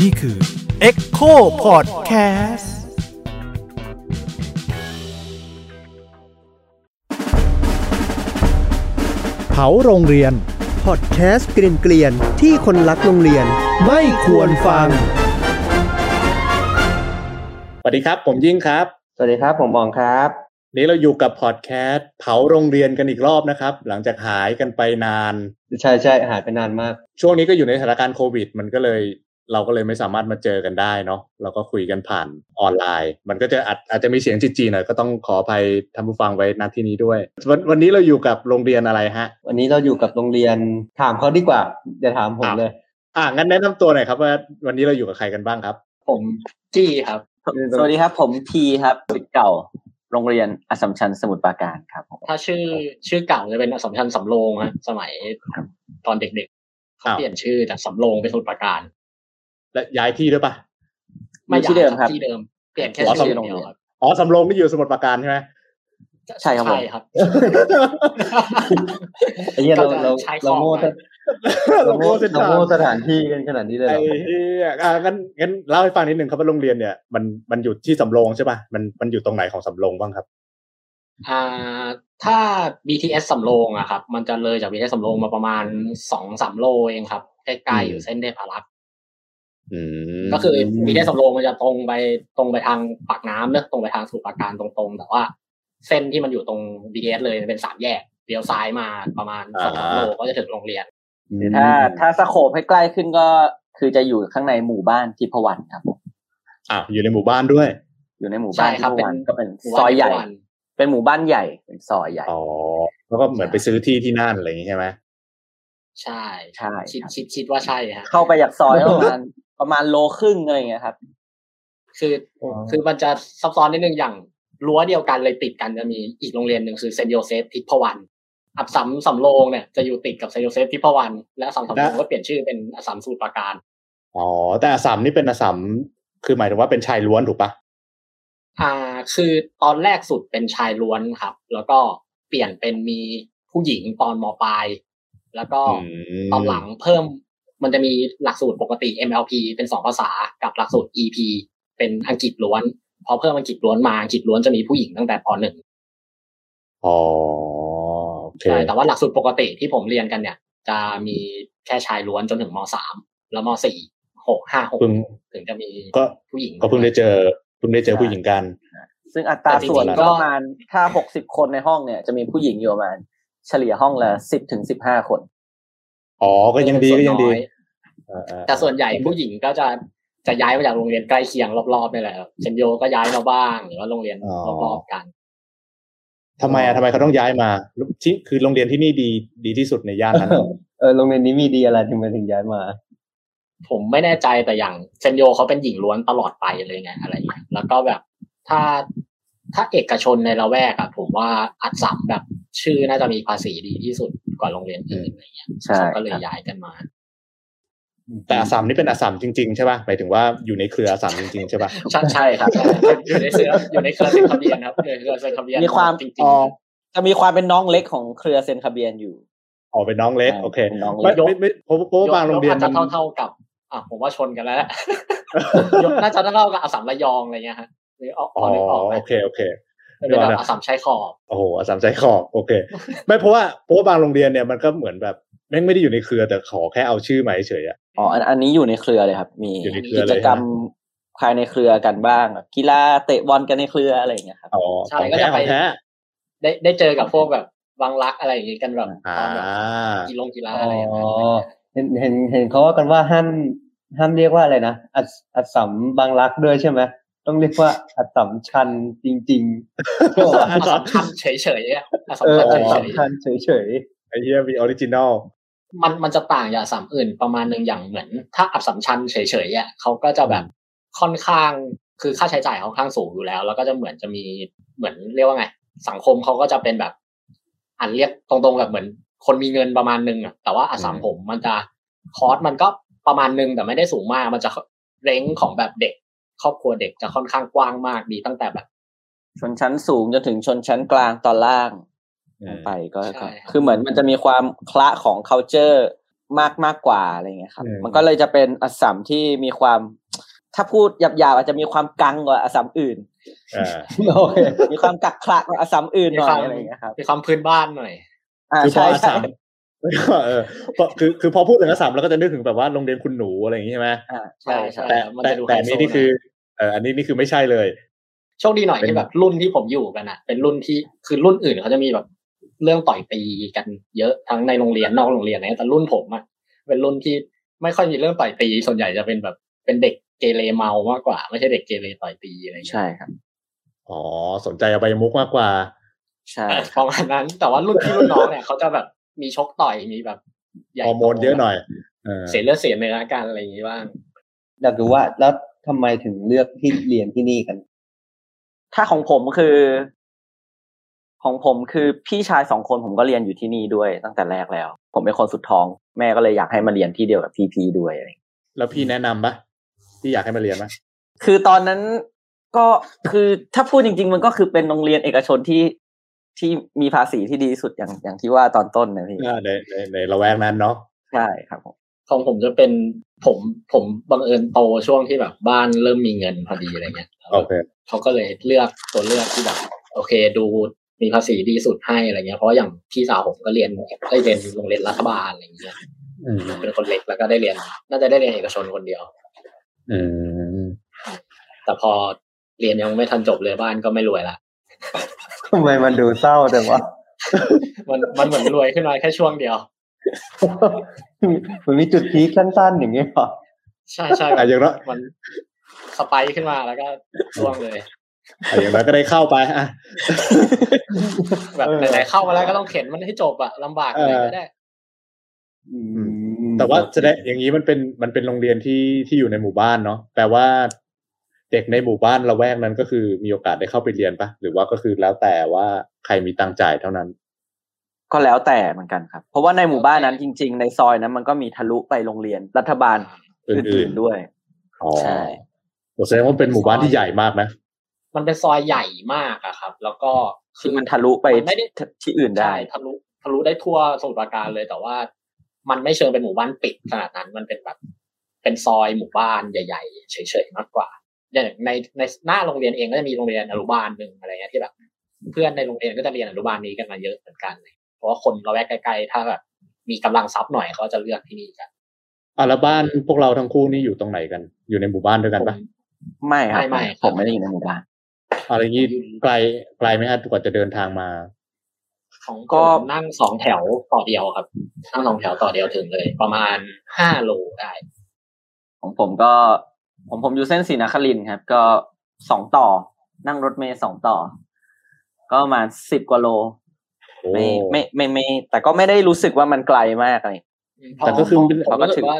นี่คือ Echo Podcast เผาโรงเรียน พอดแคสต์เกลียนๆที่คนรักโรงเรียนไม่ควรฟัง สวัสดีครับ ผมยิ่งครับ สวัสดีครับ ผมบองครับ นี้เราอยู่กับพอดแคสต์เผาโรงเรียนกันอีกรอบนะครับ หลังจากหายกันไปนาน ใช่ใช่หายไปนานมาก ช่วงนี้ก็อยู่ในสถานการณ์โควิด มันก็เลยเราก็เลยไม่สามารถมาเจอกันได้เนาะเราก็คุยกันผ่านออนไลน์ มันก็จะอาจอาจจะมีเสียงจีๆหน่อยก็ต้องขออภัยท่านผู้ฟังไว้ณที่นี้ด้วย วันวันนี้เราอยู่กับโรงเรียนอะไรฮะ วันนี้เราอยู่กับโรงเรียนถามเขาดีกว่าอย่าถามผมอ้าวเลย อะงั้นแนะนำตัวหน่อยครับว่าวันนี้เราอยู่กับใครกันบ้างครับ ผมจี้ครับ สวัสดีครับ ผมพีครับศิษย์เก่า โรงเรียนอัสสัมชัญสมุทรปราการครับผมถ้าชื่อชื่อเก่าจะเป็นอสมชัญสำโรงฮะสมัยตอนเด็กๆเขาอ้าวเปลี่ยนชื่อจากสำโรงเป็นสมุทรปราการ และย้ายที่ด้วยปะไม่ที่เดิมครับที่เดิมเปลี่ยนแค่อ๋อชื่อสำเดียวครับอ๋อสำโรงที่อยู่สมุทรปราการใช่ไหมใช่ครับผมใช่ครับไอ้เหี้ยเราเราใช้คเราอมโง่ ไว้เราโง่เส้นเราทางโง่สถานที่กันขนาดนี้เลยเหรไอ้อเหี้ยอะงั้นงั้นเล่าให้ฟังนิดหนึ่งครับว่าโรงเรียนเนี่ยมันมันอยู่ที่สำโรงใช่ป่ะมันมันอยู่ตรงไหนของสำโรงบ้างครับอ่าถ้า BTS สำโรงอะครับ มันจะเลยจาก BTS สำโรงมาประมาณสองสามโลเองครับใกล้ๆอยู่เส้นเทพารักษ์อืมก็คือ BTS สำโรงมันจะตรงไปตรงไปทางปากน้ำเนอะตรงไปทางสมุทรปราการตรงๆ แต่ว่าเส้นที่มันอยู่ตรง BTS เลยเป็นสามแยกเลี้ยวซ้ายมาประมาณสองสามโลก็จะถึงโรงเรียน หรือถ้าถ้าสโคปให้ใกล้ขึ้นก็คือจะอยู่ข้างในหมู่บ้านทิพวรรณครับผมอะอยู่ในหมู่บ้านด้วย อยู่ในหมู่บ้านใช่ครับทิพวรรณเป็นก็เป็นหมู่บ้านซอยใหญ่ทิพวรรณเป็นหมู่บ้านใหญ่เป็นซอยใหญ่อ๋อแล้วก็เหมือนไปซื้อที่ที่นั่นอะไรอย่างงี้ใช่ไหมใช่ใช่คิดครับคิดคิดว่าใช่ฮะเข้าไปจากซอยประมาณประมาณโลครึ่งอะไรอย่างเงี้ยครับ คือคือมันจะซับซ้อนนิดนึงอย่างรั้วเดียวกันเลยติดกันจะมีอีกโรงเรียนหนึ่งคือเซนต์โยเซฟทิพวรรณ อัสสัมสำโรงเนี่ยจะอยู่ติดกับเซนต์โยเซฟทิพวรรณและอัสสัมสำโรงก็เปลี่ยนชื่อเป็นอัสสัมสมุทรปราการอ๋อแต่อาสัมนี่เป็นอาสัมคือหมายถึงว่าเป็นชายล้วนถูกปะอ่า คือตอนแรกสุดเป็นชายล้วนครับ แล้วก็เปลี่ยนเป็นมีผู้หญิงตอนมปลาย แล้วก็มตอนหลังเพิ่มมันจะมีหลักสูตรปกติ MLP เป็นสองภาษากับหลักสูตร EP เป็นอังกฤษล้วน พอเพิ่มอังกฤษล้วนมาอังกฤษล้วนจะมีผู้หญิงตั้งแต่ปหนึ่งอ๋อโอเค ใช่แต่ว่าหลักสูตรปกติที่ผมเรียนกันเนี่ย จะมีแค่ชายล้วนจนถึงมสามแล้วมสี่หกห้าหกเพิ่งถึงจะมีก็ผู้หญิงก็เพิ่งได้เจอเพิ่งได้เจอผู้หญิงกัน ซึ่งอัตราแต่จริงๆส่วนก็ก็ประมาณถ้าหกสิบคนในห้องเนี่ย จะมีผู้หญิงอยู่ประมาณเฉลี่ยห้องละสิบถึงสิบห้าคน อ๋อก็ยังดีก็ยังดีส่วนน้อเออเออแต่ส่วนใหญ่ผู้หญิงก็จะจะย้ายมาจากโรงเรียนใกล้เคียงรอบๆนี่แหละครับเซนโยก็ย้ายมาบ้างหรือว่าโรงเรียนรอบๆกัน ทำไมอะทำไมเขาต้องย้ายมาที่คือโรงเรียนที่นี่ดีดีที่สุดในย่านนั้นเออโรงเรียนนี้มีดีอะไรถึงมาถึงย้ายมา ผมไม่แน่ใจแต่อย่างเซนโยเขาเป็นหญิงล้วนตลอดไปเลยไงอะไรเงี้ยแล้วก็แบบถ้าถ้าเอกชนในละแวกอะผมว่าอัดสัมแบบชื่อน่าจะมีภาษีดีที่สุดกว่าโรงเรียนอื่นอะไรเงี้ยใช่เขาก็เลยครับย้ายกันมา แต่อาสัมนี่เป็นอาสัมจริงๆใช่ป่ะหมายถึงว่าอยู่ในเครืออาสัมจริงๆใช่ป่ะใช่ใช่ครับอยู่ในเสืออยู่ในเครือเซ็นทะเบียนครับอยู่ในเครือเซ็นทะเบียนมีความจริงอ๋อจะมีความเป็นน้องเล็กของเครือเซนคาเบียนอยู่อ๋อเป็นน้องเล็กโอเคเป็นน้องไม่เล็กไม่ไม่เพราะเพราะๆว่าบางโรงเรียนกอาจมัจะนเท่าๆกับอะผมว่าชนกันแล้วแหละยกน่าจะเท่าๆกับอาสัมระยองอะไรเงี้ยฮะหรือเอาพอ๋ออนึกออกไหมโอเคโอเคเป็นแบบอาสัมชายขอบโอ้โหอาสามใจขอบโอเค ไม่เพราะว่าเพราะว่าบางโรงเรียนเนี่ยมันก็เหมือนแบบแม่งไม่ได้อยู่ในเครือแต่ขอแค่เอาชื่อมาเฉยๆอะ อ๋ออันอันนี้อยู่ในเครือเลยครับ มีอยู่ในเครือกิเลยจกรรมภายในเครือกันบ้างแบบกีฬาเตะบอลกันในเครืออะไรอย่างเงี้ยครับอ๋อใช่ของก็แท้จะขไปองแท้ได้ได้เจอกับพวกแบบวังรักอะไรอย่างงี้กันแบบอ่าตอนแบบกีฬงกีฬาอ๋อะไรอย่างเงี้ยอเห็นเห็นเห็นเขาว่ากันว่าห้ามห้ามเรียกว่าอะไรนะอัดอัดสัมบางรักด้วยใช่ไหมต้องเรียกว่าอัดสัมชันจริงๆใช่ปะอาสัมชันเฉยๆอะอาสัมเออชันอัดเฉสัมยชันเฉยไอ้เหี้ยมีออริจินอลๆ มันมันจะต่างจากอาสัมอื่นประมาณหนึ่งอย่างเหมือน ถ้าอับสัมชันเฉยๆอะเขาก็จะแบบค่อนข้างคือค่าใช้จ่ายเขาค่อนข้างสูงอยู่แล้ว แล้วก็จะเหมือนจะมีเหมือนเรียกว่าไง สังคมเขาก็จะเป็นแบบอันเรียกตรงๆแบบเหมือน คนมีเงินประมาณหนึงอะแต่ว่าอาสัมผมมันจะคอร์สมันก็ประมาณหนึงแต่ไม่ได้สูงมาก มันจะเร้งของแบบเด็ก ครอบครัวเด็กจะค่อนข้างกว้างมากมีตั้งแต่แบบ ชนชั้นสูงจนถึงชนชั้นกลางตอนล่าง ไปก็ใช่ก็คือเหมือนมันจะมีความคละของ culture มากมากกว่าอะไรเงี้ยครับอืมมันก็เลยจะเป็นอัสสัมที่มีความ ถ้าพูดหยาบๆอาจจะมีความกังกว่าอัสสัมอื่นอ่าโอเคมีความกักขระกว่าอัสสัมอื่นหน่อมีความยอะไรเงี้ยครับมีความพื้นบ้านหน่อยอ่าคือพอใช่อาใช่สามเออพอคือคือพอพูดถึงอาสามเราก็จะนึกถึงแบบว่าโรงเรียนคุณหนูอะไรอย่างงี้ใช่ไหมอ่าใช่ใช่แต่มันแต่จะดูแต่ไฮโซนี่นี่คือเอออันนี้นี่คือไม่ใช่เลยโชคดีหน่อยเป็นที่แบบรุ่นที่ผมอยู่กันอะ เป็นรุ่นที่คือรุ่นอื่นเขาจะมีแบบ เรื่องต่อยตีกันเยอะทั้งในโรงเรียนนอกโรงเรียนนะแต่รุ่นผมอะเป็นรุ่นที่ไม่ค่อยมีเรื่องต่อยตีส่วนใหญ่จะเป็นแบบเป็นเด็กเกเรเมามากกว่า ไม่ใช่เด็กเกเรต่อยตีอะไรอย่างเงี้ยใช่ครับอ๋อสนใจอบายมุกมากกว่าใช่เออประมาณนั้น แต่ว่ารุ่นพี่รุ่นน้องเนี่ยเขาจะแบบมีชกต่อยมีแบบใหญ่ฮอร์โมนเยอะหน่อยเออเสียเลือดเสียเนื้อกันอะไรอย่างงี้บ้างอยากรู้ว่าแล้วทำไมถึงเลือกที่เรียนที่นี่กัน ถ้าของผมคือ ของผมคือพี่ชายสองคนผมก็เรียนอยู่ที่นี่ด้วยตั้งแต่แรกแล้ว ผมเป็นคนสุดท้อง แม่ก็เลยอยากให้มาเรียนที่เดียวกับพี่พีด้วยอะไรอย่างเงี้ยแล้วพี่แนะนำปะพี่อยากให้มาเรียนปะคือตอนนั้นก็คือถ้าพูดจริง ๆ มันก็คือเป็นโรงเรียนเอกชนที่ที่มีภาษีที่ดีที่สุดอย่างอย่างที่ว่าตอนต้นนะพี่อ่าในในในละแวกนั้นเนาะใช่ครับผมของผมจะเป็นผมผมบังเอิญโตช่วงที่แบบบ้านเริ่มมีเงินพอดีอะไรเงี้ยโอเคเขาก็เลยเลือกตัวเลือกที่แบบ โอเคดู มีภาษีดีสุดให้อะไรเงี้ยเพราะว่าอย่างพี่สาวผมก็เรียนได้เรียนโรงเรียนรัฐบาลอะไรเงี้ยอืมเป็นคนเล็กแล้วก็ได้เรียน น่าจะได้เรียนเอกชนคนเดียวอืมแต่พอเรียนยังไม่ทันจบเลยบ้านก็ไม่รวยละทำไมมันดูเศร้าแต่ว่า มันมันเหมือนรวยขึ้นมาแค่ช่วงเดียวมันมีจุดพีคสั้นๆอย่างเงี้ยเหรอใช่ใช่อะอย่างน้อยมันสไปค์ขึ้นมาแล้วก็ร่วงเลย อะอย่างน้อยก็ได้เข้าไปอะแบบไหนๆเข้ามาแล้วก็ต้องเข็นมันให้จบอะลำบากเลยก็ได้อืมแต่ว่าแสดงอย่างนี้มันเป็นมันเป็นโรงเรียนที่ที่อยู่ในหมู่บ้านเนาะแปลว่าเด็กในหมู่บ้านละแวกนั้นก็คือมีโอกาสได้เข้าไปเรียนปะหรือว่าก็คือแล้วแต่ว่าใครมีตังค์จ่ายเท่านั้น ก็แล้วแต่เหมือนกันครับ เพราะว่าในหมู่บ้านนั้นจริง ๆ ในซอยนั้นมันก็มีทะลุไปโรงเรียนรัฐบาลอื่อื่นนๆด้วยๆอ๋อใช่แสดงว่าเป็นหมู่บ้านที่ใหญ่มากนะ มันเป็นซอยใหญ่มากอะครับ แล้วก็คือมันทะลุไปมันไม่ได้ที่อื่นได้ใช่ทะลุทะลุได้ทั่วสมุทรปราการเลย แต่ว่า มันไม่เชิงเป็นหมู่บ้านปิดขนาดนั้น มันเป็นแบบเป็นซอยหมู่บ้านใหญ่ๆเฉยๆมากกว่าอย่างในในหน้าโรงเรียนเองก็จะมีโรงเรียนอนุบาลหนึ่งอะไรเงี้ยที่แบบเพื่อนในโรงเรียนก็จะเรียนอนุบาลนี้กันมาเยอะเหมือนกันเลยเพราะว่าคนเราแวกใกล้ๆถ้าแบบมีกำลังทรัพย์หน่อยเขาจะเลือกที่นี่กันอะแล้วบ้านพวกเราทั้งคู่นี่อยู่ตรงไหนกัน อยู่ในหมู่บ้านด้วยกันปะไม่ครับไม่ไม่ครับผมไม่ได้อยู่ในหมู่บ้าน อะไรงี้ไกลไกลไหมฮะกว่าจะเดินทางมา ของก็ผมนั่งสองแถวต่อเดียวครับ นั่งสองแถวต่อเดียวถึงเลย ประมาณห้าโลได้ของผมก็ ผมผมอยู่เส้นศรีนครินทร์ครับ ก็สองต่อ นั่งรถเมย์สองต่อ ก็ประมาณสิบกว่าโลโอ้ไม่ไม่ไม่ไม่แต่ก็ไม่ได้รู้สึกว่ามันไกลมากอะไรแต่ก็คือผมเขาก็รู้สึถึกงว่า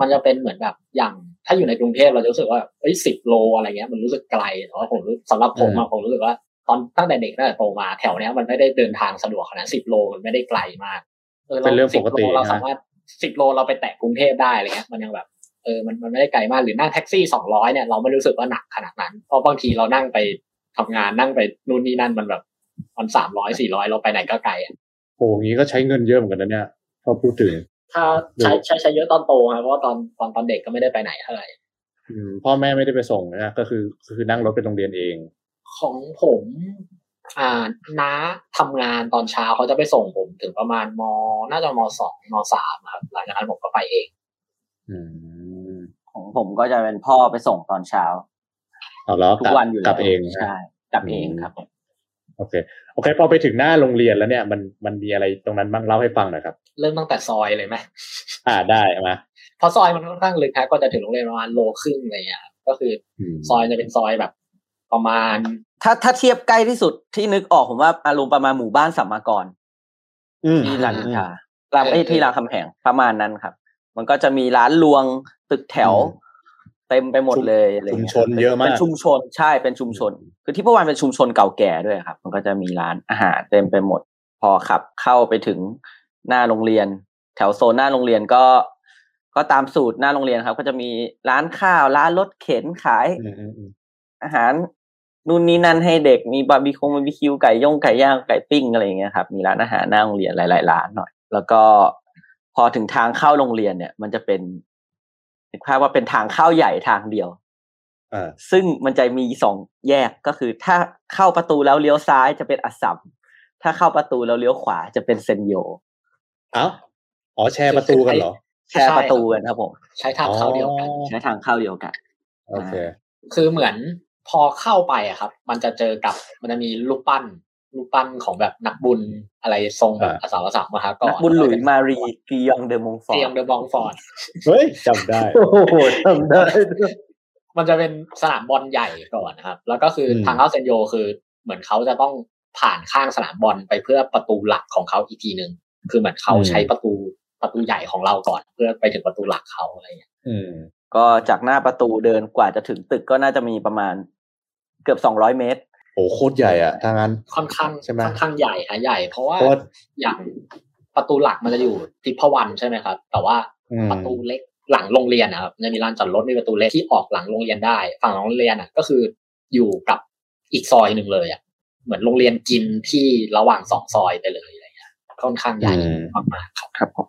มันจะเป็นเหมือนแบบอย่าง ถ้าอยู่ในกรุงเทพเราจะรู้สึกว่าเอ้ยสิบโลอะไรเงี้ยมันรู้สึกไกลแต่ว่าผมรู้สำหรับผมอะผมรู้สึกว่าตอนตั้งแต่เด็กตั้งแต่โตมาแถวเนี้ยมันไม่ได้เดินทางสะดวกขนาดสิบโลมันไม่ได้ไกลมากเป็นเรื่องปกติ10โลเรานะสามารถสิบโลเราไปแตะกรุงเทพได้อะไรเงี้ยมันยังแบบเออมันมันไม่ได้ไกลมากหรือนั่งแท็กซี่สองร้อยเนี่ยเราไม่รู้สึกว่าหนักขนาดนั้น เพราะบางทีเรานั่งไปทำงานนั่งไปนู่นนี่นั่นมันแบบมันสามร้อยสี่ร้อยเราไปไหนก็ไกลอะโหงี้ก็ใช้เงินเยอะเหมือนกันนะเนี่ยพอพูดถึง ถ้าใช้ใช้ใช้เยอะตอนโตครับเพราะว่าตอนตอนตอนเด็กก็ไม่ได้ไปไหนเท่าไหร่อืมพ่อแม่ไม่ได้ไปส่งนะก็คือคือนั่งรถไปโรงเรียนเอง ของผม อ่าน้าทำงานตอนเช้าเขาจะไปส่งผมถึงประมาณมน่าจะมสองมสามครับหลังจากนั้นผมก็ไปเองอืมของผมก็จะเป็นพ่อไปส่งตอนเช้าเอาแล้วทุกกลับวันอยู่กแล้ลัวบเองนะใช่กลับเองครับผมโอเค โอเค พอไปถึงหน้าโรงเรียนแล้วเนี่ย มันมันมีอะไรตรงนั้นบ้างเล่าให้ฟังหน่อยครับ เริ่มตั้งแต่ซอยเลยไหมอ่าได้มาเพราะซอยมันค่อนข้างลึกครับก็จะถึงโรงเรียนประมาณโลครึ่งอะไรเงี้ยครับก็คืออืมซอยจะเป็นซอยแบบ ประมาณ ถ้าถ้าเทียบใกล้ที่สุดที่นึกออกผมว่าอารมณ์ประมาณหมู่บ้านสัมมากรอืมที่รามอินทรารามเอ้ยที่รามคำแหงประมาณนั้นครับ มันก็จะมีร้านรวงตึกแถว เต็มไปหมดเลยอะไรชุมงี้ชนเยอะมากเป็นชุมชนใช่เป็นชุมชน คือที่พวันเป็นชุมชนเก่าแก่ด้วยครับ มันก็จะมีร้านอาหารเต็มไปหมด พอขับเข้าไปถึง หน้าโรงเรียน แถวโซนหน้าโรงเรียนก็ ก็ตามสูตรหน้าโรงเรียนครับ ก็จะมีร้านข้าวร้านรถเข็นขายอืมอืมอืมอาหารนู่นนี่นั่นให้เด็กมีบาร์บีคงบาร์บีคิวไก่ย่งไก่ย่างไก่ปิ้งอะไรอย่างเงี้ยครับมีร้านอาหารหน้าโรงเรียนหลายๆร้านหน่อย แล้วก็พอถึงทางเข้าโรงเรียนเนี่ย มันจะเป็นนึกภาพว่าเป็นทางเข้าใหญ่ทางเดียวอ่าซึ่งมันจะมีสองแยกก็คือ ถ้าเข้าประตูแล้วเลี้ยวซ้ายจะเป็นอัสสัมถ้าเข้าประตูแล้วเลี้ยวขวาจะเป็นเซนโยเอ้าอ๋อแชร์ประตูกันเหรอ แชร์ประตูกันครับผม ใช้ทางเข้าเดียวกันอ๋อใช้ทางเข้าเดียวกันโอเคคือเหมือนพอเข้าไปอะครับ มันจะเจอกับมันจะมีรูปปั้นรูปปั้นของแบบนักบุญอะไรทรงแบบอ่าอาสาสมัครมาฮะก่อนันกบุญหลุยส์มารีกิยองเดอมงฟอเตียร์งเดอะบองฟอร์ดเฮ้ยจำได้โอ้โหทำได้ด้วยมันจะเป็นสนามบอลใหญ่ก่อนนะครับ แล้วก็คืออมทางเข้าเซนโยคือเหมือนเขาจะต้องผ่านข้างสนามบอลไปเพื่อประตูหลักของเขาอีกทีหนึ่ง คือเหมือนเขาใช้ประตูประตูใหญ่ของเราก่อน เพื่อไปถึงประตูหลักเขาอะไรอย่างเงี้ยอืมก็จากหน้าประตูเดินกว่าจะถึงตึกก็น่าจะมีประมาณ เกือบสองร้อยเมตรโอ้โคตรใหญ่อะถ้างั้นค่อนข้างใช่ไหมค่อนข้างใหญ่ฮะใหญ่เพราะว่าเพราะว่าอย่างประตูหลักมันจะอยู่ทิพวันใช่ไหมครับ แต่ว่าอืมประตูเล็กหลังโรงเรียนนะครับจะมีลานจอดรถมีประตูเล็กที่ออกหลังโรงเรียนได้ ฝั่งโรงเรียนอะ ก็คืออยู่กับอีกซอยหนึ่งเลยอะเหมือนโรงเรียนกินที่ระหว่างสองซอยไปเลยอะไรเงี้ย ค่อนข้างใหญ่มากๆครับครับผม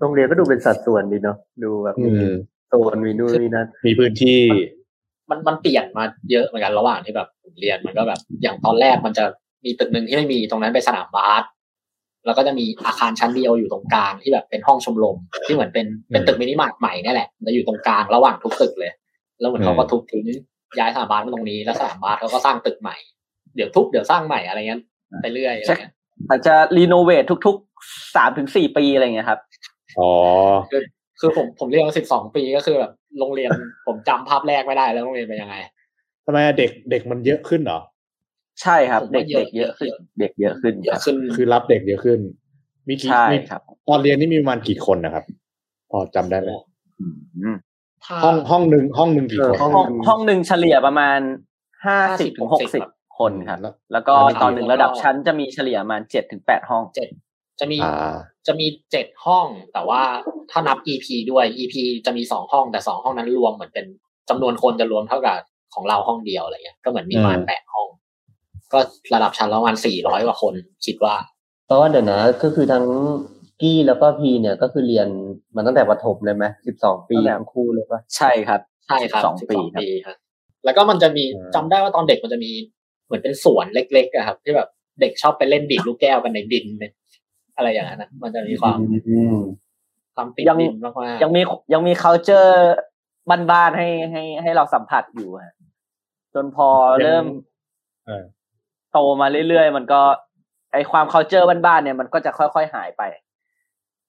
โรงเรียนก็ดูเป็นสัดส่วนดีเนาะดูแบบอืมีโซนมีนู่นนี่นั่นมีพื้นที่ มันมันเปลี่ยนมาเยอะเหมือนกันระหว่างที่แบบผมเรียนมันก็แบบ อย่างตอนแรกมันจะมีตึกหนึ่งที่ไม่มีตรงนั้นเป็นสนามบาสแล้วก็จะมีอาคารชั้นเดียวอยู่ตรงกลางที่แบบเป็นห้องชมรมที่เหมือนเป็นเป็นตึกมินิมาร์ทใหม่นี่แหละจะอยู่ตรงกลางระหว่างทุกตึกเลย แล้วเหมือนเขาก็ทุบทิ้งย้ายสนามบาสมาตรงนี้แล้วสนามบาสเขาก็สร้างตึกใหม่เดี๋ยวทุบเดี๋ยวสร้างใหม่อะไรเงี้ยไปเรื่อยอะไรเงี้ย อาจจะรีโนเวททุกๆสามถึงสี่ปีอะไรเงี้ยครับอ๋อคือผมผมเรียนมาสิบสองปีก็คือแบบโรงเรียน ผมจำภาพแรกไม่ได้แล้วโรงเรียนเป็นยังไงทำไมอะเด็กเด็กมันเยอะขึ้นเหรอใช่ครับผมเด็ว่ากเยอะเด็กเยอะขึ้นเยอะเด็กเยอะขึ้นเยคอะรับขึ้นคือรับเด็กเยอะขึ้น มีกี่ใช่มีครับตอนเรียนนี่มีประมาณกี่คนนะครับ พอจำได้ไหมอืมถ้าห้องห้องหนึ่งห้องหนึ่งกี่เอคอนห้องห้องห้องหนึ่งเฉลี่ยประมาณห้าสิบถึงหกสิบ50 คนครับ แล้วแล้วก็แล้วมีตอนหนึ่งระดับชั้นจะมีเฉลี่ยประมาณเจ็ดถึงแปดห้องเจ็ดจะมีอ่าจะมีเจ็ดห้อง แต่ว่าถ้านับ EP ด้วย EP จะมีสองห้องแต่สองห้องนั้นรวมเหมือนเป็นจำนวนคนจะรวมเท่ากับของเราห้องเดียวอะไรเงี้ยก็เหมือนมีประมาณอืมแปดห้อง ก็ระดับชั้นละประมาณสี่ร้อยกว่าคนคิดว่าเพราะว่าเดี๋ยวนะก็คือทั้งกี้แล้วก็พีเนี่ยก็คือเรียนมาตั้งแต่ประถมเลยไหมสิบสองปีตั้งแต่ทั้งคู่เลยปะใช่ครับ ใช่ครับสอง12ปีครับปีครับแล้วก็มันจะมีอืมจำได้ว่าตอนเด็กมันจะมี เหมือนเป็นสวนเล็กๆอะครับ ที่แบบเด็กชอบไปเล่นดีดลูกแก้วกันในดินเนี่ยอะไรอย่างนั้นนะมันจะมีความอืมความติดยังดินมากๆยังมียังมี culture บ้านๆให้ให้ให้เราสัมผัสอยู่ฮะจนพอเริ่มเออโตมาเรื่อยๆ มันก็ ไอความ culture บ้านๆเนี่ยมันก็จะค่อยๆหายไป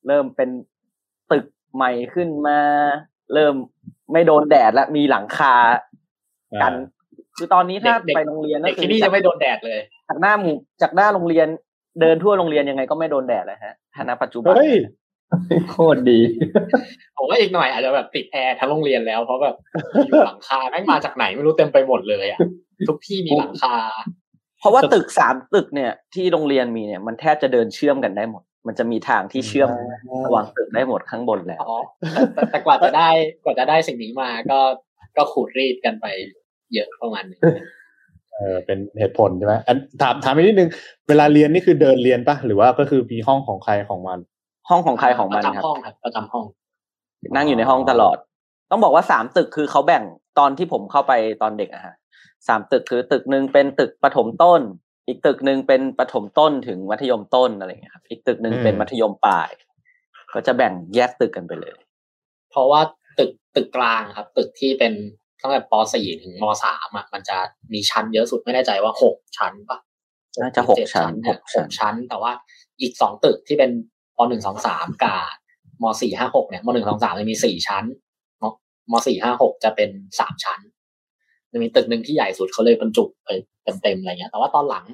เริ่มเป็นตึกใหม่ขึ้นมา เริ่มไม่โดนแดดและมีหลังคากัน คือตอนนี้ถ้าเด็กๆไปโรงเรียนเด็ก็กคือที่นี่จะไม่โดนแดดเลย จากหน้าหมู่จากหน้าโรงเรียนเดินทั่วโรงเรียนยังไงก็ไม่โดนแดดเลยฮะถ้าณปัจจุบันเฮ้ยโคตรดีผมว่าอีกหน่อยอาจจะแบบติดแอร์ทั้งโรงเรียนแล้ว เพราะแบบอยู่หลังคาแม่งมาจากไหนไม่รู้เต็มไปหมดเลยอะทุกที่มีหลังคา เพราะว่าตึกสามตึกเนี่ยที่โรงเรียนมีเนี่ยมันแทบจะเดินเชื่อมกันได้หมด มันจะมีทางที่เชื่อมระหว่างตึกได้หมดข้างบนแล้วอ๋อแต่แต่แต่กว่าจะได้กว่าจะได้สิ่งนี้มาก็ก็ขูดรีดกันไป เยอะประมาณหนึงเออเป็นเหตุผลใช่ไหมอันถามถามอีกนิดนึงเวลาเรียนนี่คือเดินเรียนปะหรือว่าก็คือมีห้องของใครของมัน ห้องของใครของมันประครัจำห้บองครับประจำห้อง นั่งอยู่ในห้องตลอด ต้องบอกว่าสามตึกคือเขาแบ่งตอนที่ผมเข้าไปตอนเด็กอะฮะสามตึกคือตึกหนึ่งเป็นตึกประถมต้น อีกตึกหนึ่งเป็นประถมต้นถึงมัธยมต้นอะไรอย่างเงี้ยครับ อีกตึกหนึ่งอืมเป็นมัธยมปลาย ก็จะแบ่งแยกตึกกันไปเลย เพราะว่าตึกตึกกลางครับ ตึกที่เป็น ตั้งแต่ป .4 ถึงม .3 อะมันจะมีชั้นเยอะสุดไม่แน่ใจว่าหกชั้นปะน่าจะหกเจ็ดชั้นเนี่ยหกชั้หนกชั้น แต่ว่าอีกสองตึกที่เป็นปหนึ่งสองสามกับมสี่ห้าหกเนี่ยมหนึ่งสองสามจะมีสี่ชั้นมมสี่ห้าหกจะเป็นสามชั้นจะมีตึกหนึ่งที่ใหญ่สุดเขาเลยบรรจุไปเต็มๆอะไรเงี้ย แต่ว่าตอนหลัง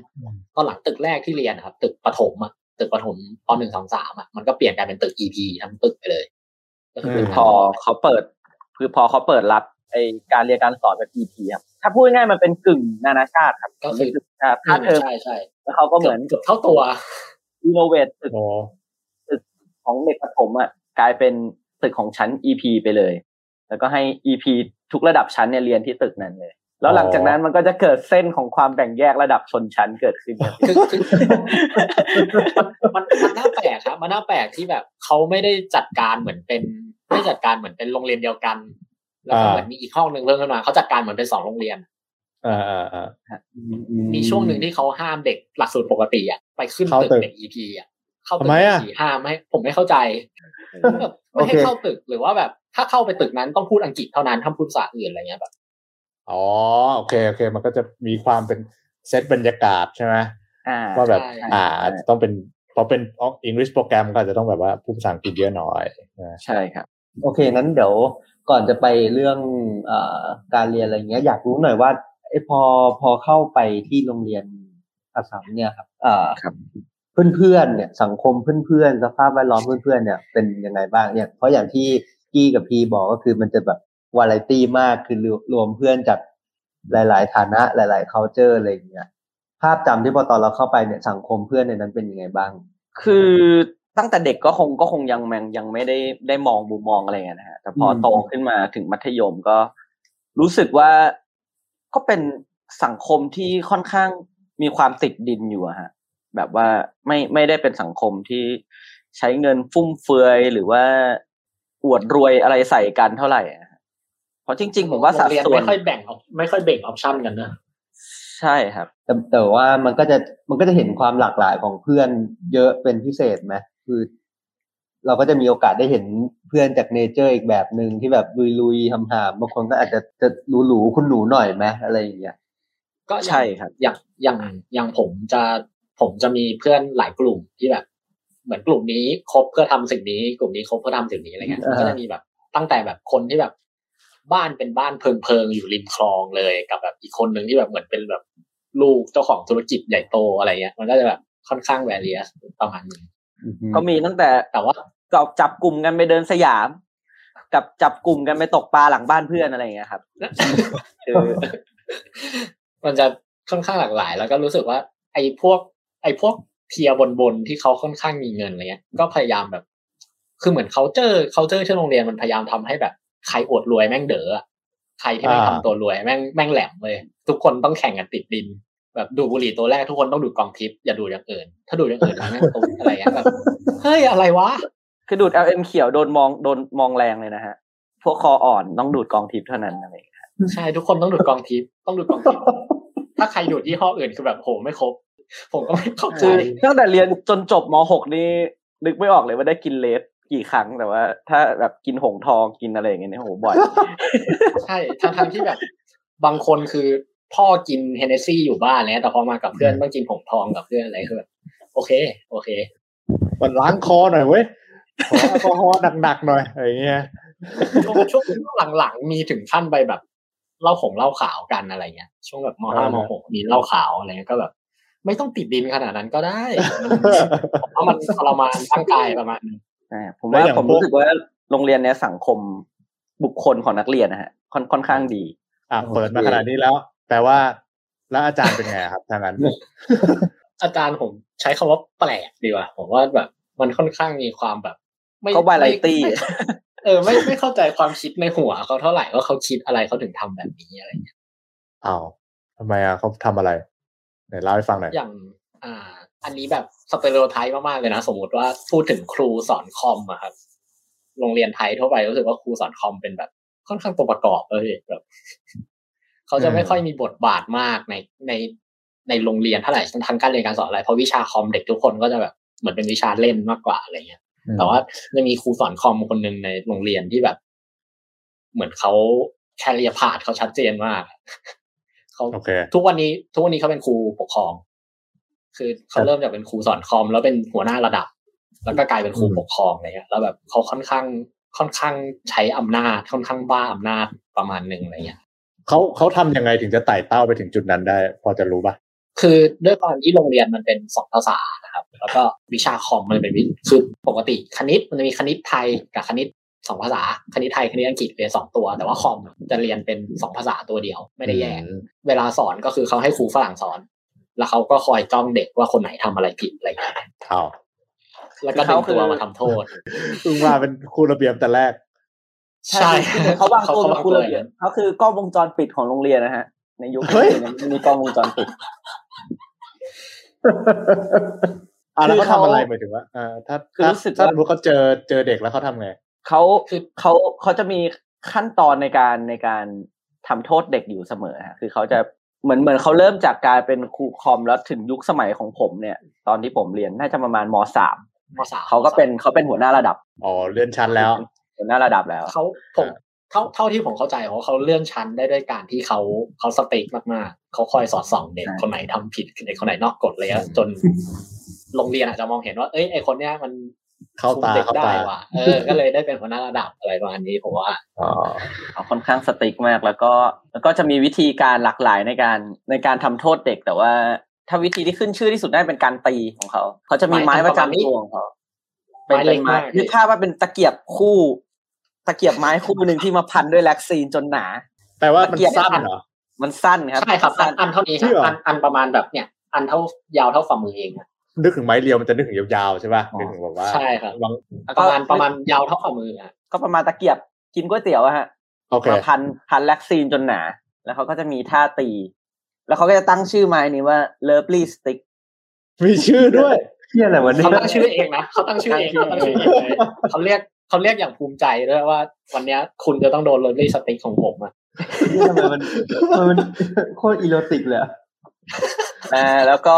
ตอนหลังตึกแรกที่เรียนนะครับ ตึกประถมอะตึกประถมปหนึ่งสองสามอะมันก็เปลี่ยนกลายเป็นตึก EP ทั้งตึกไปเลยก็คืออืมพอเขาเปิด คือพอเขาเปิดรับ ไอการเรียนการสอนแบบ EP ครับถ้าพูดง่ายๆมันเป็นกึ่งนานาชาติครับก็คืออ่าภาคเทอมใช่ใช่แล้วเขาก็เหมือนเกือบเท่าตัวรีโนเวทตึกโอ้ของเด็กประถมอะกลายเป็นตึกของชั้น EP ไปเลย แล้วก็ให้ EP ทุกระดับชั้นเนี่ยเรียนที่ตึกนั้นเลยแล้วหลังจากนั้นมันก็จะเกิดเส้นของความแบ่งแยกระดับชนชั้นเกิดขึ้นครับคือคือมันมันน่าแปลกครับ มันน่าแปลกที่แบบเขาไม่ได้จัดการเหมือนเป็นไม่ได้จัดการเหมือนเป็นโรงเรียนเดียวกัน แล้วก็อ่าเหมือนมีอีกห้องหนึ่งเพิ่มขึ้นมาเขาจัดการเหมือนเป็นสองโรงเรียนอ่าอ่าอ่ามีช่วงหนึ่งที่เขาห้ามเด็กหลักสูตรปกติอะไปขึ้นเข้าตึกตึกเด็ก EP อะเข้าตึทำกไมอะสี่ห้ามไม่ให้ผมไม่เข้าใจแบบไม่ให้โอเคเข้าตึกหรือว่าแบบ ถ้าเข้าไปตึกนั้นต้องพูดอังกฤษเท่านั้นห้ามพูดภาษาอื่นอะไรเงี้ยแบบอ๋อโอเคโอเค มันก็จะมีความเป็นเซตบรรยากาศใช่ไหมอ่าว่าแบบใช่อ่าอาจจะต้องเป็นพอเป็นอังกฤษโปรแกรมก็อาจจะต้องแบบว่าพูดภาษาอังกฤษเยอะหน่อยนะใช่ครับ โอเคนั้นเดี๋ยว ก่อนจะไปเรื่องเอ่อการเรียนอะไรเงี้ย อยากรู้หน่อยว่าไอ้พอพอเข้าไปที่โรงเรียนอัสสัมเนี่ยครับเอ่อครับเพื่อนๆเนี่ยสังคมเพื่อนๆสภาพแวดล้อมเพื่อนๆเนี่ยเป็นยังไงบ้างเนี่ย เพราะอย่างที่กี้กับพีบอกก็คือมันจะแบบวาไรตี้มากคือรวมเพื่อนจากหลาย ๆ ฐานะหลาย ๆ culture อะไรอย่างเงี้ยภาพจำที่พอตอนเราเข้าไปเนี่ยสังคมเพื่อนในนั้นเป็นยังไงบ้าง คือ ตั้งแต่เด็กก็คงก็คงยังยังยังไม่ได้ได้มองมุมมองอะไรเงี้ยนะฮะแต่พออมโตขึ้นมาถึงมัธยมก็รู้สึกว่าก็เป็นสังคมที่ค่อนข้างมีความติดดินอยู่อะฮะ แบบว่าไม่ไม่ได้เป็นสังคมที่ใช้เงินฟุ่มเฟือยหรือว่าอวดรวยอะไรใส่กันเท่าไหร่อะฮะเพราะจริง ๆ ผมว่าสัดโรงเรียนส่วนไม่ค่อยแบ่งออกไม่ค่อยเบ่งออปชั่นกันนะใช่ครับ แต่แต่ว่ามันก็จะมันก็จะเห็นความหลากหลายของเพื่อนเยอะเป็นพิเศษไหม คือ เราก็จะมีโอกาสได้เห็นเพื่อนจากเนเจอร์อีกแบบหนึ่งที่แบบลุยๆทำหามๆบางคนก็อาจจะจะหรูๆคุณหนูหน่อยไหมอะไรอย่างเงี้ยก็อย่างใช่ครับ อย่างอย่างอย่างผมจะผมจะมีเพื่อนหลายกลุ่มที่แบบ เหมือนกลุ่มนี้คบเพื่อทำสิ่งนี้ กลุ่มนี้คบเพื่อทำสิ่งนี้อะไรเงี้ยอ่าก็จะมีแบบตั้งแต่แบบคนที่แบบ บ้านเป็นบ้านเพิงเพิงๆอยู่ริมคลองเลยกับแบบอีกคนหนึ่งที่แบบเหมือนเป็นแบบลูกเจ้าของธุรกิจใหญ่โตอะไรเงี้ย มันก็จะแบบค่อนข้างแวรียสประมาณหนึง ก็มีตั้งแต่แต่ว่าก็จับกลุ่มกันไปเดินสยาม กับจับกลุ่มกันไปตกปลาหลังบ้านเพื่อนอะไรอย่างเงี้ยครับคือมันจะค่อนข้างหลากหลาย แล้วก็รู้สึกว่า ไอ้พวก ไอ้พวกเทียบนบนๆที่เขาค่อนข้างมีเงินอะไรเงี้ย ก็พยายามแบบ คือเหมือนเขาเจอเขาเจอที่โรงเรียนมันพยายามทำให้แบบใครอวดรวยแม่งเด๋ออะใครที่ไม่อ่าทำตัวรวยแม่งแม่งแหลมเลย ทุกคนต้องแข่งกันติดดิน แบบดูดบุหรี่ตัวแรกทุกคนต้องดูดกองทิพย์อย่าดูดอย่างอื่น ถ้าดูดอย่างอื่นมันแม่งตุ้มอะไรเงี้ยแบบเฮ้ยอะไรวะคือดูด LM เขียวโดนมองโดนมองแรงเลยนะฮะ พวกคออ่อนต้องดูดกองทิพย์เท่านั้นอะไรอย่างเงี้ยใช่ทุกคนต้องดูดกองทิพย์ต้องดูดกองทิพย์ถ้าใครดูดยี่ห้ออื่นคือแบบโหไม่ครบ ผมก็ไม่เข้าใจคือตั้งแต่เรียนจนจบม .6 นี่นึกไม่ออกเลยว่าได้กินเลสกี่ครั้งแต่ว่า ถ้าแบบกินหงทองกินอะไรอย่างเงี้ยเนี่ยโหบ่อย ใช่ทั้งทั้งที่แบบ บางคนคือ พ่อกินเฮนเนสซี่อยู่บ้านเนี่ยแต่พอมากับเพื่อนต้องกินผงทองกับเพื่อนอะไรคือแบบโอเค โอเคมันล้างคอหน่อยเว้ยขอแอลกอฮอล์หนักๆหน่อยอะไรอย่างเงี้ยช่วงช่วงหลังๆมีถึงขั้นไปแบบเหล่าของเหล้าขาวกันอะไรเงี้ยช่วงแบบมห้ามหกมีเหล้าขาวอะไรเงี้ยก็แบบ ไม่ต้องติดดินขนาดนั้นก็ได้มันผมว่ามันทรมานร่างกายประมาณนึงอ่าผมว่าแล้วอย่างผมพวกรู้สึกว่าโรงเรียนเนี้ยสังคมบุคคลของนักเรียนนะฮะค่อนค่อนข้างดี อะเปิดมาขนาดนี้แล้ว แปลว่า แล้วอาจารย์เป็นไงครับทางนั้น อาจารย์ผมใช้คำว่าแปลกดีกว่าผมว่าแบบ มันค่อนข้างมีความแบบ ไม่เขา variety ไม่ไม่เออไม่ไม่เข้าใจความคิดในหัวเขาเท่าไหร่ว่าเขาคิดอะไรเขาถึงทำแบบนี้อะไรเงี้ยอ้าวทำไมอะเขาทำอะไรไหนเล่าให้ฟังหน่อยอย่าง อ่า อันนี้แบบสเตอริโอไทป์มากๆเลยนะสมมติว่าพูดถึงครูสอนคอมอะครับโรงเรียนไทยทั่วไปรู้สึกว่าครูสอนคอมเป็นแบบ ค่อนข้างตัวประกอบเลยแบบ เขาจะไม่ค่อยมีบทบาทมากในในในโรงเรียนเท่าไหร่ทั้งการเรียนการสอนอะไรเพราะวิชาคอมเด็กทุกคนก็จะแบบเหมือนเป็นวิชาเล่นมากกว่าอะไรเงี้ยอืมแต่ว่าจะมีครูสอนคอมคนหนึ่งในโรงเรียนที่แบบ เหมือนเขาแคเรียพาดเขาชัดเจนมากเขาโอเคทุกวันนี้ ทุกวันนี้เขาเป็นครูปกครอง คือเขาเริ่มจากเป็นครูสอนคอม แล้วเป็นหัวหน้าระดับ แล้วก็กลายเป็นครูอืมปกครองอะไรเงี้ยแล้วแบบเขาค่อนข้างค่อนข้างใช้อำนาจค่อนข้างบ้าอำนาจประมาณหนึ่งอะไรเงี้ย เขาเขาทำยังไงถึงจะไต่เต้าไปถึงจุดนั้นได้ พอจะรู้ป่ะคือด้วยความที่โรงเรียนมันเป็นสองภาษานะครับ แล้วก็วิชาคอมมันเป็นวิคือปกติคณิตมันจะมีคณิตไทยกับคณิตสองภาษาคณิตไทยคณิตอังกฤษเรียนสองตัว แต่ว่าคอมจะเรียนเป็นสองภาษาตัวเดียว ไม่ได้แยกอืมเวลาสอนก็คือเขาให้ครูฝรั่งสอน แล้วเขาก็คอยจ้องเด็กว่าคนไหนทำอะไรผิดอะไรอย่างเงี้ยอ้าวแล้วก็ดึงตัวมาทำโทษเพิ่งมาเป็นครูระเบียบแต่แรก ใช่เขาวางตัวเขาเป็นวางครูตัวระเบียบเขาคือกล้องวงจรปิดของโรงเรียนนะฮะ ในยุคเฮ้ยยังไม่มีกล้องวงจรปิดอะแล้วคือเขาเขาทำอะไรหมายถึงว่าอ่าถ้าคือถ้ารู้สึกถ้าว่าสมมติเขาเจอเจอเด็กแล้วเขาทำไงเขาเขาเขาจะมีขั้นตอนในการในการทำโทษเด็กอยู่เสมอฮะคือเขาจะเหมือนเหมือนเขาเริ่มจากการเป็นครูคอมแล้วถึงยุคสมัยของผมเนี่ย ตอนที่ผมเรียนน่าจะประมาณมสามมสามเขาก็เป็นเขาเป็นหัวหน้าระดับอ๋อเลื่อนชั้นแล้ว หัวหน้าระดับแล้วเขาผมเท่าเท่าที่ผมเข้าใจเขาเขาเลื่อนชั้นได้ด้วยการที่เขาเขาสเต็กมากๆเขาคอยสอดส่องเด็กใช่คนไหนทำผิดเด็กคนไหนนอกกฎเลยอะจนโรงเรียนอาจจะมองเห็นว่าเอ้ยไอคนเนี้ยมันเข้าตาคุมด็กเข้าได้ตาว่ะเออ ก็เลยได้เป็นหัวหน้าระดับอะไรประมาณนี้ผมว่าอ๋อเขาค่อนข้างสติ๊กมากแล้วก็ แล้วก็จะมีวิธีการหลากหลายในการในการทำโทษเด็ก แต่ว่า ถ้าวิธีที่ขึ้นชื่อที่สุดได้เป็นการตีของเขา เขาจะมีไม้ประจำตัวของเขาเป็นไม้เล็เป็นกไม้มากนึกภาพว่าเป็นตะเกียบคู่ ตะเกียบไม้คู่หนึ่งที่มาพันด้วยแล็กซีนจนหนา แปลว่ามันตะเกียบสั้นเหรอ มันสั้นครับ ใช่ครับ อัสั้นนอันเท่านี้คจริรับงเหรออัอันอันประมาณแบบเนี่ย อันเท่ายาวเท่าฝ่ามือเองอะนึกถึงไม้เรียวมันจะนึกถึงยาวๆใช่ป่ะ นึกถึงแบบว่า ใช่ครับบางแล้วปก็ระมาณประมาณยาวเท่าฝ่ามืออะก็ประมาณตะเกียบกินก๋วยเตี๋ยวอะฮะโอเคมาพันพันแล็กซีนจนหนา แล้วเขาก็จะมีท่าตี แล้วเขาก็จะตั้งชื่อไม้นี้ว่า Lovely Stick มีชื่อด้วยเที่ยอะไรวะเนี่ยเขาตั้งชื่อเองนะเขาตั้งชื่อเองเขาตั้งชื่อเองเลยเขาเรียก เขาเรียกอย่างภูมิใจด้วยว่า วันเนี้ยคุณจะต้องโดน lovely stick ของผมอะทำไมมันมันโคตร erotic เลยอะอ่าแล้วก็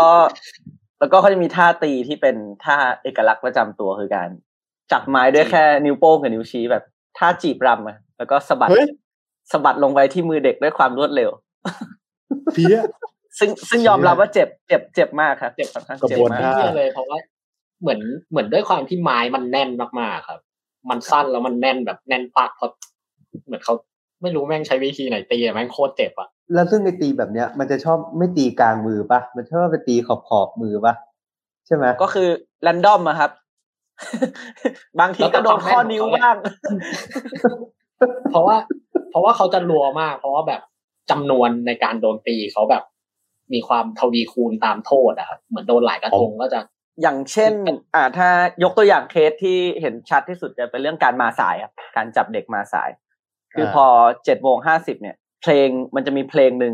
แล้วก็เขาจะมีท่าตีที่เป็นท่าเอกลักษณ์ประจำตัวคือการจับไม้ด้วยแค่นิ้วโป้งกับนิ้วชี้แบบท่าจีบรำอะแล้วก็สะบัดเฮ้ยสะบัดลงไปที่มือเด็กด้วยความรวดเร็วเพี้ยซึ่งซึ่งยอมรับว่าเจ็บเจ็บเจ็บมากครับเจ็บค่อนข้างกระเจ็บบวนมากท่าเชื่อเลยเพราะว่าเหมือนเหมือนด้วยความที่ไม้มันแน่นมากๆครับ มันสั้นแล้วมันแน่นแบบแน่นปากเพราะเหมือนเขาไม่รู้แม่งใช้วิธีไหนตีอะแม่งโคตรเจ็บอะแล้วซึ่งไอตีแบบเนี้ย มันจะชอบไม่ตีกลางมือปะมันชอบไปตีขอบขอบๆมือปะใช่ไหมก็คือแรนดอมอะครับ บางทีก็โดนข้อนิ้วบ้างเพราะว่า เพราะว่าเขาจะรัวมาก เพราะว่าแบบจำนวนในการโดนตีเขาแบบ มีความทวีคูณตามโทษอะครับเหมือนโดนหลายกระทงก็จะ อย่างเช่น อ่าถ้ายกตัวอย่างเคสที่เห็นชัดที่สุดจะเป็นเรื่องการมาสายครับการจับเด็กมาสาย คือพอเจ็ดโมงห้าสิบเนี่ย เพลงมันจะมีเพลงหนึ่ง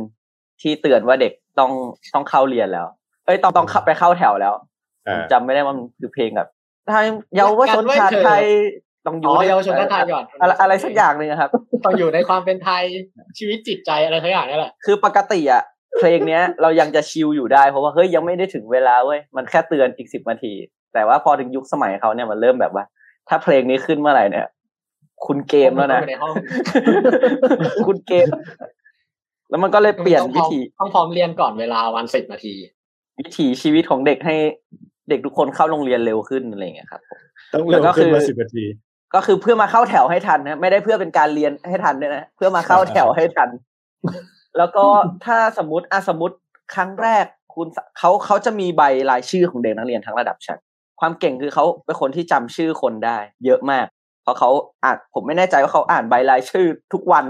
ที่เตือนว่าเด็กต้องต้องเข้าเรียนแล้ว เอ้ยต้องต้องเข้าไปเข้าแถวแล้วอ่าจำไม่ได้ว่ามันคือเพลงแบบไทยเยาวชนชาติไทยต้องอยู่อ๋อในเยาวชนชาติไทยก่อนอะไรอะไรสักอย่างหนึ่งอะครับ ต้องอยู่ในความเป็นไทยชีวิตจิตใจอะไรทั้งอย่างนี่แหละคือปกติอะ เพลงเนี้ย เรายังจะชิลอยู่ได้เพราะว่าเฮ้ยยังไม่ได้ถึงเวลาเว้ยมันแค่เตือนอีกสิบนาที แต่ว่าพอถึงยุคสมัยเขาเนี่ยมันเริ่มแบบว่า ถ้าเพลงนี้ขึ้นเมื่อไหร่เนี่ย คุณเกมแล้วนะเข้าไปในห้องคุณเกม แล้วมันก็เลยเปลี่ยนต้องพวิร้อมถีต้องพร้อมเรียนก่อนเวลาวันสิบนาที วิถีชีวิตของเด็กให้เด็กทุกคนเข้าโรงเรียนเร็วขึ้นอะไรอย่างเงี้ยครับผมต้องเร็วแล้วก็ขึ้นคือมาสิบนาทีก็คือเพื่อมาเข้าแถวให้ทันนะไม่ได้เพื่อเป็นการเรียนให้ทันด้วยนะเพื่อมาเข้าแถวให้ทัน แล้วก็ถ้าสมมติอะสมมติครั้งแรกคุณเขาเขาจะมีใบรายชื่อของเด็กนักเรียนทั้งระดับชั้นความเก่งคือเขาเป็นคนที่จำชื่อคนได้ เยอะมาก เพราะเขาอ่านผมไม่แน่ใจว่าเขาอ่านใบรายชื่อ ทุกวัน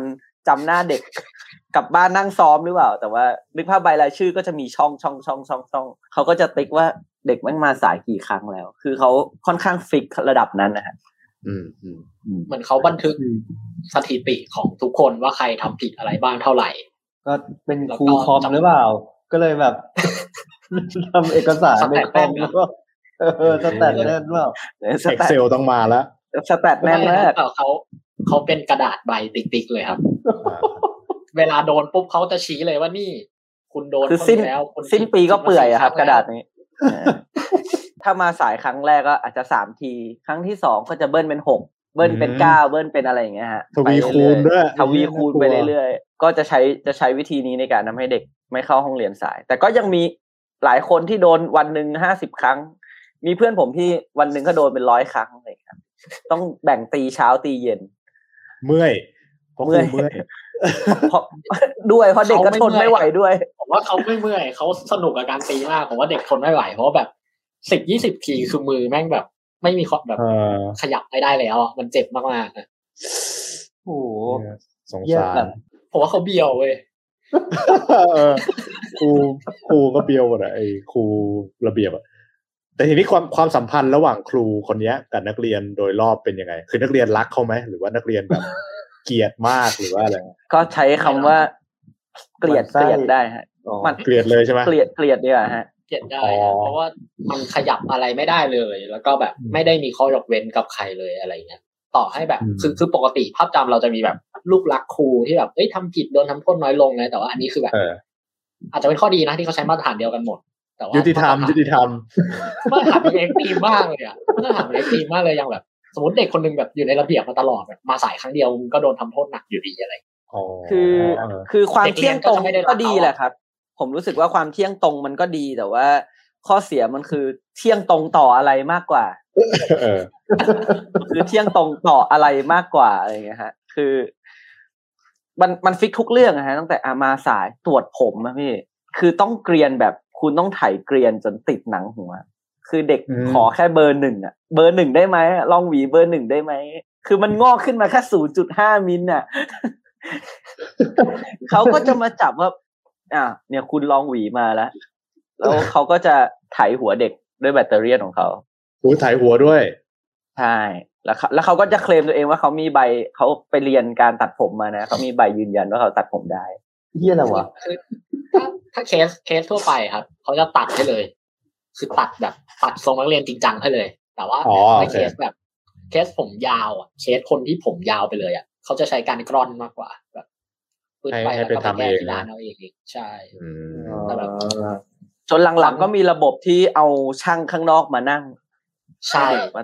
จำหน้าเด็กกลับบ้านนั่งซ้อมหรือเปล่า แต่ว่านึกภาพใบรายชื่อก็จะมีช่องช่องช่องช่องช่องเขาก็จะติ๊กว่าเด็กแม่งมาสายกี่ครั้งแล้ว คือเขาค่อนข้างฟิกระดับนั้นนะฮะอืมอืมเหมือนเขาบันทึกสถิติของทุกคนว่าใครทำผิดอะไรบ้างเท่าไหร่ ก็เป็นแล้วครูก็คอมจำหรือเปล่า ก็เลยแบบทำเอกสารในคอมสแตทแน่นนะแล้วก็เออสแตทแน่นเปล่าสเอ็กแตทเซลต้องมาแล้วสแตทแน่นมากเออเขาเขาเป็นกระดาษใบติ๊กๆเลยครับอ่าเวลาโดนปุ๊บเขาจะชี้เลยว่านี่ คุณโดนคือสิ้นเท่าแล้วคุณสิ้นปีก็เปื่อยอะครับผิกระดาษนี้เออถ้ามาสายครั้งแรกก็อาจจะสามที ครั้งที่สองก็จะเบิ้ลเป็นหกเบิ้ลเป็นเก้าเบิ้ลเป็นอะไรอย่างเงี้ยฮะทวีคูณด้วยทวีคูณไปเรื่อยๆ ก็จะใช้จะใช้วิธีนี้ในการทำให้เด็กไม่เข้าห้องเรียนสาย แต่ก็ยังมีหลายคนที่โดนวันหนึ่งห้าสิบครั้ง มีเพื่อนผมที่วันหนึ่งก็โดนเป็นร้อยครั้งเลยครับ ต้องแบ่งตีเช้าตีเย็น เมื่อยเพราะครูเมื่อยเมื่อยเพราะด้วยเพราะเด็กก็ทนไม่ไหวด้วย ผมว่าเขาไม่เมื่อยเขาสนุกกับการตีมากผมว่าเด็กทนไม่ไหวเพราะว่าแบบสิบยี่สิบทีคือมือแม่งแบบ ไม่มีความแบบเออขยับไม่ได้แล้วอะมันเจ็บมากๆอะโอ้โหสงแย่สารแบบ ผมว่าเขาเบียวเว้ยเออครูครูก็เบียวหมดอะไอ้ครูระเบียบอะแต่ทีนี้ความความสัมพันธ์ระหว่างครูคนเนี้ย กับนักเรียนโดยรอบเป็นยังไง คือนักเรียนรักเขาไหมหรือว่านักเรียนแบบเกลียดมากหรือว่าอะไรก็ใช้คำว่า เกลียดหมั่นไส้เกลียดได้ฮะอ๋อมันเกลียดเลยใช่ไหมเกลียดเกลียดดีกว่าฮะเกลียดได้อ๋ออะเพราะว่ามันขยับอะไรไม่ได้เลย แล้วก็แบบไม่ได้มีข้อยกเว้นกับใครเลยอะไรเงี้ย ต่อให้แบบอืมคือคือปกติภาพจำเราจะมีแบบลูกรักครูที่แบบเอ้ยทำผิดโดนทำโทษน้อยลงไงแต่ว่าอันนี้คือแบบเอออาจจะเป็นข้อดีนะที่เขาใช้มาตรฐานเดียวกันหมด แต่ว่ายุติธรรมาตยุติธรรมมาตรฐานมัน extreme มากเลยอะมาตรฐานมัน extreme มากเลยอย่างแบบ สมมติเด็กคนหนึงแบบอยู่ในระเบียบมาตลอดแบบมาสายครั้งเดียวก็โดนทำโทษหนักอยู่ดีอะไรอ๋อคือเออคือความเด็กเรีเที่ยยนงก็ตรงจะไม่ได้รับก็ดีเขาอะแหละครับ ผมรู้สึกว่าความเที่ยงตรงมันก็ดีแต่ว่า ข้อเสียมันคือเที่ยงตรงต่ออะไรมากกว่าเออคือเที่ยงตรงต่ออะไรมากกว่าอะไรเงี้ยฮะ คือ มันมันฟิกทุกเรื่องอะฮะตั้งแต่อามาสายตรวจผมอะพี่ คือต้องเกรียนแบบคุณต้องไถเกรียนจนติดหนังหัว คือเด็กอืมขอแค่เบอร์หนึ่งอะเบอร์หนึ่งได้ไหมลองหวีเบอร์หนึ่งได้ไหมคือมันงอกขึ้นมาแค่ศูนย์จุดห้ามิลอะเขาก็จะมาจับว่าอะเนี่ยคุณลองหวีมาแล้ว แล้วเขาก็จะไถหัวเด็กด้วยแบตเตอรี่ของเขาหูถ่ายหัวด้วย ใช่ แล้วเขาแล้วเขาก็จะเคลมตัวเองว่าเขามีใบเขาไปเรียนการตัดผมมานะเขามีใบยืนยันว่าเขาตัดผมได้เฮียอะไรวะคือถ้าถ้า case case ทั่วไปครับเขาจะตัดให้เลย คือตัดแบบตัดทรงนักเรียนจริงจังให้เลย แต่ว่าอ๋อในโอเคเคสแบบ เคสผมยาวอะเคสคนที่ผมยาวไปเลยอะเขาจะใช้การกร่อนมากกว่าแบบปืนให้ไปให้แล้วไปก็ไปทำแก้เองที่นะร้านเอาเองอีกใช่อืมแต่แบบ จนหลังๆก็มีระบบที่เอาช่างข้างนอกมานั่งใช่มา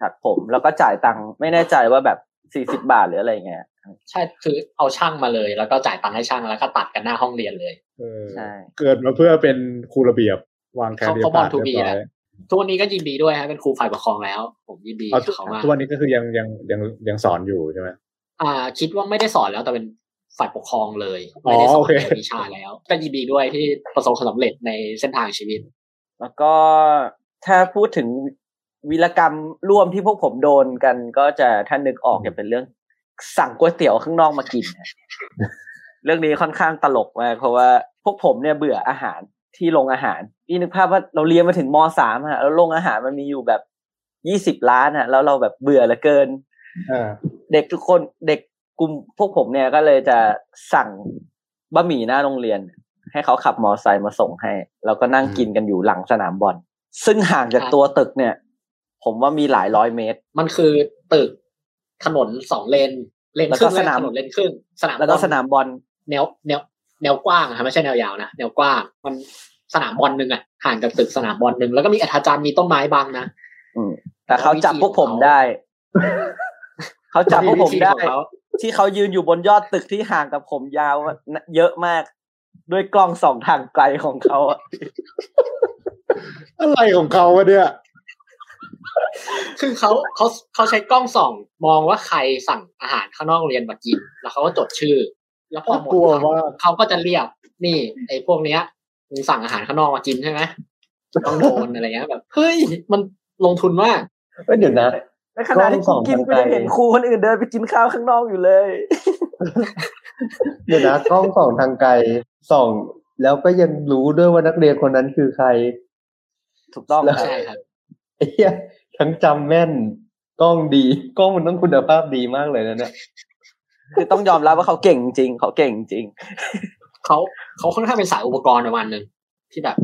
ตัดผมแล้วก็จ่ายตังค์ไม่แน่ใจว่าแบบสี่สิบาทหรืออะไรเงี้ยใช่คือเอาช่างมาเลย แล้วก็จ่ายตังค์ให้ช่างแล้วก็ตัดกันหน้าห้องเรียนเลยเออใช่เกิดมาเพื่อเป็นครูระเบียบวางแคเขาเรียเขาบบอปาลดทูเรีบียบร้แหอละยทุกวันนี้ก็ยินดีด้วยฮะเป็นครูฝ่ายปกครองแล้ว ผมยินดีอ๋อกับเขามากทุกวันนี้ก็คือยังยังยังยังสอนอยู่ใช่ไหมอ่า คิดว่าไม่ได้สอนแล้วแต่เป็น ฝ่ายปกครองเลยอ๋อไม่ได้สอโอนเคในวิชาแล้วก็ยินดีด้วยที่ประสบความสำเร็จในเส้นทางชีวิต แล้วก็ถ้าพูดถึงวีรกรรมร่วมที่พวกผมโดนกัน ก็จะถ้านึกออกจะเป็นเรื่อง สั่งก๋วยเตี๋ยวข้างนอกมากินฮะเรื่องนี้ค่อนข้างตลกมากเพราะว่าพวกผมเนี่ยเบื่ออาหารที่โรงอาหารพี่นึกภาพว่าเราเรียนมาถึงมสามฮะแล้วโรงอาหารมันมีอยู่แบบยี่สิบล้านฮะแล้วเราแบบเบื่อเหลือเกินอ่าเด็กทุกคนเด็ก กลุ่มพวกผมเนี่ยก็เลยจะสั่งบะหมี่หน้าโรงเรียน ให้เขาขับมอไซค์มาส่งให้ แล้วก็นั่งกินกันอยู่หลังสนามบอลซึ่งห่างจากตัวตึกเนี่ย ผมว่ามีหลายร้อยเมตร มันคือตึกถนนสองเลนเลนแล้วคก็รึ่งสนามถนนเลนครึ่งสนามแล้วก็บอลสนามบอลแนวแนวแนวกว้างอะครับไม่ใช่แนวยาวนะแนวกว้างมันสนามบอลหนึ่งอะห่างจากตึกสนามบอลหนึ่งแล้วก็มีอาจารย์มีต้นไม้บังนะอืมแต่เขาจับพวกผมได้ เขาจับพวกผมได้วิธีของเขา ที่เขายืนอยู่บนยอดตึกที่ห่างกับผมยาวเยอะมาก ด้วยกล้องสองทางไกลของเขาอะอะไรของเขาวะเนี่ย คือเขาเขาเขาใช้กล้องส่อง มองว่าใครสั่งอาหารข้างนอกโรงเรียนมากิน แล้วเขาก็จดชื่อ แล้วพอหมดกลัววันมากเขาก็จะเรียกนี่ ไอ้พวกเนี้ยมึงสั่งอาหารข้างนอกมากินใช่ไหมต้องโดนอะไรเงี้ยแบบเฮ้ยมันลงทุนมากเอ้ยเดี๋ยวนะ ในขณะที่กล้กูองกินส่องกูยังทางไกลเห็นครูคนอื่นเดินไปกินข้าวข้างนอกอยู่เลย เดี๋ยวนะกล้องส่องทางไกลส่อง แล้วก็ยังรู้ด้วยว่านักเรียนคนนั้นคือใคร ถูกต้องแล้วครับใช่ครับไอ้เหี้ยทั้งจำแม่นกล้องดีกล้องมันต้องคุณภาพดีมากเลยนะเนี่ยคือต้องยอมรับว่าเขาเก่งจริงเขาเก่งจริงเขาเขาค่อนข้างเป็นสายอุปกรณ์ประมาณหนึ่ง ที่แบบ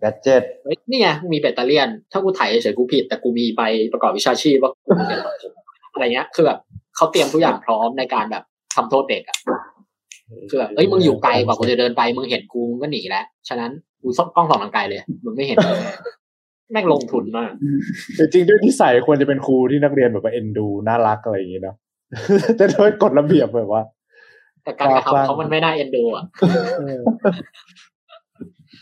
แกดเจ็ตเฮ้ยนี่ไงมีแบตเตอรี่ยนถ้ากูถ่ายเฉยๆกูผิด แต่กูมีใบประกอบวิชาชีพว่ากูเป็นอะไรเงี้ย คือแบบเขาเตรียมทุกอย่างพร้อมในการแบบทำโทษเด็กอะคือแบบเอ้ยมึงอยู่ไกลกว่ากูจะเดินไปมึงเห็นกูมึงก็หนีแล้วฉะนั้นกูซ่อมกล้องส่องทางไกลเลยมึงไม่เห็นแม่งลงทุนมากแต่จริงด้วยนิสัยควรจะเป็นครูที่นักเรียนแบบว่าเอ็นดูน่ารักอะไรอย่างงี้เนาะแต่ด้วยกฎระเบียบแบบว่าแต่การกระทำเขามันไม่น่าเอ็นดูอะ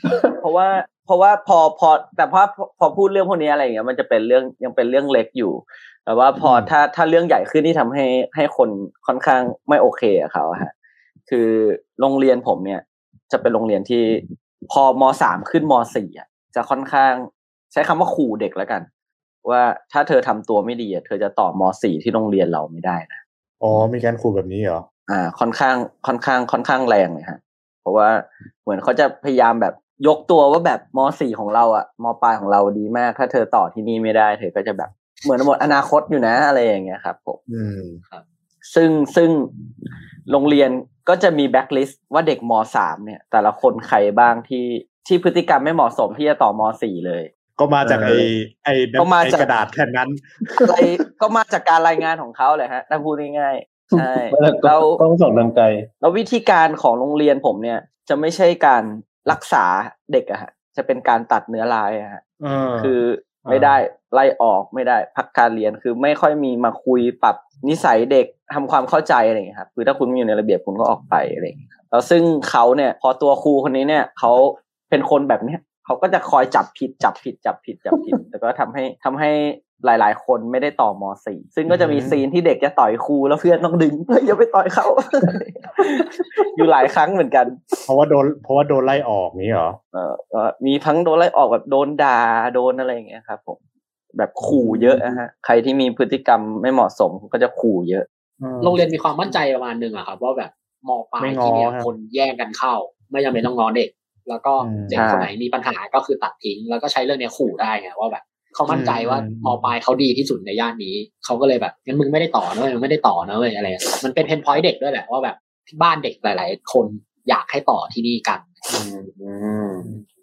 เออเพราะว่า เพราะว่าพอพอ แต่พอพอพูดเรื่องพวกนี้อะไรอย่างเงี้ยมันจะเป็นเรื่องยังเป็นเรื่องเล็กอยู่ แต่ว่าพอถ้าถ้าเรื่องใหญ่ขึ้นที่ทำให้ให้คนค่อนข้างไม่โอเคกับเขาอะฮะ คือโรงเรียนผมเนี่ย จะเป็นโรงเรียนที่พอมสามขึ้นมสี่อะจะค่อนข้าง ใช้คำว่าขู่เด็กแล้วกัน ว่าถ้าเธอทำตัวไม่ดีอะเธอจะต่อมสี่ที่โรงเรียนเราไม่ได้นะอ๋อมีการขู่แบบนี้เหรออ่า ค่อนข้างค่อนข้างค่อนข้างแรงเลยฮะ เพราะว่าเหมือนเขาจะพยายามแบบ ยกตัวว่าแบบมสี่ของเราอะมปลายของเราดีมาก ถ้าเธอต่อที่นี่ไม่ได้เธอก็จะแบบเหมือนหมดอนาคตอยู่นะ อะไรอย่างเงี้ยครับผมอืมซึ่งซึ่งโรงเรียนก็จะมีแบ็คลิสต์ว่าเด็กมสามเนี่ย แต่ละคนใครบ้างที่ที่พฤติกรรมไม่เหมาะสมที่จะต่อมสี่เลย ก็มาจากไอ้ไอ้ก็มาไอ้จากกระดาษแค่นั้นอะไรก็มาจากการรายงานของเขาเลยฮะถ้าพูดง่ายๆใช่แล้วก็แล้วต้องส่งทางไกลแล้ววิธีการของโรงเรียนผมเนี่ย จะไม่ใช่การ รักษาเด็กอะฮะจะเป็นการตัดเนื้อร้ายอะฮะเออคือไม่ได้ไล่ออกไม่ได้พักการเรียนคือไม่ค่อยมีมาคุยปรับนิสัยเด็กทำความเข้าใจอะไรอย่างเงี้ยครับคือถ้าคุณไม่อยู่ในระเบียบคุณก็ออกไปอะไรอย่างเงี้ยครับแล้วซึ่งเขาเนี่ยพอตัวครูคนนี้เนี่ยเขาเป็นคนแบบเนี้ยเขาก็จะคอยจับผิดจับผิดจับผิดจับผิดแต่ก็ทำให้ทำให้ หลาย ๆ คนไม่ได้ต่อมสี่ซึ่งก็จะมีซีนที่เด็กจะต่อยครูแล้วเพื่อนต้องดึงเฮ้ยอย่าไปต่อยเขา อยู่หลายครั้งเหมือนกัน เพราะว่าโดนเพราะว่าโดนไล่ออกนี้เหรอเออเอ่อมีทั้งโดนไล่ออกแบบโดนด่าโดนอะไรอย่างเงี้ยครับผมแบบขู่เยอะนะฮะ ใครที่มีพฤติกรรมไม่เหมาะสมก็จะขู่เยอะ โรงเรียนมีความมั่นใจประมาณหนึ่งอะครับว่าแบบมปลายไม่ง้อที่เนี่ยครับคนแย่งกันเข้า ไม่จำเป็นต้องง้อเด็ก แล้วก็อืมเด็กคนไหนมีปัญหาก็คือตัดทิ้ง แล้วก็ใช้เรื่องเนี้ยขู่ได้ไงว่าแบบ เขามั่นใจว่าอืมมปลายเขาดีที่สุดในย่านนี้ เขาก็เลยแบบงั้นมึงไม่ได้ต่อนะเว้ยมึงไม่ได้ต่อนะเว้ยอะไรอะมันเป็นเพนพอยต์เด็กด้วยแหละว่าแบบที่บ้านเด็กหลาย ๆ คนอยากให้ต่อที่นี่กัน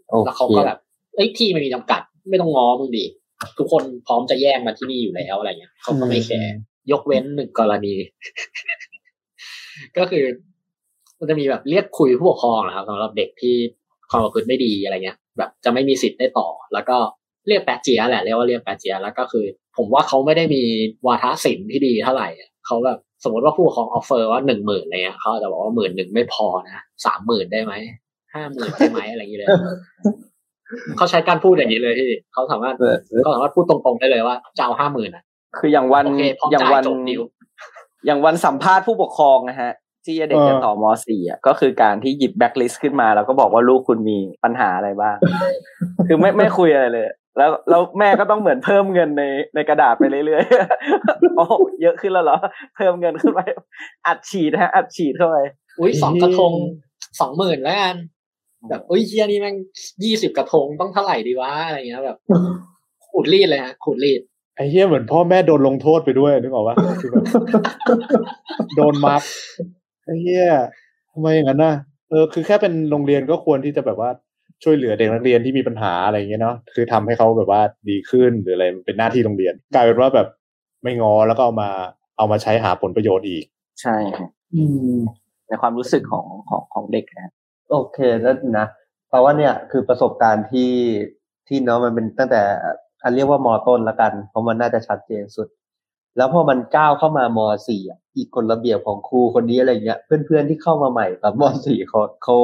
โอแล้วเคเขาก็แบบเอ้ยที่มันมีจำกัด ไม่ต้องง้อมึงดิทุกคนพร้อมจะแย่งมาที่นี่อยู่แล้วอะไรเงี้ยเขาก็ไม่แคร์ยกเว้นหนึ่งกรณี ก็คือ มันจะมีแบบเรียกคุยผู้ปกครองนะครับสำหรับเด็กที่ความประพฤติไม่ดีอะไรเงี้ย แบบจะไม่มีสิทธิ์ได้ต่อ แล้วก็ เรียกแป๊ะเจี๊ยะแหละเรียกว่าเรียกแป๊ะเจี๊ยะแล้วก็คือ ผมว่าเขาไม่ได้มีวาทศิลป์ที่ดีเท่าไหร่อะเขาแบบสมมติว่าผู้ปกครอง offer ว่าหนึ่งหมื่นอะไรเงี้ยเขาอาจจะบอกว่าหมื่นหนึ่งไม่พอนะสามหมื่นได้ไหมห้าหมื่นได้ไหมอะไรอย่างเงี้ยเลยเขาใช้การพูดอย่างนี้เลยที่เขาสามารถเออเขาสามารถพูดตรงๆได้เลยว่าจะเอาห้าหมื่นอะ คืออย่างวันโอเคพร้อมอย่างจ่ายวันจบดิวอย่างวันสัมภาษณ์ผู้ปกครองนะฮะที่เด็กจะต่อมสี่อะก็คือการที่หยิบแบ็คลิสต์ขึ้นมา แล้วก็บอกว่าลูกคุณมีปัญหาอะไรบ้าง คือไม่ไม่คุยอะไรเลย แล้วแล้วแม่ก็ต้องเหมือนเพิ่มเงินในในกระดาษไปเรื่อยๆโอ้เยอะขึ้นแล้วเหรอ เพิ่มเงินขึ้นไป อัดฉีดฮะ อัดฉีดเข้าไปอุ้ยสองกระทงสองหมื่นแล้วกันแบบอุ้ยเหี้ยนี่แม่งยี่สิบกระทงต้องเท่าไหร่ดีวะอะไรเงี้ยแบบขูดรีดเลยฮะขูดรีดไอ้เหี้ยเหมือนพ่อแม่โดนลงโทษไปด้วยนึกออกปะคือแบบโดนมัดไอ้เหี้ยทำไมอย่างนั้นน่ะเออคือแค่เป็นโรงเรียนก็ควรที่จะแบบว่า ช่วยเหลือเด็กนักเรียนที่มีปัญหาอะไรอย่างเงี้ยเนาะคือทำให้เขาแบบว่าดีขึ้นหรืออะไรมันเป็นหน้าที่โรงเรียน กลายเป็นว่าแบบไม่งอแล้วก็เอามาเอามาใช้หาผลประโยชน์อีก ใช่ฮะในความรู้สึกของของของเด็กนะโอเคแล้วนะเพราะว่าเนี่ยคือประสบการณ์ที่ที่เนาะมันเป็นตั้งแต่อันเรียกว่ามอต้นละกัน เพราะมันน่าจะชัดเจนสุด แล้วพอมันก้าวเข้ามามสี่อะอีกกฎระเบียบของครูคนนี้อะไรเงี้ย เพื่อนๆที่เข้ามาใหม่กับมสี่เขาเขา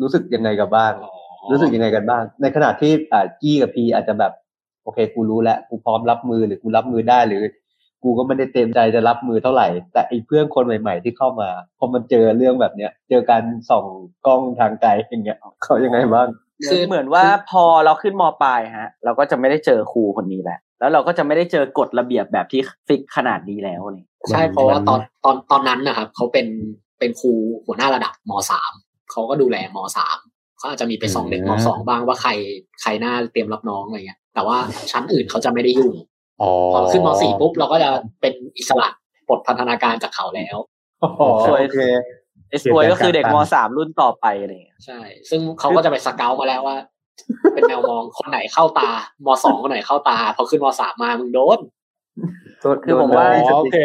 รู้สึกยังไงกับบ้าง รู้สึกยังไงกันบ้าง ในขณะที่อ่ากี้กับพีอาจจะแบบ โอเค กูรู้แล้วกูพร้อมรับมือหรือกูรับมือได้หรือ กูก็ไม่ได้เต็มใจจะรับมือเท่าไหร่ แต่ไอ้เพื่อนคนใหม่ ๆ ที่เข้ามาพอมันเจอเรื่องแบบเนี้ย เจอการส่องกล้องทางไกลอย่างเงี้ยเขายังไงบ้างคือเหมือนว่าพอเราขึ้นมปลายฮะ เราก็จะไม่ได้เจอครูคนนี้แหละ แล้วเราก็จะไม่ได้เจอกฎระเบียบแบบที่ฟิกขนาดนี้แล้วเลยใช่มันเพราะว่ามันตอนตอนตอนนั้นนะครับเขาเป็นเป็นครูหัวหน้าระดับมสามเขาก็ดูแลมสาม เขาอาจจะมีไปส่องเด็กมสองบ้างว่าใครใครน่าเตรียมรับน้องอะไรเงี้ย แต่ว่าชั้นอื่นเขาจะไม่ได้ยุ่งอ๋อพอขึ้นมสี่ปุ๊บเราก็จะเป็นอิสระปลดพันธนาการจากเขาแล้วอ๋อสวยโอเคไอ้สวยก็คือเด็กมสามรุ่นต่อไปอะไรอย่างเงี้ยใช่ ซึ่งเขาก็จะไปสเกลมาแล้วว่า เป็นแนวมองคนไหนเข้าตามสองคนไหนเข้าตาพอขึ้นมสามมามึงโดนคือผมว่าอ๋อโอเค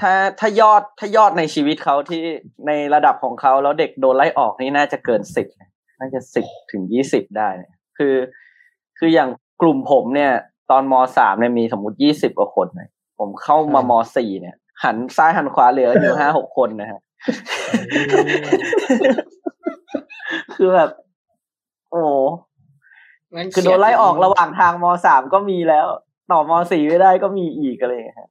ถ้าถ้ายอดถ้ายอดในชีวิตเขาที่ในระดับของเขาแล้วเด็กโดนไล่ออกนี่น่าจะเกินสิบน่าจะสิบถึงยี่สิบได้เนี่ยคือ คืออย่างกลุ่มผมเนี่ย ตอนมสามเนี่ยมีสมมติยี่สิบกว่าคนเนี่ยผมเข้ามามสี่เนี่ย หันซ้ายหันขวาเหลืออยู่ห้าหกคนนะฮะคือแบบ โอ้แม่งคือโดนไล่ออกระหว่างทางมสามก็มีแล้ว ต่อมสี่ไม่ได้ก็มีอีกอะไรอย่างเงี้ยฮะ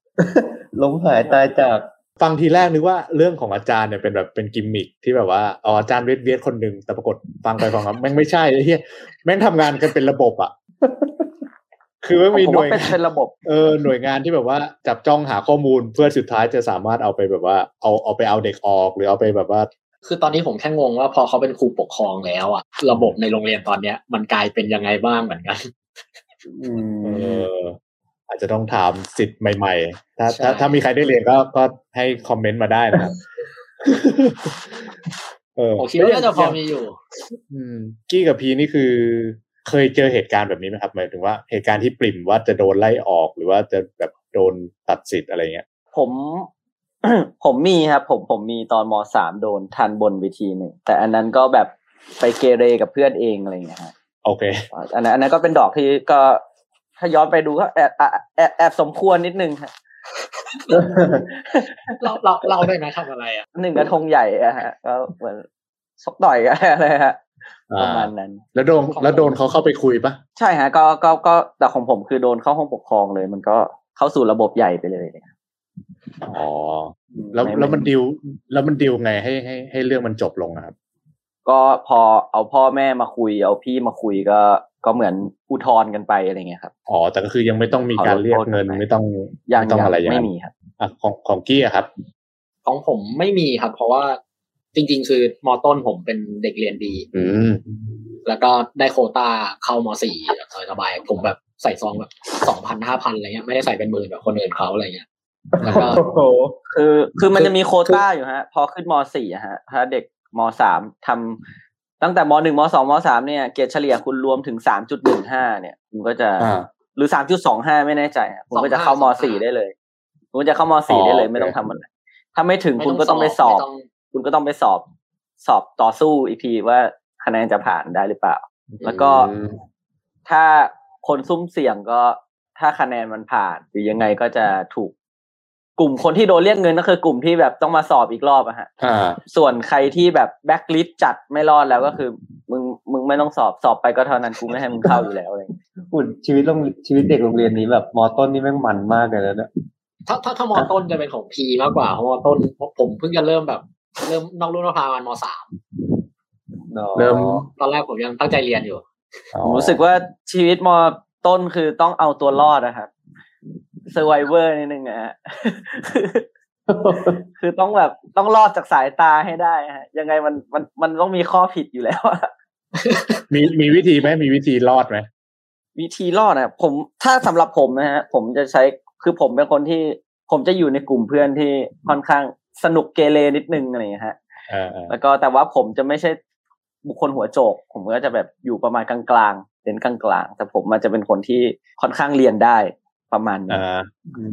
ล้มหายตายจากฟังทีแรกนึกว่าเรื่องของอาจารย์เนี่ยเป็นแบบเป็นกิมมิคที่แบบว่าอ๋ออาจารย์เวทเวทคนหนึ่งแต่ปรากฏฟังไปฟังมาแม่งไม่ใช่ไอ้เหี้ยแม่งทำงานกันเป็นระบบอะคือไม่งมีผมหน่ว่าวยเป็นเป็นระบบเออหน่วยงานที่แบบว่าจับจ้องหาข้อมูลเพื่อสุดท้ายจะสามารถเอาไปแบบว่า เอาเอาไปเอาเด็กออกหรือเอาไปแบบว่า คือตอนนี้ผมแค่งงว่าพอเขาเป็นครูปกครองแล้วอะระบบในโรงเรียนตอนเนี้ย มันกลายเป็นยังไงบ้างเหมือนกัน อืเอมออาจจะต้องถามสิทธิ์ใหม่ๆ ถ้าใช่ถ้าถ้ามีใครได้เรียนก็ก็ให้คอมเมนต์มาได้นะครับเออผมคิดว่าน่าจะพอมีอยู่ อืม กี้กับพีนี่คือ เคยเจอเหตุการณ์แบบนี้ไหมครับหมายถึงว่าเหตุการณ์ที่ปริ่มว่าจะโดนไล่ออกหรือว่าจะแบบโดนตัดสิทธิ์อะไรเงี้ย ผมผมมีครับผมผมมีตอนมสามโดนทันบนเวทีหนึ่งแต่อันนั้นก็แบบไปเกเรกับเพื่อนเองอะไรอย่างเงี้ยฮะโอเคอันนั้นอันนั้นก็เป็นดอกที่ก็ ถ้าย้อนไปดูก็แอบแอบแอบแอบสมควรนิดนึงฮะเราเราเราได้ไหมทำอะไรอะหนึ่งกระทงใหญ่อะฮะก็เหมือนชกต่อยกันอะไรฮะอ่าประมาณนั้น แล้วโดนแล้วโดนเขาเข้าไปคุยปะใช่ฮะ ก็ก็ก็แต่ของผมคือโดนเข้าห้องปกครองเลย มันก็เข้าสู่ระบบใหญ่ไปเลยอ๋อแล้วแล้วมันดิวแล้วมันดิวไงให้ให้ให้เรื่องมันจบลงอะครับ ก็พอเอาพ่อแม่มาคุย เอาพี่มาคุยก็ ก็เหมือนอุทธรณ์กันไปอะไรเงี้ยครับอ๋อแต่ก็คือยังไม่ต้องมีการเรียกเงินขอลดโทษไปไม่ต้องยังไม่ต้องยังอะไรอย่างไม่นั้นมีครับอะของของกี้อะครับ ของผมไม่มีครับ เพราะว่าจริง ๆ คือมอต้นผมเป็นเด็กเรียนดี อืมแล้วก็ได้โควต้าเข้ามสี่แบบสบายๆผมแบบใส่ซองแบบสองพันห้าพันอะไรเงี้ยไม่ได้ใส่เป็นหมื่นแบบคนอื่นเขาอะไรเงี้ยแล้วก็โอ้โหคือคือมันคือจะมีโควต้าอยู่ฮะ พอขึ้นมสี่อะฮะถ้าเด็กมสามทำ ตั้งแต่มหนึ่งมสองมสามเนี่ยเกรดเฉลี่ยคุณรวมถึงสามจุดหนึ่งห้าเนี่ยคุณก็จะอ่าหรือสามจุดสองห้าไม่แน่ใจอะคุณก็จะเข้ามสี่ได้เลยคุณก็จะเข้ามสี่ได้เลยอ๋อไม่ต้องโอเคทำอะไรถ้าไม่ถึงไม่คุณต้องก็ต้องไปสอบไม่ต้องคุณก็ต้องไปสอบสอบต่อสู้อีกทีว่าคะแนนจะผ่านได้หรือเปล่า แล้วก็อืมถ้าคนซุ่มเสี่ยงก็ถ้าคะแนนมันผ่าน หรือยังไงก็จะถูก กลุ่มคนที่โดนเรียกเงินก็คือกลุ่มที่แบบต้องมาสอบอีกรอบอะฮะอ่าส่วนใครที่แบบแบ็คลิสจัดไม่รอดแล้วก็คือ มึงมึงไม่ต้องสอบสอบไปก็เท่านั้นกูไม่ให้มึงเข้าอยู่แล้วอะไรอย่างเงี้ยอุ่นชีวิตโรงชีวิตเด็กโรงเรียนนี้แบบมอต้นนี่แม่งมันมากเลยนะเนี่ยถ้าถ้าถ้ามอต้นจะเป็นของพีมากกว่าเพราะมอต้นผมเพิ่งจะเริ่มแบบ เริ่มนอกรุ่นนอกทางประมาณมสามอ๋อเริ่มตอนแรกผมยังตั้งใจเรียนอยู่ผมรู้สึกว่าชีวิตมอต้นคือต้องเอาตัวรอดนะครับ survivor นิดนึงอะฮะคือต้องแบบต้องรอดจากสายตาให้ได้ฮะ ยังไงมันมันมันต้องมีข้อผิดอยู่แล้วอะมีมีวิธีไหมมีวิธีรอดไหมวิธีรอดนะผมถ้าสำหรับผมนะฮะ ผมจะใช้คือผมเป็นคนที่ผมจะอยู่ในกลุ่มเพื่อนที่ค่อนข้างสนุกเกเรนิดนึงอะไรอย่างเงี้ยฮะเออเออแล้วก็แต่ว่าผมจะไม่ใช่บุคคลหัวโจก ผมก็จะแบบอยู่ประมาณกลางๆเน้นกลางๆแต่ผมมันจะเป็นคนที่ค่อนข้างเรียนได้ ประมาณนี้อ่าอื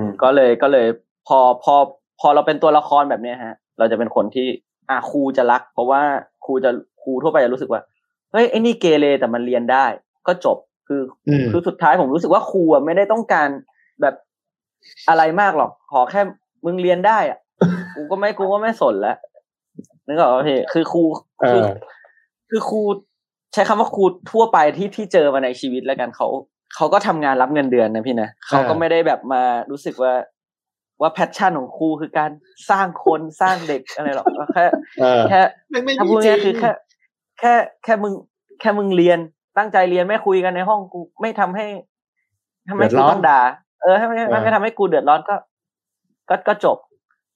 มก็เลยก็เลย พอพอพอเราเป็นตัวละครแบบเนี้ยฮะ เราจะเป็นคนที่ อะครูจะรัก เพราะว่าครูจะครูทั่วไปจะรู้สึกว่าเฮ้ยไอ้นี่เกเรแต่มันเรียนได้ ก็จบคืออมคือสุดท้ายผมรู้สึกว่าครูอะไม่ได้ต้องการแบบอะไรมากหรอก ขอแค่มึงเรียนได้อะกูก็ไม่กูก็ไม่สนแล้วนึกออกไหมพี่คือครูเอคืออคือครูใช้คำว่าครูทั่วไปที่ที่เจอมาในชีวิตแล้วกันเขา เขาก็ทำงานรับเงินเดือนนะพี่นะเขาก็ไม่ได้แบบมารู้สึกว่าว่าแพชชั่นของครูคือการสร้างคนสร้างเด็กอะไรหรอกก็แค่เออแค่ไม่ไม่ถ้ามีพูดจริง่ายๆคืงอแค่แค่แค่มึง แค่มึงเรียนตั้งใจเรียนไม่คุยกันในห้องกูไม่ทำให้ทำให้เดือดกูร้อนต้องด่าเออให้ไม่เออไม่ทำให้กูเดือดร้อนก็ ก็ก็จบ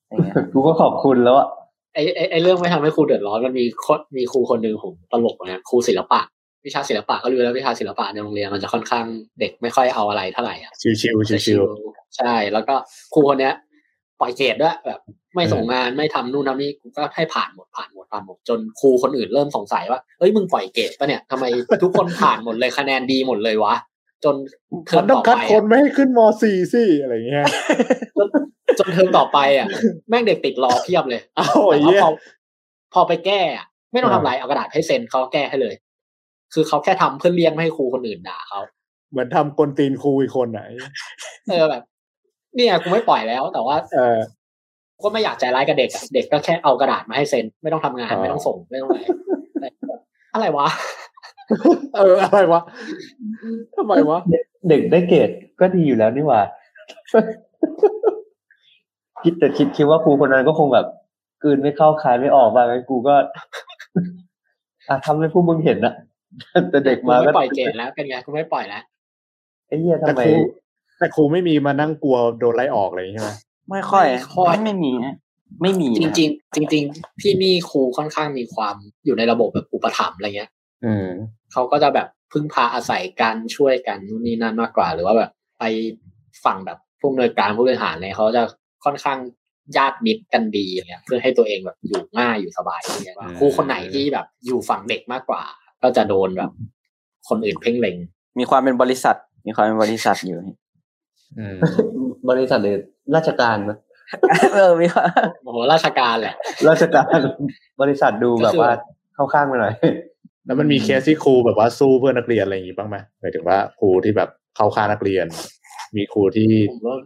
อย่างเงี้ยกูก็ขอบคุณแล้วอะไอไอไอเรื่องไม่ทำให้ครูเดือดร้อนมันมีคนมีครูคนหนึ่งผมตลกนะครูศิลปะ วิชาศิลปะก็รู้แล้ววิชาศิลปะในโรงเรียนมันจะค่อนข้างเด็กไม่ค่อยเอาอะไรเท่าไหร่อะชิวชิวชิวชิวใช่ แล้วก็ครูคนเนี้ย ปล่อยเกรดด้วยแบบ ไม่ส่งงานไม่ทำนู่นทำนี่กูก็ให้ผ่านหมดผ่านหมดผ่านหมดจนครูคนอื่นเริ่มสงสัยว่าเอ้ยมึงปล่อยเกรดปะเนี่ยทำไมทุกคนผ่านหมดเลยคะแนนดีหมดเลยวะจนเทอมัมนต้อต่งอคัดไปคนอะไม่ให้ขึ้นมสี่สิอะไรเงี้ยจนจนเทอมต่อไปอะ แม่งเด็กติดรอเพียบเลยเอาแต่ไอ้ว่าเหี้ยพอพอไปแก้อะไม่ต้องอ่าทำอะไรเอากระดาษให้เซ็นเขาแก้ให้เลย คือเขาแค่ทำเพื่อเลี่ยงไม่ให้ครูคนอื่นด่าเขาเหมือนทำกลตีนครูอีกคนไหนเออแบบเนี่ยกูไม่ปล่อยแล้ว แต่ว่า เออก็ไม่อยากใจร้ายกับเด็กอะเด็กก็แค่เอากระดาษมาให้เซ็นไม่ต้องทำงานอ๋อไม่ต้องส่งไม่ต้องอะไรแต่อะไรวะเอออะไรวะทำไมวะเด็กได้เกรดก็ดีอยู่แล้วนี่หว่าคิดแต่คิดคิดว่าครูคนนั้นก็คงแบบกลืนไม่เข้าคายไม่ออกมางั้นกูก็อะทำให้พวกมึงเห็นนะ แต่เด็กกูมาไม่ก็ปล่อยเกรดแล้วเป็นไงกูไม่ปล่อยแล้วไอ้เหี้ยแต่ทำไมครูแต่ครูไม่มีมานั่งกลัวโดนไล่ออกอะไรอย่างงี้ใช่ไหมไม่ค่อยไม่ค่อยไม่ไม่มีฮะไม่มีจริงๆจริงๆที่นี่ครูค่อนข้างมีความอยู่ในระบบแบบอุปถัมภ์อะไรเงี้ย อืมเขาก็จะแบบพึ่งพาอาศัยกันช่วยกันนู่นนี่นั่นมากกว่า หรือว่าแบบไปฝั่งแบบผู้อำนวยการผู้บริหารเนี่ยเขาจะค่อนข้างญาติมิตรกันดีอะไรเนี่ยเพื่อให้ตัวเองแบบอยู่ง่ายอยู่สบายอย่างเงี้ยว่าครูคนไหนที่แบบอยู่ฝั่งเด็กมากกว่า ก็จะโดนแบบ คนอื่นเพ่งเล็ง มีความเป็นบริษัท มีความเป็นบริษัทอยู่อืมบริษัทหรือราชการนะเออมีความโอ้โหราชการแหละ ราชการบริษัทดูแบบว่าเข้าข้างไปหน่อยแล้วมันมีเคสที่ครูแบบว่าสู้เพื่อนักเรียนอะไรอย่างงี้บ้างไหมหมายถึงว่าครูที่แบบเข้าข้างนักเรียน มีครูที่ผมว่า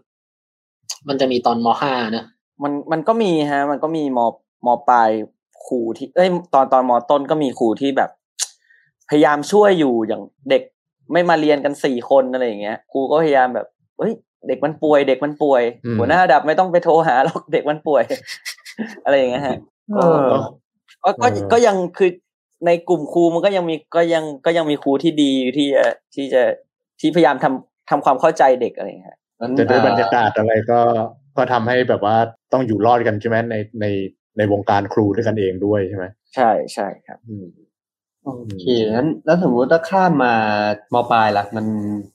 มันจะมีตอนมห้านะมันมันก็มีฮะ มันก็มีมมปลายครูที่ เอ้ย ตอนตอนมต้นก็มีครูที่แบบ พยายามช่วยอยู่อย่างเด็กไม่มาเรียนกันสี่คนอะไรอย่างเงี้ยครูก็พยายามแบบเฮ้ยเด็กมันป่วยเด็กมันป่วย หัวหน้าระดับไม่ต้องไปโทรหาหรอกเด็กมันป่วย อะไรอย่างเงี้ยฮะเออก็ก็ก็ยังคือในกลุ่มครูมันก็ยังมีก็ยังก็ยังมีครูที่ดีที่จะที่จะที่พยายามทำทำความเข้าใจเด็กอะไรอย่างเงี้ยจะด้วยบรรยากาศอะไรก็ก็ทำให้แบบว่าต้องอยู่รอดกันใช่ไหมในในในวงการครูด้วยกันเองด้วยใช่ไหมใช่ใช่ครับอืม โอเคงั้นแล้วสมมติถ้าข้ามมามปลายล่ะมัน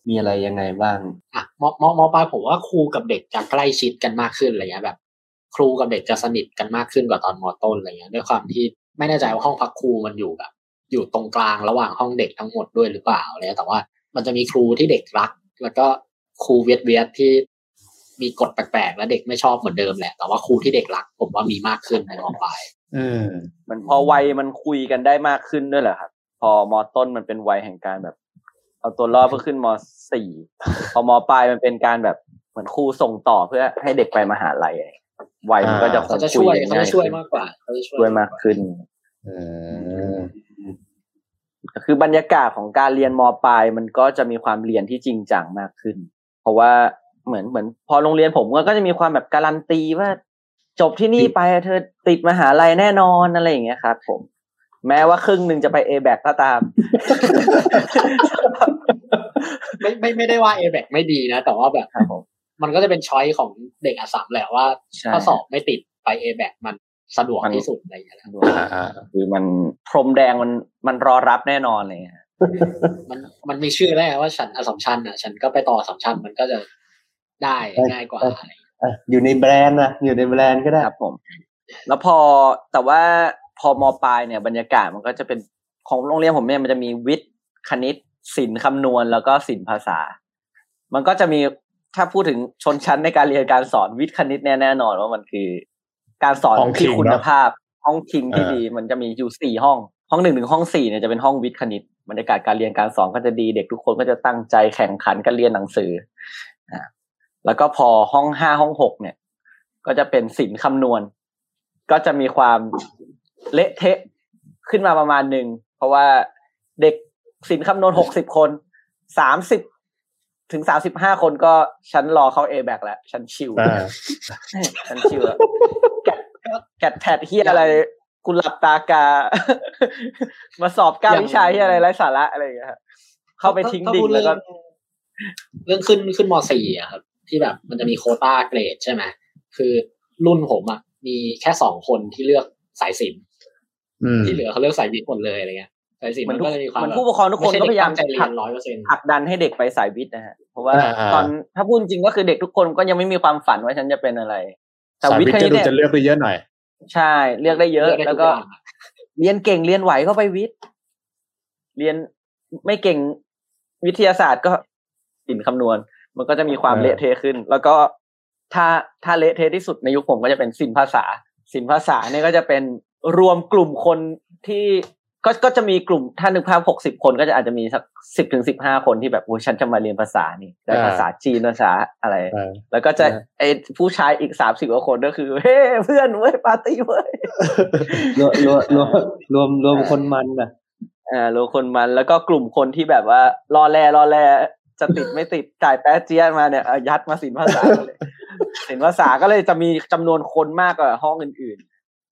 มีอะไรยังไงบ้างอะมมมปลายผมว่าครูกับเด็กจะใกล้ชิดกันมากขึ้นอะไรเงี้ยแบบ ครูกับเด็กจะสนิทกันมากขึ้นกว่าตอนมต้นอะไรเงี้ยด้วยความที่ไม่แน่ใจว่าห้องพักครูมันอยู่แบบ อยู่ตรงกลางระหว่างห้องเด็กทั้งหมดด้วยหรือเปล่าอะไรเงี้ยแต่ว่ามันจะมีครูที่เด็กรัก แล้วก็ครูเวียดเวียดที่มีกฎแปลกๆ และเด็กไม่ชอบเหมือนเดิมแหละ แต่ว่าครูที่เด็กรัก ผมว่ามีมากขึ้นในมปลายอื มมันพอวัยมันคุยกันได้มากขึ้นด้วยแหละครับ พอมอต้นมันเป็นวัยแห่งการแบบ เอาตัวรอดเพื่อขึ้นมสี่พอมปลายมันเป็นการแบบเหมือนครูส่งต่อเพื่อให้เด็กไปมหาลัยอะไรวัยมันก็จะเขาจะคุช่วยกันเขาง่จะช่วยขึ้นมากกว่าเขาจะช่วยช่วยมากขึ้นอืมคือบรรยากาศของการเรียนมปลายมันก็จะมีความเรียนที่จริงจังมากขึ้น เพราะว่าเหมือนเหมือน พอโรงเรียนผมก็จะมีความแบบการันตีว่า จบที่นี่ไปเธอติดมหาลัยแน่นอนอะไรอย่างเงี้ยครับผมแม้ว่าครึ่งหนึ่งจะไปเอแบกก็ตาม ไม่ไม่ไม่ได้ว่าเอแบกไม่ดีนะ แต่ว่าแบบครับผมมันก็จะเป็นช้อยของเด็กอัสสัมแหละว่าใช่ถ้าสอบไม่ติดไปเอแบกมันสะดวกมันที่สุดอะไรอย่างเงี้ยนะอ่าอ่าคือมันพรมแดงมันมันรอรับแน่นอนเลยฮะมันมันมีชื่อแล้วไงว่าฉันอสมชันอะ ฉันก็ไปต่ออสมชันมันก็จะได้ง่ายกว่าอะไร อย่างเงี้ยอะอยู่ในแบรนด์นะอยู่ในแบรนด์ก็ได้ครับผม แล้วพอแต่ว่าพอมปลายเนี่ยบรรยากาศมันก็จะเป็นของโรงเรียนผมเนี่ยมันจะมีวิทย์คณิตศิลป์คำนวณแล้วก็ศิลป์ภาษา มันก็จะมีถ้าพูดถึงชนชั้นในการเรียนการสอนวิทย์คณิตเนี่ยแน่นอนว่ามันคือ การสอนที่คุณภาพ ห้องคิงที่ดี มันจะมีอยู่สี่ห้อง ห้องหนึ่งถึงห้องสี่เนี่ยจะเป็นห้องวิทย์คณิตบรรยากาศการเรียนการสอนก็จะดีเด็กทุกคนก็จะตั้งใจแข่งขันกันเรียนหนังสืออ่า แล้วก็พอห้องห้าห้องหกเนี่ย ก็จะเป็นศิลป์คำนวณ ก็จะมีความเละเทะขึ้นมาประมาณหนึ่งเพราะว่าเด็กศิลป์คำนวณหกสิบคนสามสิบถึงสามสิบห้าคนก็ฉันรอเขาเอแบกแล้วฉันชิวอ่าฉันชิวอะแกดแกดแพดเฮียอะไรกูหลับตากา มาสอบเก้าวิชาเฮียอะไรไร้สาระอะไรอย่างเงี้ยครับเข้าไปทิ้งดิ่งแล้วก็ เรื่องขึ้นขึ้นมสี่อะครับ ที่แบบมันจะมีโควต้าเกรดใช่ไหมคือรุ่นผมอะมีแค่สองคนที่เลือกสายศิลป์อืมที่เหลือเขาเลือกสายวิทย์หมดเลยอะไรเงี้ยสายศิลป์เหมืมัอนนทุกก็จะมีความเหมือนแบบผู้ปกครองทุกคนก็พยายามไใช่เด็กตั้งใจเรียนร้อยเปอร์เซ็นต์ผลักดันให้เด็กไปสายวิทย์นะฮะเพราะว่าอ่าอ่าตอนถ้าพูดจริงก็คือเด็กทุกคนก็ยังไม่มีความฝันว่าฉันจะเป็นอะไรแต่สายวิทวิย์ทคย์ณิจะตดูเนี่ยจะเลือกได้เยอะหน่อยใช่เลือกได้เยอะเลือกได้แล้วทุก็อย่างอะเรียนเก่งเรียนไหวก็ไปวิทย์เรียนไม่เก่งวิทยาศาสตร์ก็สินคำนวณ มันก็จะมีความเออเละเทะขึ้น แล้วก็ถ้าถ้าเละเทะที่สุดในยุคผมก็จะเป็นสินภาษา สินภาษาเนี่ยก็จะเป็นรวมกลุ่มคนที่ก็ก็จะมีกลุ่มถ้านึกภาพหกสิบคนก็จะอาจจะมีสักสิบถึงสิบห้าคนที่แบบโอ้ยฉันจะมาเรียนภาษานี่ได้ภาษาจีนภาษาอะไรอ่าแล้วก็จะเออไอผู้ชายอีกสามสิบกว่าคนก็คือเฮ้เพื่อนเว้ยปาร์ตี้เว้ยรวมรวมรวมรวมรวมคนมันนะอ่ารวมคนมันแล้วก็กลุ่มคนที่แบบว่ารอแลรอแล จะติดไม่ติดจ่ายแป๊ะเจี๊ยมาเนี่ยเอายัดมาสินภาษาเลยสินภาษาก็เลยจะมีจำนวนคนมากกว่าห้องอื่น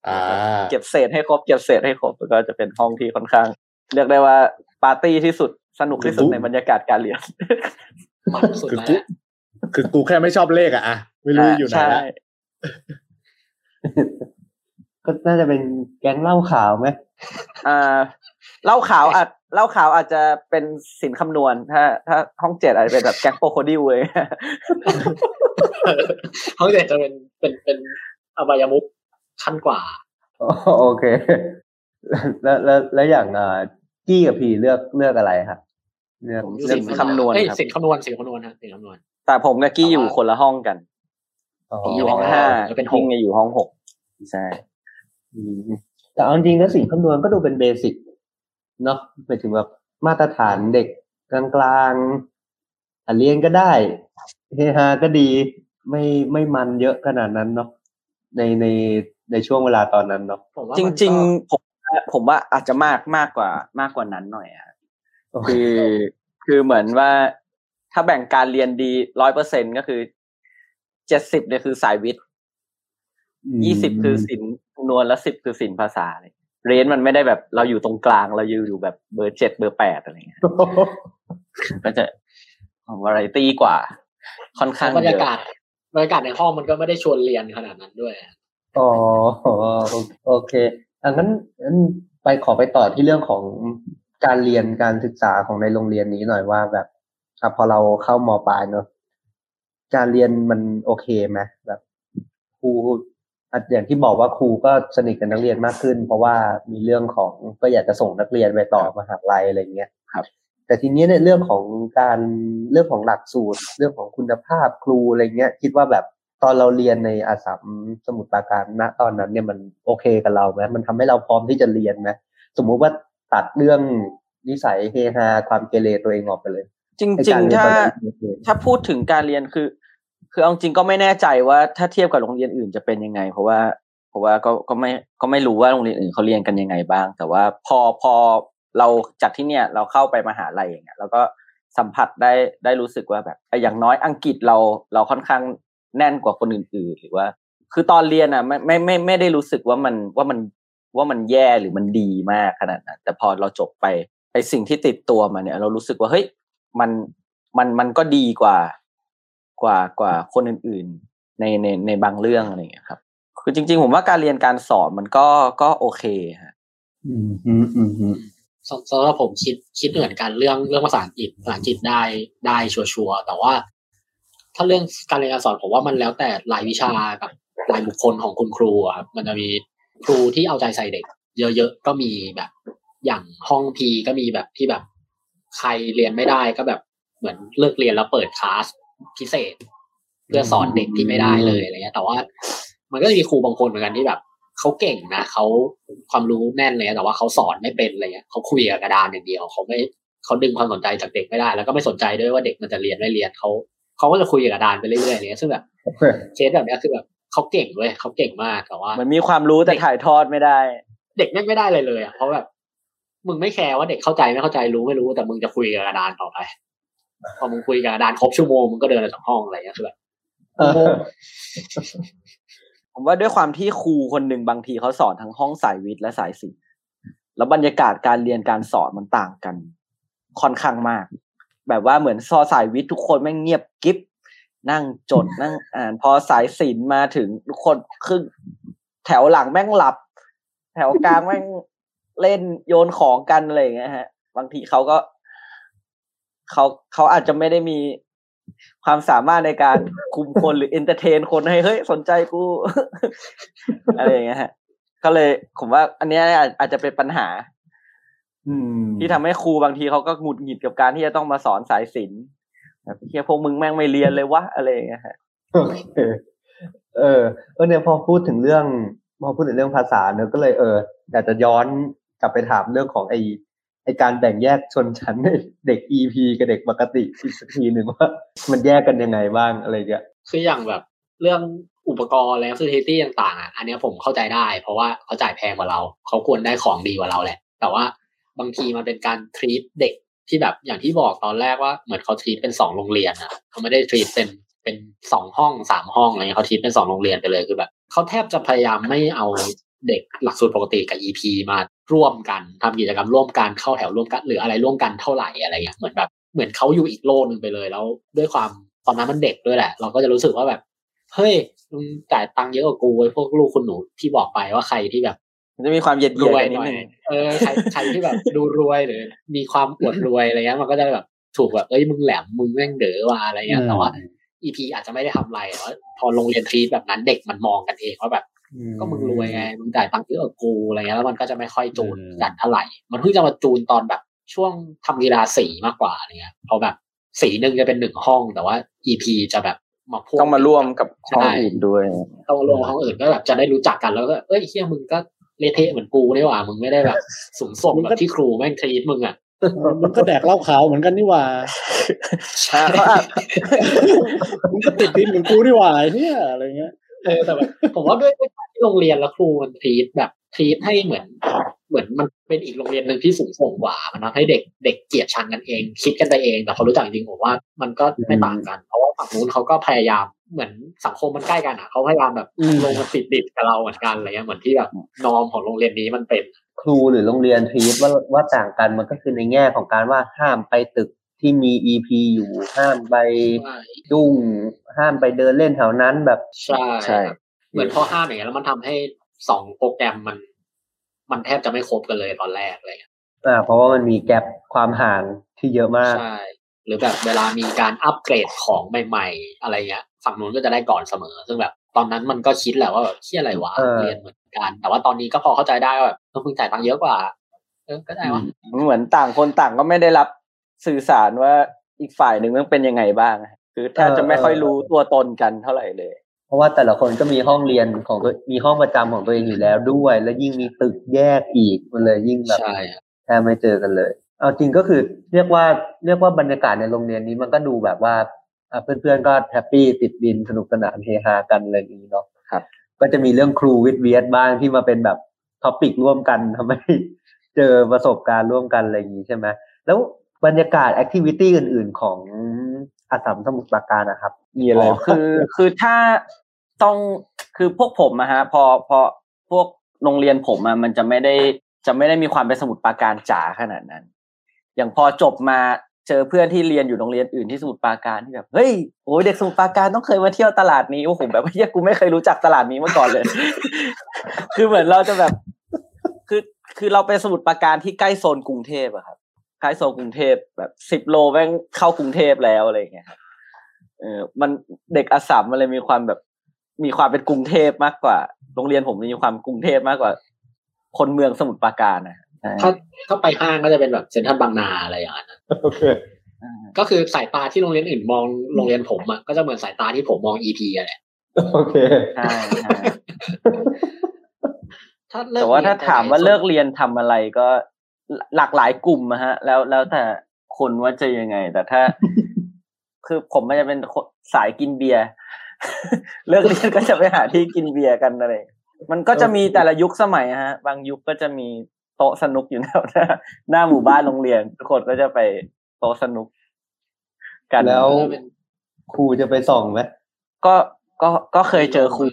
อ่าๆเก็บเศษให้ครบเก็บเศษให้ครบแล้วก็จะเป็นห้องที่ค่อนข้าง เรียกได้ว่าปาร์ตี้ที่สุดสนุกที่สุดในบรรยากาศการเรียนมันสุดคือแล้วกูแหละคือกูแค่ไม่ชอบเลขอะอะไม่รู้อยู่ไหนใช่ละก็น่าจะเป็นแก๊งเหล้าขาวไหมอ่าเหล้าขาวอาจ เหล้าขาวอาจจะเป็นสินคำนวณถ้า ถ้าห้องเจ็ดอาจจะเป็นแบบแก๊งโปรโคดิวเลยเขาเด็กจะเป็นเป็นเป็นอบายมุกขั้นกว่าโอเค แล้วแล้วแล้วอย่างอ่ากี้กับพีเลือกเลือกอะไรครับเลือกผมเลือกสินคำนวณเอ้ยครับสินคำนวณสินคำนวณนะสินคำนวณ แต่ผมกับกี้อยู่คนละห้องกันอ๋อผมอยู่ห้องห้าจะเป็นหกกิ้งอยู่ห้องหกใช่อืมแต่เอาจริงๆแล้วสิ่งคำนวณก็ดูเป็นเบสิก เนาะหมายถึงแบบมาตรฐานเด็กกลางๆอะเรียนก็ได้เฮฮาก็ดีไม่ไม่มันเยอะขนาดนั้นเนาะในในในช่วงเวลาตอนนั้นเนาะผมว่าจมันก็ริง ๆ ผมผมว่าอาจจะมากมากกว่ามากกว่านั้นหน่อยอะคือคือเหมือนว่าถ้าแบ่งการเรียนดีร้อยเปอร์เซ็นก็คือเจ็ดสิบเนี่ยคือสายวิทย์ยี่สิบคือศิลป์คำนวณแล้วสิบคือศิลป์ภาษาเลย เรนมันไม่ได้แบบเราอยู่ตรงกลางเราอยู่อยู่แบบเบอร์เจ็ดเบอร์แปดอะไรเงี้ยก็จะวาไรตี้กว่า ค่อนข้างบรรเยยากาอะศบรรยากาศในห้องมันก็ไม่ได้ชวนเรียนขนาดนั้นด้วยอ๋อโอเคอังั้นงั้นไปขอไปต่อที่เรื่องของการเรียนการศึกษาของในโรงเรียนนี้หน่อยว่าแบบอะพอเราเข้ามปลายเนอะการเรียนมันโอเคไหมแบบครู อะอย่างที่บอกว่าครูก็สนิทกับนักเรียนมากขึ้น เพราะว่ามีเรื่องของก็อยากจะส่งนักเรียนไปต่อมหาลัยอะไรเงี้ยครับ แต่ทีนี้เนี่ยเรื่องของการเรื่องของหลักสูตร เรื่องของคุณภาพครูอะไรเงี้ย คิดว่าแบบตอนเราเรียนในอาสามสมุทรปราการณตอนนั้นเนี่ยมันโอเคกับเราไหมมันทำให้เราพร้อมที่จะเรียนไหมสมมุติว่าตัดเรื่องนิสัยเฮฮาความเกเรตัวเองออกไปเลย จริงไอ้จริกางเยนถ้าตอนนั้นโอเคถ้าพูดถึงการเรียนคือ คือเอาจริงก็ไม่แน่ใจว่าถ้าเทียบกับโรงเรียนอื่นจะเป็นยังไง เพราะว่าเพราะว่าก็ก็ไม่ก็ไม่รู้ว่าโรงเรียนอื่นเขาเรียนกันยังไงบ้าง แต่ว่าพอพอเราจากที่เนี่ยเราเข้าไปมหาลัยอย่างเงี้ยเราก็สัมผัสได้ได้รู้สึกว่าแบบอย่างน้อยอังกฤษเราเราค่อนข้างแน่นกว่าคนอื่นๆ หรือว่า คือตอนเรียนอะไม่ไม่ไม่ไม่ได้รู้สึกว่ามันว่ามันว่ามันแย่หรือมันดีมากขนาดนั้นแต่พอเราจบไปไอสิ่งที่ติดตัวมาเนี่ย เรารู้สึกว่าเฮ้ยมันมันมันก็ดีกว่า กว่ากว่าคนอื่น ๆ ในในในบางเรื่องอะไรอย่างเงี้ยครับ คือจริง ๆ ผมว่าการเรียนการสอนมันก็ก็โอเคฮะอืมอืมอืมอืมสสำหรับผมคิดคิดเหมือนกันเรื่องเรื่องภาษาอังกฤษภาษาอังกฤษได้ได้ชัวร์ๆแต่ว่า ถ้าเรื่องการเรียนการสอนผมว่ามันแล้วแต่รายวิชากับรายบุคคลของคุณครูอะครับมันจะมีครูที่เอาใจใส่เด็ก เยอะๆก็มีแบบ อย่างห้องพีก็มีแบบที่แบบ ใครเรียนไม่ได้ก็แบบเหมือนเลิกเรียนแล้วเปิดคลาส พิเศษ เพื่อสอนเด็กที่ไม่ได้เลยอะไรเงี้ย แต่ว่า มันก็จะมีครูบางคนเหมือนกันที่แบบเขาเก่งนะเขาความรู้แน่นเลยแต่ว่าเขาสอนไม่เป็นอะไรเงี้ยเขาคุยกับกระดานอย่างเดียวเขาไม่เขาดึงความสนใจจากเด็กไม่ได้ แล้วก็ไม่สนใจด้วยว่าเด็กมันจะเรียนไม่เรียนเขาเขาก็จะคุยกับกระดานไปเรื่อยๆอะไรเงี้ยซึ่งแบบเคสแบบเนี้ยคือแบบเขาเก่งเว้ยเขาเก่งมากแต่ว่ามันมีความรู้แต่ถ่ายทอดไม่ได้ เด็กแม่งไม่ได้เลยเลยอะเพราะแบบมึงไม่แคร์ว่าเด็กเข้าใจไม่เข้าใจรู้ไม่รู้แต่มึงจะคุยกับกระดานต่อไป พอมึงคุยกับดานครบชั่วโมงมึงก็เดินออกจากห้องอะไรเงี้ยคือแบบผมว่าด้วยความที่ครูคนหนึ่งบางทีเขาสอนทั้งห้องสายวิทย์และสายศิลป์แล้วบรรยากาศการเรียนการสอนมันต่างกัน ค่อนข้างมาก แบบว่าเหมือนพอสายวิทย์ทุกคนแม่งเงียบกริบนั่งจดนั่งอ่าน พอสายศิลป์มาถึงทุกคนครึ่งแถวหลังแม่งหลับ แถวกลางแม่งเล่นโยนของกันอะไรอย่างเงี้ยฮะ บางทีเขาก็ เขาเขาอาจจะไม่ได้มีความสามารถในการคุมคนหรือ entertain คนให้เฮ้ยสนใจกู อะไรอย่างเงี้ยฮะก็เลยผมว่า อันเนี้ยอาจอาจจะเป็นปัญหาอืมที่ทำให้ครูบางทีเขาก็หงุดหงิดกับการที่จะต้องมาสอนสายศิลป์แบบเฮียพวกมึงแม่งไม่เรียนเลยวะอะไรอย่างเงี้ยฮะโอเคเออเออเนี่ยพอพูดถึงเรื่องพอพูดถึงเรื่องภาษาเนอะก็เลยเอออยากจะย้อนกลับไปถามเรื่องของไอ ไอการแบ่งแยกชนชั้นเด็ก EP กับเด็กปกติอีกสักทีหนึ่งว่า มันแยกกันยังไงบ้างอะไรเงี้ยคืออย่างแบบเรื่องอุปกรณ์และ facility ต่างๆอะอันนี้ผมเข้าใจได้ เพราะว่าเขาจ่ายแพงกว่าเรา เขาควรได้ของดีกว่าเราแหละ แต่ว่าบางทีมันเป็นการ treat เด็กที่แบบอย่างที่บอกตอนแรกว่าเหมือนเขา treat เป็นสองโรงเรียนอะเขาไม่ได้ treat เป็นเป็นสองห้องสามห้องอะไรเงี้ยเขา treat เป็นสองโรงเรียนไปเลยคือแบบเขาแทบจะพยายามไม่เอา เด็กหลักสูตรปกติกับ EP มาร่วมกันทำกิจกรรมร่วมกันเข้าแถวร่วมกัน หรืออะไรร่วมกันเท่าไหร่อะไรเงี้ยเหมือนแบบเหมือนเขาอยู่อีกโลกหนึ่งไปเลยแล้วด้วยความตอนนั้นมันเด็กด้วยแหละ เราก็จะรู้สึกว่าแบบ เฮ้ยมึงจ่ายตังค์เยอะกว่ากูไอ้พวกลูกคุณหนูที่บอกไปว่าใครที่แบบมันจะมีความเย็นรเยียดวยกันหนิดน่อยนึงเออใครใครที่แบบดูรวยหรือ มีความอวดรวยอะไรเงี้ยมันก็จะแบบถูกแบบเอ้ยมึงแหลมมึงแม่งเด๋อว่ะอะไรเงี้ยแต่ว่า EP อาจจะไม่ได้ทำอะไรแต่ว่าพอโรงเรียนทรีตแบบนั้นเด็กมันมองกันเองว่าแบบ ก็มึงรวยไงมึงจ่ายตังค์เยอะกว่ากูอะไรเงี้ยแล้วมันก็จะไม่ค่อยจูนอืมกันเท่าไหร่มันเพิ่งจะมาจูนตอนแบบช่วงทำกีฬาสีมากกว่าอะไรเงี้ยเพราะแบบสีหนึ่งจะเป็นหนึ่งห้องแต่ว่า EP จะแบบมาพ่วต้องมาร่วมกับห้องใช่อื่นด้วยต้องมาร่วมกับห้องอื่นก็แบบจะได้รู้จักกันแล้วก็เอ้ยเฮียมึงก็เละเทะเหมือนกูนี่หว่า มึงไม่ได้แบบสูงส่งแบบที่ครูแม่งทรีตมึงอะมันก็แดกเหล้าขาวเหมือนกันนี่หว่าใช่เขาอาจมึงก็ติดดินเหมือนกูนี่หว่าไอ้เนี่ยอะไรเงี้ย เออแต่แบบผมว่าด้วยด้วยการที่โรงเรียนแล้วครูมันทรีตแบบทรีตให้เหมือน เหมือนมันเป็นอีกโรงเรียนหนึ่งที่สูงส่งกว่า มันทำให้เด็กเด็กเกลียดชังกันเอง คิดกันไปเองแต่พอรู้จักจริงๆผมว่ามันก็ไม่ต่างกัน เพราะว่าฝั่งนู้นเขาก็พยายามเหมือนสังคมมันใกล้กันอะเขาพยายามแบบอืมลงมาติดดิดกับเราเหมือนกันอะไรเงี้ยเหมือนที่แบบนอมของโรงเรียนนี้มันเป็นครูหรือโรงเรียนทรีตว่าว่าต่างกันมันก็คือในแง่ของการว่าห้ามไปตึก ที่มี EP อยู่ห้ามไปยุ่งห้ามไปเดินเล่นแถวนั้นแบบใช่ใช่ครับเหมือนพอห้ามอย่างเงี้ยแล้วมันทำให้สองโปรแกรมมัน มันแทบจะไม่ครบกันเลยตอนแรกอะไรเลยอ่า เพราะว่ามันมีแกลบความห่างที่เยอะมากใช่หรือแบบเวลามีการอัปเกรดของใหม่ๆ อะไรเงี้ยฝั่งนู้นก็จะได้ก่อนเสมอ ซึ่งแบบตอนนั้นมันก็คิดแหละว่าแบบเที่ยอะไรวะเออเรียนเหมือนกัน แต่ว่าตอนนี้ก็พอเข้าใจได้ว่าแบบเออมึงจ่ายตังค์เยอะกว่าเออก็ได้วะเหมือนต่างคนต่างก็ไม่ได้รับ สื่อสารว่าอีกฝ่ายหนึ่งมันเป็นยังไงบ้างอะคือแทบจะไม่ค่อยรู้ตัวตนกันเท่าไหร่เลย เพราะว่าแต่ละคนก็มีห้องเรียนของตัวมีห้องประจำของตัวเองอยู่แล้วด้วย แล้วยิ่งมีตึกแยกอีกมันเลยยิ่งแบบใช่ครับแทบไม่เจอกันเลย เอาจริงก็คือเรียกว่าเรียกว่าบรรยากาศในโรงเรียนนี้มันก็ดูแบบว่าอะเพื่อนๆก็ happy ติดดินสนุกสนานเฮฮากันอะไรอย่างนี้เนาะครับ ก็จะมีเรื่องครูวิทย์เวียดบ้างที่มาเป็นแบบ topic ร่วมกันทำให้เจอประสบการณ์ร่วมกันอะไรอย่างนี้ใช่ไหมแล้ว บรรยากาศ activity อื่น ๆ ของอาสามสมุทรปราการนะครับมีอะไรอ๋อบ้างคือคือถ้าต้องคือพวกผมอะฮะพอพอพวกโรงเรียนผมอะมันจะไม่ได้จะไม่ได้มีความเป็นสมุดปราการจ๋าขนาดนั้น อย่างพอจบมาเจอเพื่อนที่เรียนอยู่โรงเรียนอื่นที่สมุทรปราการที่แบบเฮ้ยโอ้ยเด็กสมุทรปราการต้องเคยมาเที่ยวตลาดนี้โอ้โหแบบเฮียกูไม่เคยรู้จักตลาดนี้มาก่อนเลย คือเหมือนเราจะแบบ คือคือเราเป็นสมุทรปราการที่ใกล้โซนกรุงเทพอะครับ ใกล้โซนกรุงเทพแบบสิบโลแม่งเข้ากรุงเทพแล้วอะไรอย่างเงี้ยครับเออมันเด็กอาสามมันเลยมีความแบบ มีความเป็นกรุงเทพมากกว่า โรงเรียนผมมีความกรุงเทพมากกว่า คนเมืองสมุทรปราการนะใช่ถ้าถ้าไปห้างก็จะเป็นแบบเซ็นทรัลบางนาอะไรอย่างนั้นนะโอเคก็คือสายตาที่โรงเรียนอื่นมองโรงเรียนผมอะก็จะเหมือนสายตาที่ผมมอง EP อะแหละโอเคใช่ใช่ถ้าเลิกแต่ว่าถ้าเรียนไปถามไหนว่าส่นเลิกเรียนทำอะไรก็ หลากหลายกลุ่มอะฮะ แล้วแล้วแต่คนว่าจะยังไง แต่ถ้า คือผมมันจะเป็นคนสายกินเบียร์เลิกเรียนก็จะไปหาที่กินเบียร์กันอะไรมันก็จะมีแต่ละยุคสมัยฮะ บางยุคก็จะมีโต๊ะสนุกอยู่แถวหน้าหน้าหมู่บ้านโรงเรียน ทุกคนก็จะไปโต๊ะสนุก กันแล้วเป็นครูจะไปส่องไหมก็ก็ก็เคยเจอครู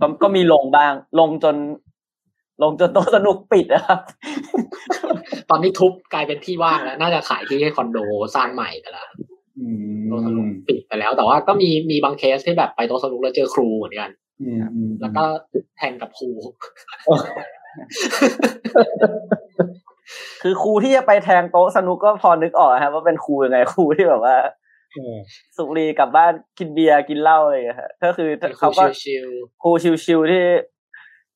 ก็ก็มีลงบ้าง ลงจน ลงจนโต๊ะสนุกปิดนะครับ ตอนนี้ทุบกลายเป็นที่ว่างแล้ว น่าจะขายที่ให้คอนโดสร้างใหม่ไปแล้วโต๊ะสนุกปิดไปแล้ว แต่ว่าก็มีมีบางเคสที่แบบไปโต๊ะสนุกแล้วเจอครูเหมือนกันแล้วก็แทงกับครู คือครูที่จะไปแทงโต๊ะสนุกก็พอนึกออกครับว่าเป็นครูยังไงครูที่แบบว่าสุกรีกลับบ้านกินเบียร์กินเหล้าอะไรอย่างเงี้ยฮะก็คือเป็นครูเขาก็ชิวครูชิวๆที่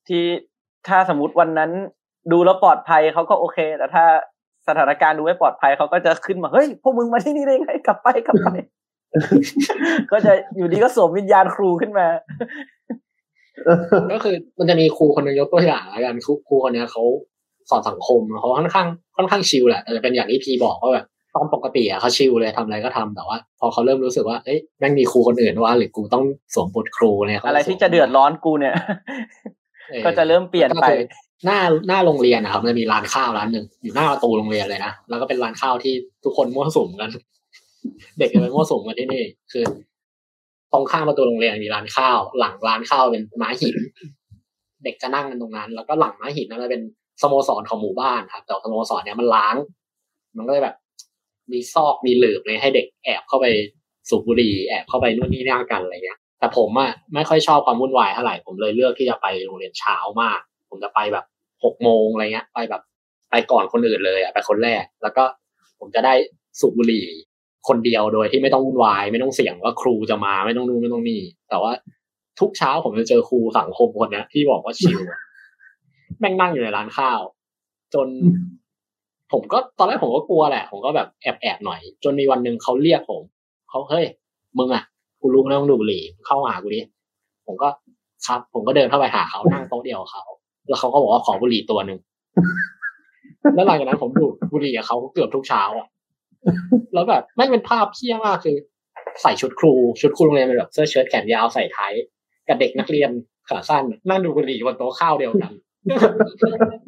ที่ ถ้าสมมติวันนั้นดูแล้วปลอดภัยเขาก็โอเค แต่ถ้าสถานการณ์ดูไม่ปลอดภัยเขาก็จะขึ้นมาเฮ้ยพวกมึงมาที่นี่ได้ไงกลับไปกลับไป ก็จะอยู่ดีก็สวมวิญญาณครูขึ้นมาๆก็คือมันจะมีครูคนหนึงยกตัวอย่างแล้วกันครูครูคนเนี้ยเขาสอนสังคมเขาค่อนข้างค่อนข้างชิลแหละแต่จะเป็นอย่างที่พีบอกว่าแบบตอนปกติอะเขาชิลเลยทำอะไรก็ทำแต่ว่า พอเขาเริ่มรู้สึกว่าเอ้ยแม่งมีครูคนอื่นว่าหรือกูต้องสวมบทครูเนี่ยเขาอะไรที่จะเดือดร้อนกูเนี่ยออ ก็จะเริ่มเปลี่ยนไปก็คือหน้าหน้าโรงเรียนนะครับมันจะมีร้านข้าวร้านหนึ่งอยู่หน้าประตูโรงเรียนเลยนะแล้วก็เป็นร้านข้าวที่ทุกคนมั่วสุมกัน เด็กจะไปมั่วสุมกันที่นี่ คือตรงข้ามประตูโรงเรียนมีร้านข้าว หลังร้านข้าวเป็นม้าหิน เด็กจะนั่งกันตรงนั้น แล้วก็หลังม้าหินนั่นจะเป็นสโมสรของหมู่บ้านครับ แต่สโมสรเนี้ยมันล้าง มันก็เลยแบบ มีซอกมีหลืบเลยให้เด็กแอบเข้าไปสูบบุหรี่แอบเข้าไปนู่นนี่นั่นกันอะไรเงี้ย แต่ผมอะไม่ค่อยชอบความวุ่นวายเท่าไหร่ผมเลยเลือกที่จะไปโรงเรียนเช้ามาก ผมจะไปแบบหกโมงอะไรเงี้ย ไปแบบไปก่อนคนอื่นเลยอะไปคนแรก แล้วก็ผมจะได้สูบบุหรี่คนเดียวโดยที่ไม่ต้องวุ่นวายไม่ต้องเสี่ยงว่าครูจะมาไม่ต้องนู่นไม่ต้องนี่แต่ว่าทุกเช้าผมจะเจอครูสังคมคนเนี้ยที่บอกว่าชิลแม่งนั่งอยู่ในร้านข้าว จน ผมก็ตอนแรกผมก็กลัวแหละ ผมก็แบบแอบแอบหน่อย จนมีวันหนึ่งเขาเรียกผมเขาเฮ้ยมึงอะ กูรู้นะมึงดูดบุหรี่มึงเข้ามาหากูดิผมก็ครับ ผมก็เดินเข้าไปหาเขานั่งโต๊ะเดียวกับเขาแล้วเขาก็บอกว่าขอบุหรี่ตัวหนึ่งแล้วหลังจากนั้นผมดูดบุหรี่กับเขาเกือบทุกเช้าอะแล้วแบบไม่งเป็นภาพเที่ยมากคือ ใส่ชุดครู ชุดครูโรงเรียนเป็นแบบเสื้อเชิ้ตแขนยาวใส่ไทยกับเด็กนักเรียนขาสั้นนั่งดูดบุหรี่บนโต๊ะข้าวเดียวกัน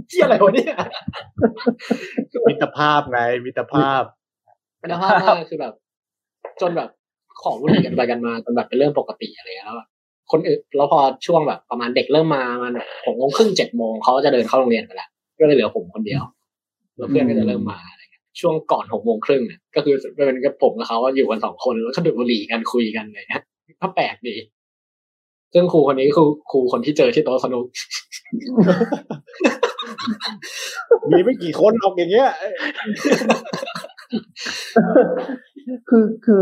เที่ยอะไรวะเนี่ยมิตรภาพไงมิตรภาพเป็นภาพมากคือแบบ จนแบบ ของบุหรี่กันไปกันมาจนแบบเป็นเรื่องปกติอะไรเงี้ยแล้วแบบคนอื่นแล้วพอช่วงแบบประมาณเด็กเริ่มมามันหกโมงครึ่งเจ็ดโมงเขาก็จะเดินเข้าโรงเรียนไปแล้วก็เลยเหลือผมคนเดียวแล้วเพื่อนก็จะเริ่มมาอะไรเงี้ยช่วงก่อนหกโมงครึ่งเนี่ยก็คือเป็นกับผมกับเขาว่าอยู่กันสองคนแล้วก็ดูดบุหรี่กันคุยกันอะไรเงี้ยก็แปลกดีซึ่งครูคนนี้คือครูคนที่เจอที่โต๊ะสนุก มีไม่กี่คนออกอย่างเงี้ย คือคือ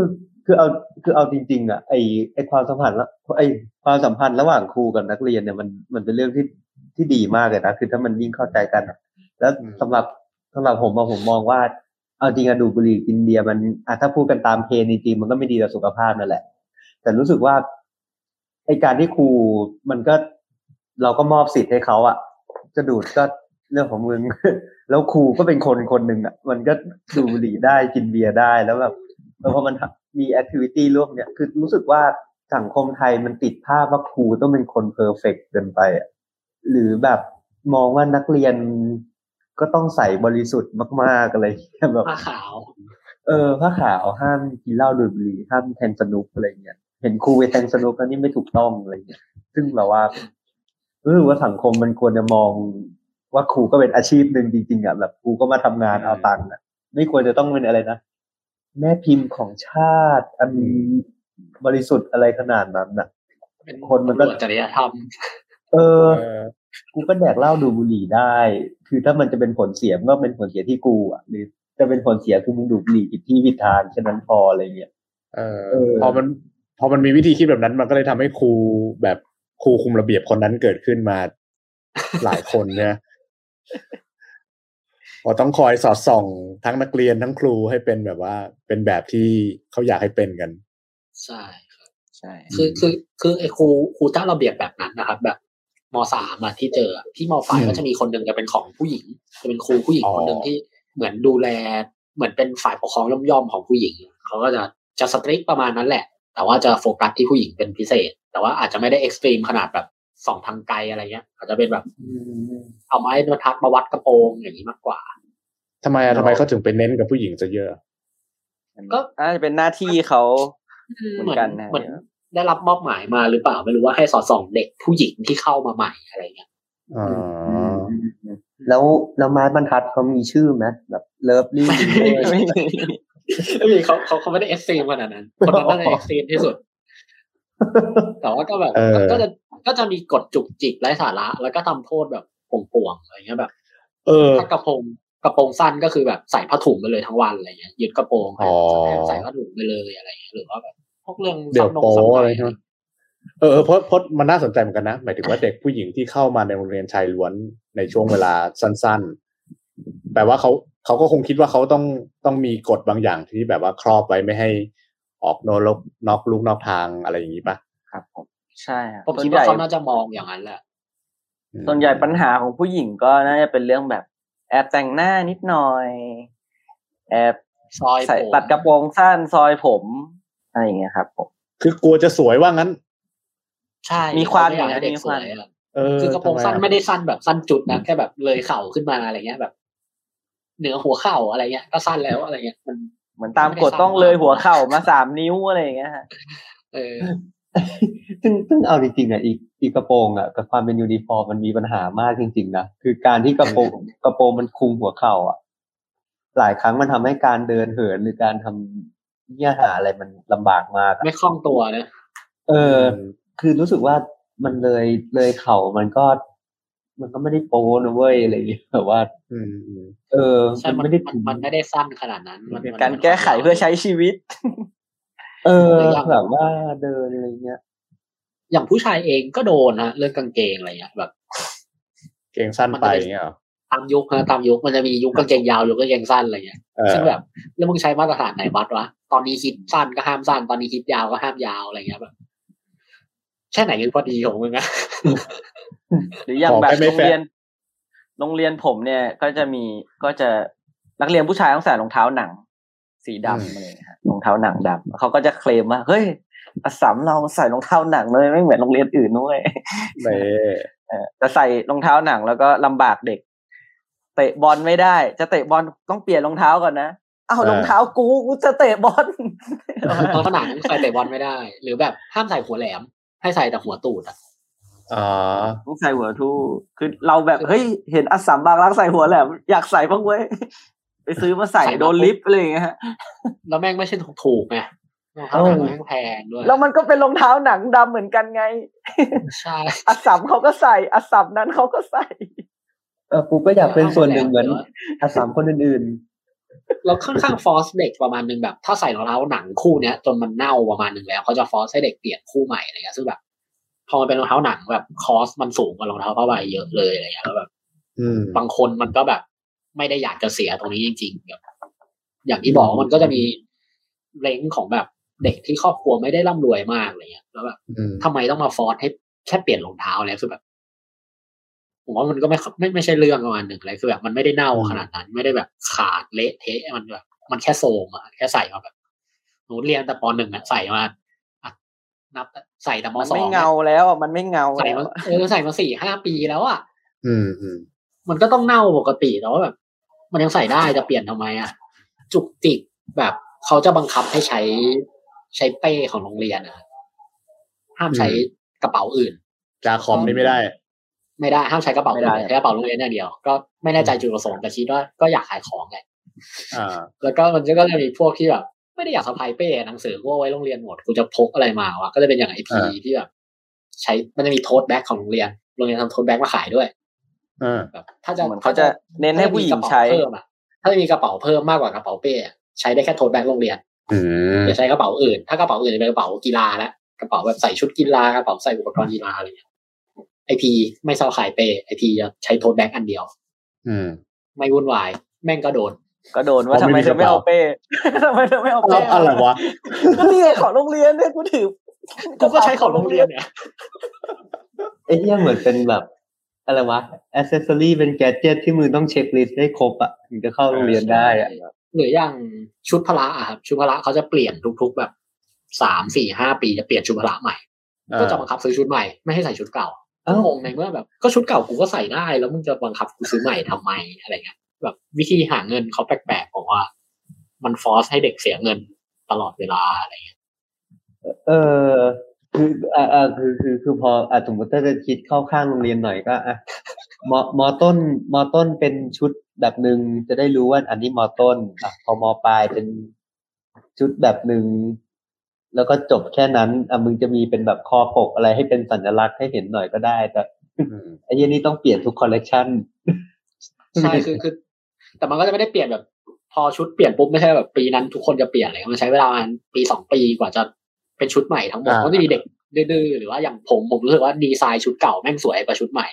คือเอาคือเอาจริงๆอะไอไอความสัมพันธ์ละไอความสัมพันธ์ระหว่างครูกับนักเรียนเนี่ยมันมันเป็นเรื่องที่ที่ดีมากเลยนะคือถ้ามันยิ่งเข้าใจกันอะแล้วอืมสำหรับสำหรับผมอะผมมองว่า เอาจริงอะดูดบุหรี่กินเบียร์มันอะถ้าพูดกันตามเพลจริงๆมันก็ไม่ดีต่อสุขภาพนั่นแหละ แต่รู้สึกว่าไอการที่ครูมันก็เราก็มอบสิทธิ์ให้เขาอะจะดูดก็เรื่องของมึง แล้วครูก็เป็นคนคนหนึ่งอะมันก็ดูดบุหรี่ได้กินเบียร์ได้แล้วแบบ แล้วพอมันทำมี activity ร่วมเนี่ยคือรู้สึกว่าสังคมไทยมันติดภาพว่าครูต้องเป็นคน perfect เกินไปอะหรือแบบมองว่านักเรียนก็ต้องใส่บริสุทธิ์มากๆอะไรอย่างเงี้ยแบบผ้าขาว เออผ้าขาวห้ามกินเหล้าดูดบุหรี่ห้ามแทงสนุกอะไรเงี้ยเห็นครูไปแทงสนุกแล้วนี่ไม่ถูกต้องอะไรเงี้ยซึ่งแบบว่ารู้สึกว่าสังคมมันควรจะมองว่าครูก็เป็นอาชีพหนึ่งจริงๆอะแบบครูก็มาทำงานเอาตังค์อะ ไม่ควรจะต้องเป็นอะไรนะ แม่พิมพ์ของชาติ อันบริสุทธิ์อะไรขนาดนั้นน่ะเป็นคนมันก็ตำรวจจริยธรรมเออเออ กูก็แดกเหล้าดูดบุหรี่ได้ คือถ้ามันจะเป็นผลเสียมันก็เป็นผลเสียที่กูอะหรือจะเป็นผลเสียคือมึงดูดบุหรี่ผิดที่ผิดทางแค่นั้นพออะไรเงี้ยเออเออพอมัน พอมันมีวิธีคิดแบบนั้น มันก็เลยทำให้ครูแบบครูคุมระเบียบคนนั้นเกิดขึ้นมาหลายคนเนี่ย พอต้องคอยสอดส่องทั้งนักเรียนทั้งครูให้เป็นแบบว่าเป็นแบบที่เขาอยากให้เป็นกัน ใช่ครับใช่คือคือคือไอ้ครูครูตั้งระเบียบแบบนั้นนะครับ แบบมสามอะที่เจออะที่มฝ่ายอืมก็จะมีคนหนึ่งจะเป็นของผู้หญิง จะเป็นครูผู้หญิงอ๋อคนหนึ่งที่เหมือนดูแล เหมือนเป็นฝ่ายปกครองย่อมๆของผู้หญิงเขาก็จะจะสตริกประมาณนั้นแหละ แต่ว่าจะโฟกัสที่ผู้หญิงเป็นพิเศษ แต่ว่าอาจจะไม่ได้เอ็กซ์ตรีมขนาดแบบ ส่องทางไกลอะไรเงี้ยอาจจะเป็นแบบ เอาไม้บรรทัดมาวัดกระโปรงอย่างนี้มากกว่าทำไมอะทำไมเขาถึงไปเน้นกับผู้หญิงซะเยอะ ก็น่าจะเป็นหน้าที่เขาเหมือนกันนะเหมือนได้รับมอบหมายมาหรือเปล่าไม่รู้ว่าให้สอดส่องเด็กผู้หญิงที่เข้ามาใหม่อะไรเงี้ยอ๋อแล้วแล้วไม้บรรทัดเขามีชื่อไหมแบบ lovely ไม่มีไม่มีเขาเขาเขาไม่ได้ extreme ขนาดนั้นคนนั้นน่าจะ extreme ที่สุด แต่ว่าก็แบบเออก็จะ ก็จะมีกฎจุกจิกไร้สาระ แล้วก็ทำโทษแบบป่วงๆอะไรเงี้ยแบบ เออถ้ากระโปรงกระโปรงสั้นก็คือแบบใส่ผ้าถุงไปเลยทั้งวันอะไรเงี้ยยึดกระโปรงอ๋อใส่ผ้าถุงไปเลยอะไรเงี้ยหรือว่าแบบพวกเรื่องเดี๋ยวซับนงโป๊ซับในอะไรใช่ไหมเออเออเพราะเพราะมันน่าสนใจเหมือนกันนะหมายถึงว่าเด็กผู้หญิงที่เข้ามาในโรงเรียนชายล้วนในช่วงเวลาสั้น ๆ แปลว่าเขาเขาก็คงคิดว่าเขาต้องต้องมีกฎบางอย่างที่แบบว่าครอบไว้ไม่ให้ออกนอกนอกลูกนอกทางอะไรอย่างนี้ปะครับผม ใช่ครับผมส่วคินดใหว่าญ่เขาน่าจะมองอย่างนั้นแหละส่วนใหญ่ปัญหาของผู้หญิงก็น่าจะเป็นเรื่องแบบ แอบแต่งหน้านิดหน่อย แอบซอยใส่ผมตัดกระโปรงสั้นซอยผมอะไรอย่างเงี้ยครับผมคือกลัวจะสวยว่างั้น ใช่มีความเขไอยากให้เด็กมีสควาวมยอะเออคือกระโปรงสั้นทำไม่ได้สั้นแบบสั้นจุดนะแค่แบบเลยเข่าขึ้นมาอะไรเงี้ยแบบ เหนือหัวเข่าอะไรเงี้ย ก็สั้นแล้วอะไรเงี้ยมันเหมือนตามกฎต้องเลยหัวเข่ามาสามนิ้วอะไรอย่างเงี้ยฮะเออ ซึ่งซึ่งเอาจริงๆอะอีกอีกกระโปรงอะกับความเป็นยูนิฟอร์มมันมีปัญหามากจริง ๆนะคือการที่กระโปรงกระโปรงมันคลุมหัวเข่าอะ หลายครั้งมันทำให้การเดินเหินหรือการทำเนี่ยหาอะไรมันลำบากมากอะไม่คล่องตัวนะเออ คือรู้สึกว่ามันเลยเลยเข่ามันก็ มันก็ไม่ได้โป้นะเว้ยอะไรอย่างเงี้ยแบบว่า อืมอืมเออใช่มันมันไม่ได้มันถึงมันไม่ได้สั้นขนาดนั้น มันมันการแก้ไขเพื่อใช้ชีวิต เออหรือยังแบบว่าเดินอะไรเงี้ย อย่างผู้ชายเองก็โดนนะเรื่องกางเกงอะไรเงี้ยแบบ เกงสั้นไปอย่างเงี้ยเหรอตามยุคนะตามยุคมันจะมียุคกางเกงยาวยุคกางเกงสั้นอะไรเงี้ยเออซึ่งแบบแล้วมึงใช้มาตรฐานไหนวัดวะตอนนี้คิดสั้นก็ห้ามสั้น ตอนนี้คิดยาวก็ห้ามยาวอะไรเงี้ยแบบแค่ไหนกันพอดีของมึงอะหรืออย่างขอแบบให้ไม่โรงแฟร์เรียน โรงเรียนผมเนี่ย ก็จะมีก็จะนักเรียนผู้ชายต้องใส่รองเท้าหนัง สีดำอะไรอย่างเงี้ยฮะรองเท้าหนังดำเขาก็จะเคลมว่าเฮ้ยอาสามเราใส่รองเท้าหนังเลยไม่เหมือนโรงเรียนอื่นด้วยเน่เออจะใส่รองเท้าหนังแล้วก็ลำบากเด็ก เตะบอลไม่ได้ จะเตะบอลต้องเปลี่ยนรองเท้าก่อนนะอ้าวรองเท้ากูกูจะเตะบอลตอนขนาดนั้นใส่เตะบอลไม่ได้ หรือแบบห้ามใส่หัวแหลม ให้ใส่แต่หัวตูดอะอ๋อต้องใส่หัวทู่คือเราแบบเฮ้ยเห็นอัสสัมบางรักใส่หัวแหลมอยากใส่บ้างเว้ยไป ซื้อมาใส่โดนลิฟต์อะไรอย่างเงี้ยฮะแล้วแม่งไม่ใช่ถูกๆไงรองเท้าหนังแม่งแพงด้วยแล้วมันก็เป็นรองเท้าหนังดำเหมือนกันไงใช่อัสสัมเขาก็ใส่อัสสัมนั้นเขาก็ใส่ เออกูก็อยากเป็นส่วนหนึ่งเหมือนอาสามคนอื่นเราค่อนข้างฟอร์สเด็กประมาณนึงแบบ ถ้าใส่รองเท้าหนังคู่เนี้ยจนมันเน่าประมาณนึงแล้วเขาจะฟอร์สให้เด็กเปลี่ยนคู่ใหม่อะไรเงี้ยซึ่งแบบพอมันเป็นรองเท้าหนังแบบคอสมันสูงกว่ารองเท้าผ้าใบเยอะเลยอะไรเงี้ยแล้วแบบอืมบางคนมันก็แบบ ไม่ได้อยากจะเสียตรงนี้จริงๆแบบอย่างที่บอกว่ามันก็จะมีเล้งของแบบเด็กที่ครอบครัวไม่ได้ร่ำรวยมากอะไรเงี้ยแล้วแบบอืมทำไมต้องมาฟอร์สให้แค่เปลี่ยนรองเท้าเนี่ยคือแบบผมว่ามันก็ไม่ไม่ไม่ใช่เรื่องประมาณหนึ่งเลยคือแบบ มันไม่ได้เน่าขนาดนั้น ไม่ได้แบบขาดเละเทะมันแบบมันแค่โซมอะแค่ใส่มาแบบหนูเรียนแต่ปหนึ่งอะใส่มาอะนับใส่แต่มมันสองไม่เงาแล้วอะมันไม่เงาใส่แล้วมาเออใส่มาสี่ห้าปีแล้วอะอืมอืม มันก็ต้องเน่าปกติแต่ว่าแบบมันยังใส่ได้จะเปลี่ยนทำไมอะ จุกจิกแบบเขาจะบังคับให้ใช้ใช้เป้ของโรงเรียนอะห้ามใช้กระเป๋าอื่นจาคอมนี่ไม่ได้ ไม่ได้ห้ามใช้กระเป๋าอื่นใช้กระเป๋าโรงเรียนอย่างเดียว ก็ไม่แน่ใจจุดประสงค์แต่คิดว่าก็อยากขายของไงอ่าแล้วก็มันก็จะมีพวกที่แบบไม่ได้อยากสะพายเป้หนังสือกูเอาไว้โรงเรียนหมดกูจะพกอะไรมาวะก็จะเป็นอย่าง IP อ่าที่แบบใช้มันจะมี tote bag ของโรงเรียน โรงเรียนทำ tote bag มาขายด้วยอ่าแบบ ถ้าจะเหมือนเขาจะเน้นให้ผู้หญิงใช้ถ้าจะมีกระเป๋าเพิ่มอะถ้าจะมีกระเป๋าเพิ่มมากกว่ากระเป๋าเป้อะใช้ได้แค่ tote bag โรงเรียนอืมอย่าใช้กระเป๋าอื่น ถ้ากระเป๋าอื่นจะเป็นกระเป๋ากีฬาแล้วกระเป๋าแบบใส่ชุดกีฬากระเป๋าใส่อุปกรณ์กีฬาอะไรเงี้ย IP ไม่สะพายเป้ IP จะใช้ tote bag อันเดียว อืม ไม่วุ่นวาย แม่งก็โดน ก็โดนว่าอ๋อทำไมไม่มีเธอไม่เอาเป้ทำไมเธอไม่เอาเอาเป้อะไรวะก็นี่ไงของโรงเรียนเนี่ยกูถือกูก็ใช้ของโรงเรียนเนี่ยๆไอ้เหี้ยเหมือนเป็นแบบ อะไรวะอ c เซสซอรี่เป็นแกจิตที่มึงต้องเช็คลิสต์ให้ครบอะถึงจะเข้าโรงเรียนได้อะหรืออย่างชุดพละอะครับชุดพละเขาจะเปลี่ยนทุกๆแบบสามสี่ห้าปีจะเปลี่ยนชุดพละใหม่ ก็จะบังคับซื้อชุดใหม่ไม่ให้ใส่ชุดเก่าเอ้างงในเมื่อแบบก็ชุดเก่ากูก็ใส่ได้แล้วมึงจะบังคับกูซื้อใหม่ทำไมอะไรเงี้ยแบบวิธีหาเงินเขาแปลกๆผมว่า มันฟอร์สให้เด็กเสียเงินตลอดเวลาอะไรเงี้ยเออ คืออ่าอ่าคือคือคือพออะสมมติถ้าจะคิดเข้าข้างโรงเรียนหน่อยก็อะมมต้นมต้นเป็นชุดแบบหนึ่งจะได้รู้ว่าอันนี้มต้นอะพอมปลายเป็นชุดแบบหนึ่งแล้วก็จบแค่นั้นอะมึงจะมีเป็นแบบคอปกอะไรให้เป็นสัญลักษณ์ให้เห็นหน่อยก็ได้ แต่อืมไอ้เหี้ยนี่ต้องเปลี่ยนทุกคอลเลกชันใช่คือคือ แต่มันก็จะไม่ได้เปลี่ยนแบบ พอชุดเปลี่ยนปุ๊บไม่ใช่แบบปีนั้นทุกคนจะเปลี่ยนเลยมันใช้เวลาประมาณปีสองปีกว่าจะ เป็นชุดใหม่ทั้งหมดอ่าก็จะมีเด็กดื้อๆหรือว่าอย่างผมผมรู้สึกว่าดีไซน์ชุดเก่าแม่งสวยกว่าชุดใหม่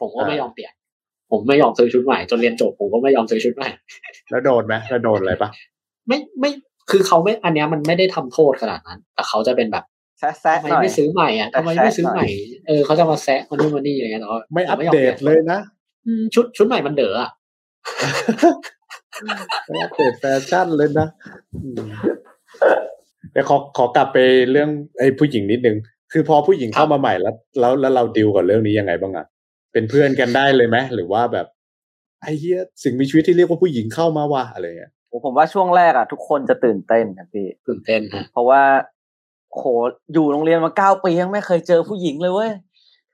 ผมก็ไม่อ่ายอมเปลี่ยน ผมไม่ยอมซื้อชุดใหม่จนเรียนจบผมก็ไม่ยอมซื้อชุดใหม่ แล้วโดนไหมแล้วโดนอะไรปะไม่ไม่คือเขาไม่อันเนี้ยมันไม่ได้ทำโทษขนาดนั้น แต่เขาจะเป็นแบบแซะแซะทำไมหน่อยไม่ซื้อใหม่อะทำไมไม่ซื้อใหม่เออเขาจะมาแซะมันนู่นมันนี่อะไรเงี้ยแต่ว่าไม่อัปผยมเดตเลยนะอืมชุดชุดใหม่มันเด๋ออะไม่อัปเดตแฟชั่นเลยนะ อืมเดี๋ยวขอขอกลับไปเรื่องไอ้ผู้หญิงนิดนึง คือพอผู้หญิงเข้ามาใหม่แล้ว แล้วแล้วเราดิวกับเรื่องนี้ยังไงบ้างอะเป็นเพื่อนกันได้เลยไหมหรือว่าแบบไอ้เหี้ยสิ่งมีชีวิตที่เรียกว่าผู้หญิงเข้ามาว่ะอะไรเงี้ยผมว่าช่วงแรกอะทุกคนจะตื่นเต้นครับพี่ตื่นเต้นฮะเพราะว่าโหอยู่โรงเรียนมาเก้าปียังไม่เคยเจอผู้หญิงเลยเว้ย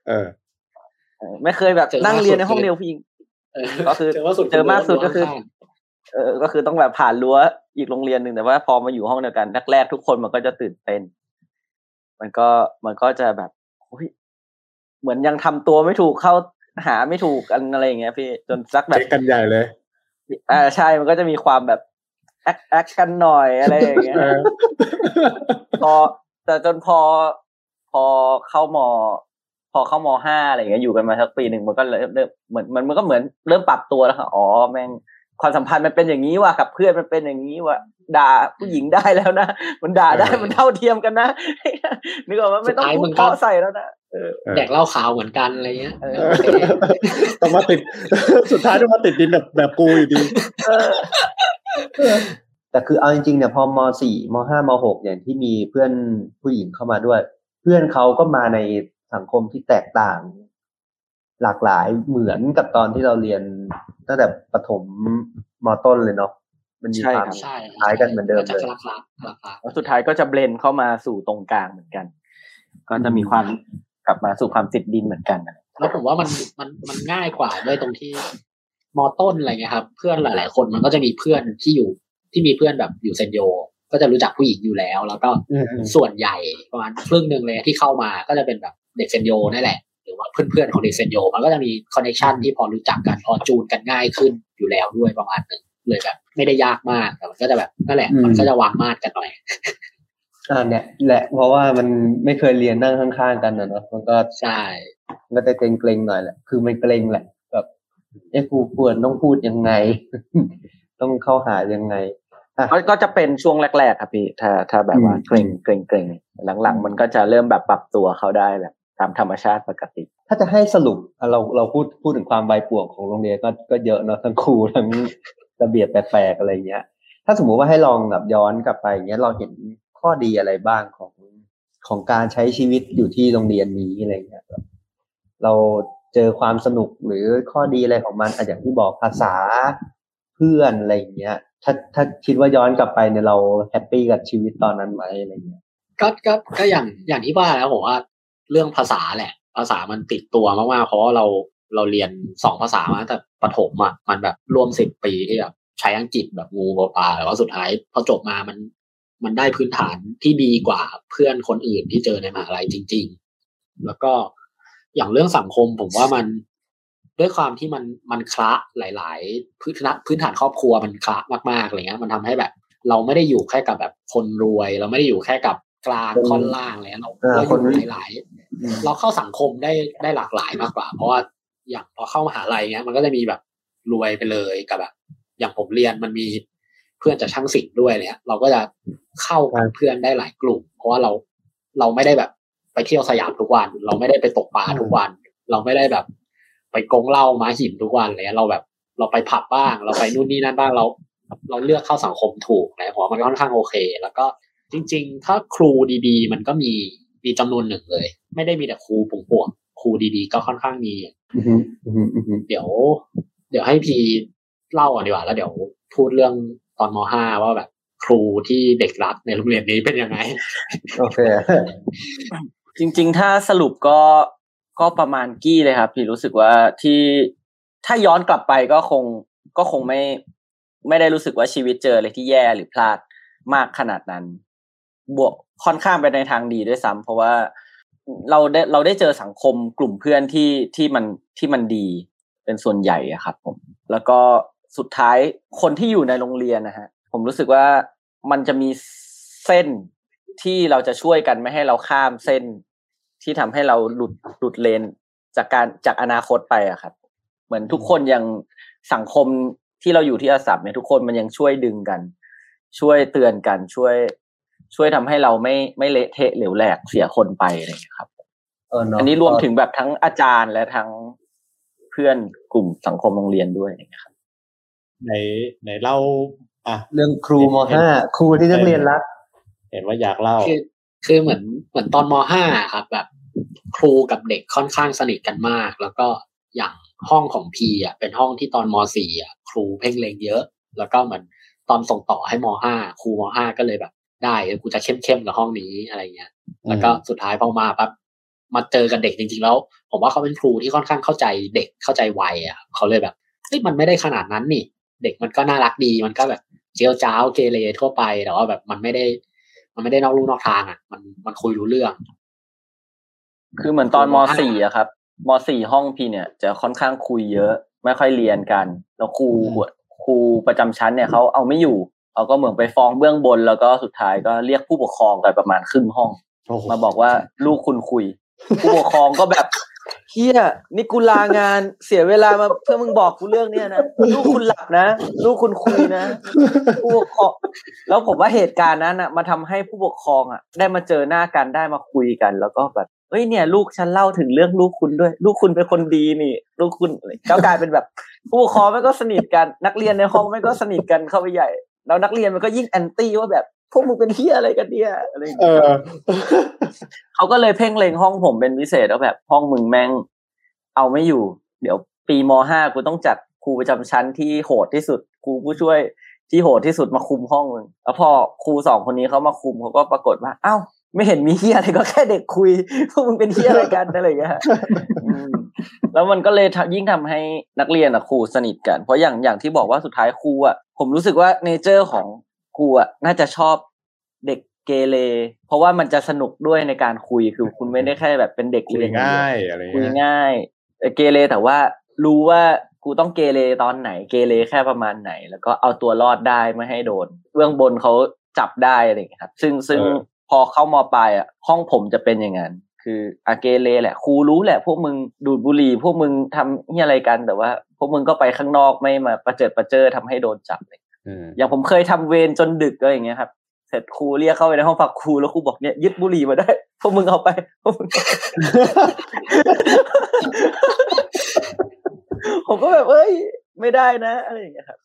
เออเออไม่เคยแบบนั่งเรียนในห้องเดียวผู้หญิงเออก็คือเจอว่าสุดเจอมากสุดก็คือข้าง เออก็คือต้องแบบผ่านรั้วอีกโรงเรียนหนึ่งแต่ว่าพอมาอยู่ห้องเดียวกันแรกๆทุกคนมันก็จะตื่นเต้นมันก็มันก็จะแบบเฮ้ยเหมือนยังทำตัวไม่ถูกเข้าหาไม่ถูกกันอะไรอย่างเงี้ยพี่จนสักแบบเช็คกันใหญ่เลย อ่าใช่มันก็จะมีความแบบแอคแอคกันหน่อยอะไรอย่างเงี้ยเออพอแต่จนพอพอเข้ามพอเข้าม.ห้าอะไรอย่างเงี้ยอยู่กันมาสักปีหนึ่งมันก็เริ่มเริ่มเหมือนมันมันก็เหมือนเริ่มปรับตัวแล้วค่ะอ๋อแม่ง ความสัมพันธ์มันเป็นอย่างนี้ว่ะกับเพื่อนมันเป็นอย่างนี้ว่ะด่าผู้หญิงได้แล้วนะมันด่าได้เออมันเท่าเทียมกันนะนึกออกว่าไม่ต้องสุดท้ายพูมึดงก็เพราะใส่แล้วนะเออแดกเหล้าขาวเหมือนกันอะไรเงี้ยเออโอเคต้องมาติด สุดท้ายต้องมาติดดินแบบแบบกูอยู่ดีเออแต่คือเอาจริงๆเนี่ยพอมสี่มห้ามหกอย่างที่มีเพื่อนผู้หญิงเข้ามาด้วย เพื่อนเขาก็มาในสังคมที่แตกต่าง หลากหลายเหมือนกับตอนที่เราเรียนตั้งแต่ประถมมต้นเลยเนาะมันมีใช่ความครับใช่คล้ายกันเหมือนเดิมเลยจะคลักคลักคลักคลักแล้วสุดท้ายก็จะเบลนเข้ามาสู่ตรงกลางเหมือนกัน ก็จะมีความกลับมาสู่ความติดดินเหมือนกันนะแล้วผมว่ามันมันมันง่ายกว่าด้วยตรงที่มอต้นอะไรเงี้ยครับ เพื่อนหลาย ๆ คนมันก็จะมีเพื่อนที่อยู่ที่มีเพื่อนแบบอยู่เซนโย ก็จะรู้จักผู้หญิงอยู่แล้ว แล้วก็อืมอืมส่วนใหญ่ประมาณครึ่งหนึ่งเลยที่เข้ามาก็จะเป็นแบบเด็กเซนโยนั่นแหละ หรือว่าเพื่อนๆของเด็กเซนโยมันก็จะมี connection ที่พอรู้จักกันพอจูนกันง่ายขึ้นอยู่แล้วด้วยประมาณหนึ่งเลยแบบไม่ได้ยากมากแต่มันก็จะแบบนั่นแหละมันก็จะวางมาดกันหน่อยอ่าเนี่ยแหละเพราะว่ามันไม่เคยเรียนนั่งข้างๆกันนะเนาะมันก็ใช่มันก็จะเกรงๆหน่อยแหละคือมันเกรงแหละแบบเอ๊ะกูควรต้องพูดยังไง ต้องเข้าหายังไงก็ก็จะเป็นช่วงแรกๆครับพี่ถ้าถ้าแบบว่าอืมเกรงเกรงเกรงหลังๆ มันก็จะเริ่มแบบปรับตัวเขาได้แบบ ตามธรรมชาติปกติ ถ้าจะให้สรุปอะเราเราพูดพูดถึงความใบป่วงของโรงเรียนก็ก็เยอะเนาะทั้งครูทั้งระเบียบแปลกๆอะไรเงี้ย ถ้าสมมุติว่าให้ลองแบบย้อนกลับไปอย่างเงี้ยเราเห็นข้อดีอะไรบ้างของของการใช้ชีวิตอยู่ที่โรงเรียนนี้อะไรเงี้ยแบบเราเจอความสนุกหรือข้อดีอะไรของมันอะอย่างที่บอกภาษาเพื่อนอะไรเงี้ย ถ้าถ้าคิดว่าย้อนกลับไปเนี่ยเราhappy กับชีวิตตอนนั้นไหมอะไรเงี้ยก็ก็ก็อย่างอย่างที่ว่าแล้วผมว่า เรื่องภาษาแหละ ภาษามันติดตัวมากๆเพราะว่าเราเราเรียนสองภาษามาแต่ประถมอะมันแบบรวมสิบปีที่แบบใช้อังกฤษแบบงูๆปลาๆแต่ว่าสุดท้ายพอจบมามันมันได้พื้นฐานที่ดีกว่าเพื่อนคนอื่นที่เจอในมหาลัยจริง ๆ แล้วก็อย่างเรื่องสังคมผมว่ามันด้วยความที่มันมันคละหลาย ๆ พื้นฐานพื้นฐานครอบครัวมันคละมากๆอะไรเงี้ย มันทำให้แบบ เราไม่ได้อยู่แค่กับแบบคนรวย เราไม่ได้อยู่แค่กับ กลางคนค่อนล่างอะไรเลยเราเออเราอคนยู่หลายๆเราเข้าสังคมได้ได้หลากหลายมากกว่า เพราะว่าอย่างพอเข้ามหาลัยเงี้ย มันก็จะมีแบบรวยไปเลยกับแบบอย่างผมเรียนมันมีเพื่อนจากช่างศิลป์ด้วยเนี่ยเราก็จะเข้ากับเพื่อนได้หลายกลุ่ม เพราะว่าเราเราไม่ได้แบบไปเที่ยวสยามทุกวัน เราไม่ได้ไปตกปลาทุกวัน เราไม่ได้แบบ ไปกงเหล้าม้าหินทุกวันอะไรเลยเราแบบเราไปผับบ้าง เราไปนู่นนี่นั่นบ้างเรา เราเลือกเข้าสังคมถูกนะผมว่ามันค่อนข้างโอเค แล้วก็ จริง ๆ ถ้าครูดีๆมันก็มีมีจำนวนหนึ่งเลย ไม่ได้มีแต่ครูป่วงๆครูดีๆก็ค่อนข้างมีอือฮึอือฮึอือฮึเดี๋ยว เดี๋ยวให้พีเล่าก่อนดีกว่าแล้วเดี๋ยวพูดเรื่องตอนมห้าว่าแบบ ครูที่เด็กรักในโรงเรียนนี้เป็นยังไง โอเค จริง ๆ ถ้าสรุปก็ก็ประมาณกี้เลยครับ พี่รู้สึกว่าที่ถ้าย้อนกลับไปก็คงก็คงไม่ ไม่ได้รู้สึกว่าชีวิตเจออะไรที่แย่หรือพลาดมากขนาดนั้น บวกค่อนข้างไปในทางดีด้วยซ้ำเพราะว่าเราได้เราได้เจอสังคมกลุ่มเพื่อนที่ที่มันที่มันดีเป็นส่วนใหญ่ครับ ผม แล้วก็สุดท้ายคนที่อยู่ในโรงเรียนนะฮะผมรู้สึกว่ามันจะมีเส้นที่เราจะช่วยกันไม่ให้เราข้ามเส้น ที่ทำให้เราหลุดหลุดเลนจากการจากอนาคตไปอะครับ เหมือนทุกคนยังสังคมที่เราอยู่ที่อาสัมเนี่ยทุกคนมันยังช่วยดึงกัน ช่วยเตือนกันช่วย ช่วยทำให้เราไม่ไม่เละเทะเหลวแหลกเสียคนไปอะไรอย่างเงี้ยครับเออเนาะอันนี้รวมถึงแบบทั้งอาจารย์และทั้งเพื่อนกลุ่มสังคมโรงเรียนด้วยนะครับไหนไหนเล่าอะเรื่องครูมห้าครูที่นักเรียนรักเห็นว่าอยากเล่าคือคือเหมือนเหมือนตอนมห้าครับ แบบ ครูกับเด็กค่อนข้างสนิทกันมาก แล้วก็อย่างห้องของพีอะเป็นห้องที่ตอนมสี่อะครูเพ่งเลงเยอะ แล้วก็เหมือนตอนส่งต่อให้มห้าครูมห้าก็เลยแบบ ได้เออกูจะเข้มเข้มๆกับห้องนี้อะไรเงี้ย แล้วก็สุดท้ายพอมาปั๊บมาเจอกับเด็กจริงๆแล้ว ผมว่าเขาเป็นครูที่ค่อนข้างเข้าใจเด็กเข้าใจวัยอะเขาเลยแบบเฮ้ยมันไม่ได้ขนาดนั้นนี่ เด็กมันก็น่ารักดี มันก็แบบเจียวจ้าวเกเรทั่วไปแต่ว่าแบบมันไม่ได้ มันไม่ได้นอกลู่นอกทางอะ มันมันคุยรู้เรื่อง คือเหมือนตอนมสี่อะครับมสี่ห้องพี่เนี่ย จะค่อนข้างคุยเยอะ ไม่ค่อยเรียนกัน แล้วครูครูประจำชั้นเนี่ยเขาเอาไม่อยู่ เขาก็เหมือนไปฟ้องเบื้องบน แล้วก็สุดท้ายก็เรียกผู้ปกครองกันประมาณครึ่งห้องโอ้โหมาบอกว่าลูกคุณคุย ผู้ปกครองก็แบบเฮียนี่กูลางานเสียเวลามาเพื่อมึงบอกกูเรื่องเนี้ยนะลูกคุณหลับนะ ลูกคุณคุยนะผู้ปกครองแล้วผมว่าเหตุการณ์นั้นอะมาทำให้ผู้ปกครองอะ ได้มาเจอหน้ากันได้มาคุยกัน แล้วก็แบบเฮ้ยเนี่ย ลูกฉันเล่าถึงเรื่องลูกคุณด้วย ลูกคุณเป็นคนดีนี่ ลูกคุณอะไรก็กลายเป็นแบบ ผู้ปกครองไม่ก็สนิทกัน นักเรียนในห้องไม่ก็สนิทกันเข้าไปใหญ่ แล้วนักเรียนมันก็ยิ่งแอนตี้ว่าแบบพวกมึงเป็นเฮียอะไรกันเนี่ยอะไรอย่างเอเงี้ยอเขาก็เลยเพ่งเล็งห้องผมเป็นพิเศษแล้วแบบ ห้องมึงแม่ง เอาไม่อยู่ เดี๋ยวปีมห้ากูต้องจัดครูประจำชั้นที่โหดที่สุดครูผู้ช่วยที่โหดที่สุดมาคุมห้องมึงแล้วพอครูสองคนนี้เขามาคุมเขาก็ปรากฏว่า เอ้า ไม่เห็นมีเฮียอะไรก็แค่เด็กคุยพวกมึงเป็นเฮียอะไรกันอะไรอย่างเงี้ยอืม แล้วมันก็เลยทำยิ่งทำให้นักเรียนอะครูสนิทกัน เพราะอย่างอย่างที่บอกว่าสุดท้ายครูอะผมรู้สึกว่าเนเจอร์ของครูอะน่าจะชอบเด็กเกเรเพราะว่ามันจะสนุกด้วยในการคุยคือคุณไม่ได้แค่แบบเป็นเด็กคุยเรีนองเดีวง่ายอะไรคุยเงี้ยง่ายแต่เกเรแต่ว่ารู้ว่ากูต้องเกเรตอนไหนเกเรแค่ประมาณไหน แล้วก็เอาตัวรอดได้ไม่ให้โดนเบื้องบนเขาจับได้อะไรอย่างเงี้ยครับ ซึ่งซึ่งพอเข้ามปลายอะห้องผมจะเป็นอย่างนั้น คืออาเกเรแหละครูรู้แหละ พวกมึงดูดบุหรี่พวกมึงทำนี่อะไรกันแต่ว่า พวกมึงก็ไปข้างนอกไม่มาประเจิดประเจอทำให้โดนจับเลยอืมอย่างผมเคยทำเวรจนดึกก็อย่างเงี้ยครับ เสร็จครูเรียกเข้าไปในห้องพักครูแล้วครูบอกเนี่ยยึดบุหรี่มาได้ พวกมึงเอาไปพวกมึงเอาไปผมก็แบบเอ้ยไม่ได้นะอะไรอย่างเงี้ยครับ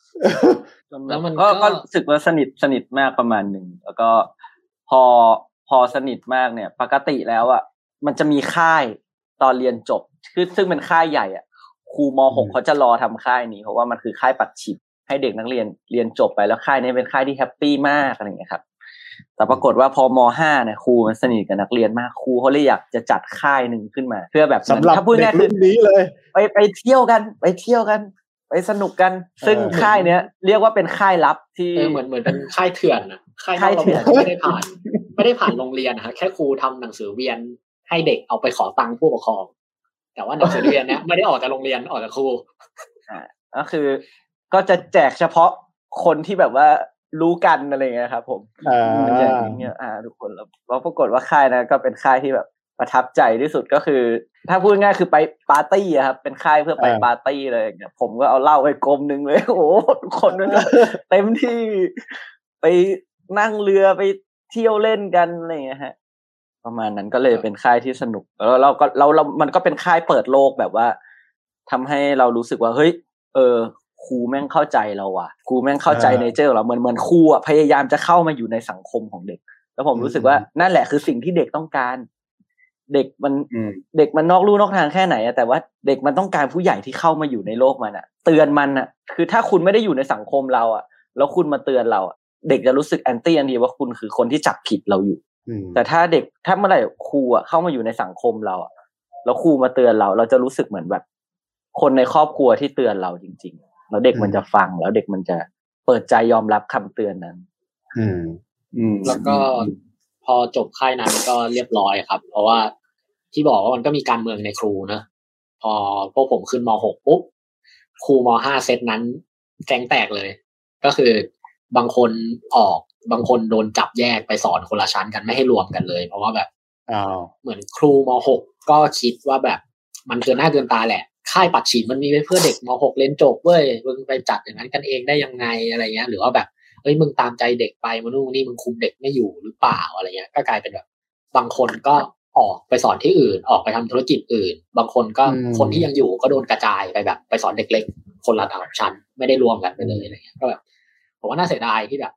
จนบบแล้วมันก็ก็ก็รู้สึกว่าสนิทสนิทมากประมาณหนึ่งแล้วก็พอพอสนิทมากเนี่ย ปกติแล้วอะ มันจะมีค่ายตอนเรียนจบคือซึ่งเป็นค่ายใหญ่อะครูมหกอืมเขาจะรอทำค่ายนี้เพราะว่ามันคือค่ายปัดฉิบให้เด็กนักเรียนเรียนจบไปแล้วค่ายนี้เป็นค่ายที่แฮปปี้มากอะไรอย่างเงี้ยครับแต่ปรากฏว่าพอมห้าเนี่ยครูมันสนิทกับนักเรียนมากครูเขาเลยอยากจะจัดค่ายหนึ่งขึ้นมา เพื่อแบบสำหรับถ้าพูดเด็ง่ากยๆคืรุ่อนนี้เลย ไปไปเที่ยวกันไปเที่ยวกัน ไปสนุกกัน ซึ่งเออค่ายเนี้ยเรียกว่าเป็นค่ายลับที่เออเหมือนเหมือนเป็นค่ายเถื่อนนะค่ายนค่าอยกระเถื่บอนบที่ไม่ได้ผ่าน ไม่ได้ผ่านโรงเรียนนะฮะแค่ครูทำหนังสือเวียน ให้เด็กเอาไปขอตังค์ผู้ปกครอง แต่ว่าหนังสือเวียนเนี้ยไม่ได้ออกจากโรงเรียนออกจากครูก็คือ ก็จะแจกเฉพาะคนที่แบบว่ารู้กันอะไรเงี้ยครับ ผมอ่ามันจะอย่างเงี้ยอ่าทุกคนแล้วแล้วปรากฏว่าค่ายนะก็เป็นค่ายที่แบบประทับใจที่สุดก็คือ ถ้าพูดง่ายคือไปปาร์ตี้อะครับ เป็นค่ายเพื่อไปอ่าปาร์ตี้เลยอย่างเงี้ยผมก็เอาเหล้าไปกลมหนึ่งเลย โอ้โหทุกคนมันก็เต็มที่ไปนั่งเรือไปเที่ยวเล่นกันอะไรอย่างเงี้ยฮะ ประมาณนั้นก็เลยเป็นค่ายที่สนุก แล้วเราก็เราเรามันก็เป็นค่ายเปิดโลกแบบว่าทำให้เรารู้สึกว่าเฮ้ย เออครูแม่งเข้าใจเราว่ะครูแม่งเข้าใจอ่าในเจอร์เราเหมือนเหมือนครูอะพยายามจะเข้ามาอยู่ในสังคมของเด็ก แล้วผมรู้สึกว่าอืมนั่นแหละคือสิ่งที่เด็กต้องการ เด็กมันอืมเด็กมันนอกลู่นอกทางแค่ไหนอะแต่ว่าเด็กมันต้องการผู้ใหญ่ที่เข้ามาอยู่ในโลกมันอะเตือนมันอะคือถ้าคุณไม่ได้อยู่ในสังคมเราอะแล้วคุณมาเตือนเราอะเด็กจะรู้สึกแอนตี้อันทีว่าคุณคือคนที่จับผิดเราอยู่อืม แต่ถ้าเด็กถ้าเมื่อไหร่ครูอะเข้ามาอยู่ในสังคมเราอะแล้วครูมาเตือนเรา เราจะรู้สึกเหมือนแบบ คนในครอบครัวที่เตือนเราจริง ๆ แล้วเด็กมันจะฟังแล้วเด็กมันจะเปิดใจยอมรับคำเตือนนั้น อืม อืม แล้วก็พอจบค่ายนั้นก็เรียบร้อยครับ เพราะว่าที่บอกว่ามันก็มีการเมืองในครูนะพอพวกผมขึ้นมหกปุ๊บครูมห้าเซตนั้นแก๊งแตกเลย ก็คือ บางคนออก บางคนโดนจับแยกไปสอนคนละชั้นกันไม่ให้รวมกันเลย เพราะว่าแบบอ้าวเหมือนครูมหกก็คิดว่าแบบมันเกินหน้าเกินตาแหละ ค่ายปัดฉีดมันมีไว้เพื่อเด็กมหกเรียนจบเว้ยมึงไปจัดอย่างนั้นกันเองได้ยังไงอะไรเงี้ย หรือว่าแบบเอ้ยมึงตามใจเด็กไปมานู่นนี่มึงคุมเด็กไม่อยู่หรือเปล่าอะไรเงี้ย ก็กลายเป็นแบบ บางคนก็ออกไปสอนที่อื่น ออกไปทำธุรกิจอื่น บางคนก็คนที่ยังอยู่ก็โดนกระจายไปแบบ ไปสอนเด็กเล็กคนละระดับชั้นไม่ได้รวมกันไปเลยอะไรเงี้ยก็แบบ ผมว่าน่าเสียดายที่แบบ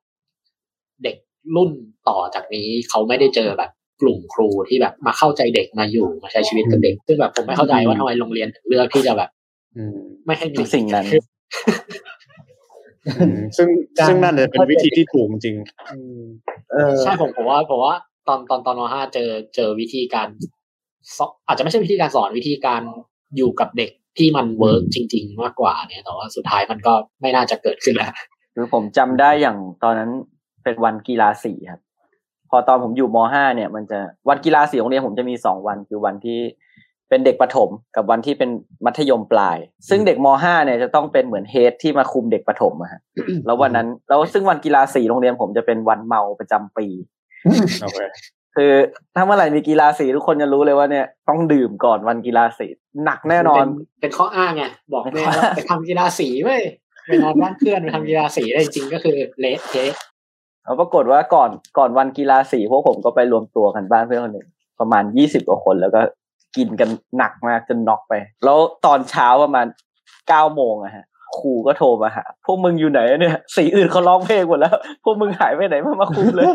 เด็กรุ่นต่อจากนี้เขาไม่ได้เจอแบบกลุ่มครูที่แบบมาเข้าใจเด็กมาอยู่มาใช้ชีวิตกับเด็ก ซึ่งแบบผมไม่เข้าใจว่าทำไมโรงเรียนถึงเลือกที่จะแบบอืมไม่ให้มีสิ่งนั้นอืมซึ่งซึ่งนั่นจะเป็นวิธีที่ถูกจริงอืมเออใช่ผมผมว่าผมว่า ตอนตอนตอนมห้าเจอเจอวิธีการสอนอาจจะไม่ใช่วิธีการสอนวิธีการอยู่กับเด็กที่มัน work จริง ๆ มากกว่าเนี่ยแต่ว่าสุดท้ายมันก็ไม่น่าจะเกิดขึ้นแล้ว คือผมจำได้อย่างตอนนั้นเป็นวันกีฬาสีครับ พอตอนผมอยู่มห้าเนี่ย มันจะวันกีฬาสีโรงเรียนผมจะมีสองวันคือวันที่เป็นเด็กประถมกับวันที่เป็นมัธยมปลาย ซึ่งเด็กม .5 เนี่ยจะต้องเป็นเหมือน head ที่มาคุมเด็กประถมอะฮะแล้ววันนั้นแล้วซึ่งวันกีฬาสีโรงเรียนผมจะเป็นวันเมาประจำปีคือถ้าเมื่อไหร่มีกีฬาสีทุกคนจะรู้เลยว่าเนี่ยต้องดื่มก่อนวันกีฬาสีหนักแน่นอน เป็เป็นข้ออ้างไงบอกแม่ว่าไปทำกีฬาสีเว้ย ไปนอนบ้านเพื่อนไปทำกีฬาสีได้จริงๆก็คือเละเทะแล้วปรากฏว่าก่อนก่อนวันกีฬาสีพวกผมก็ไปรวมตัวกันบ้านเพื่อนคนหนึ่งประมาณยี่สิบกว่าคนแล้วก็กินกันหนักมากจนน็อกไป แล้วตอนเช้าประมาณเก้าโมงอะฮะครูก็โทรมาหา พวกมึงอยู่ไหนเนี่ยสีอื่นเขาร้องเพลงหมดแล้ว พวกมึงหายไปไหนมามาคุมเลย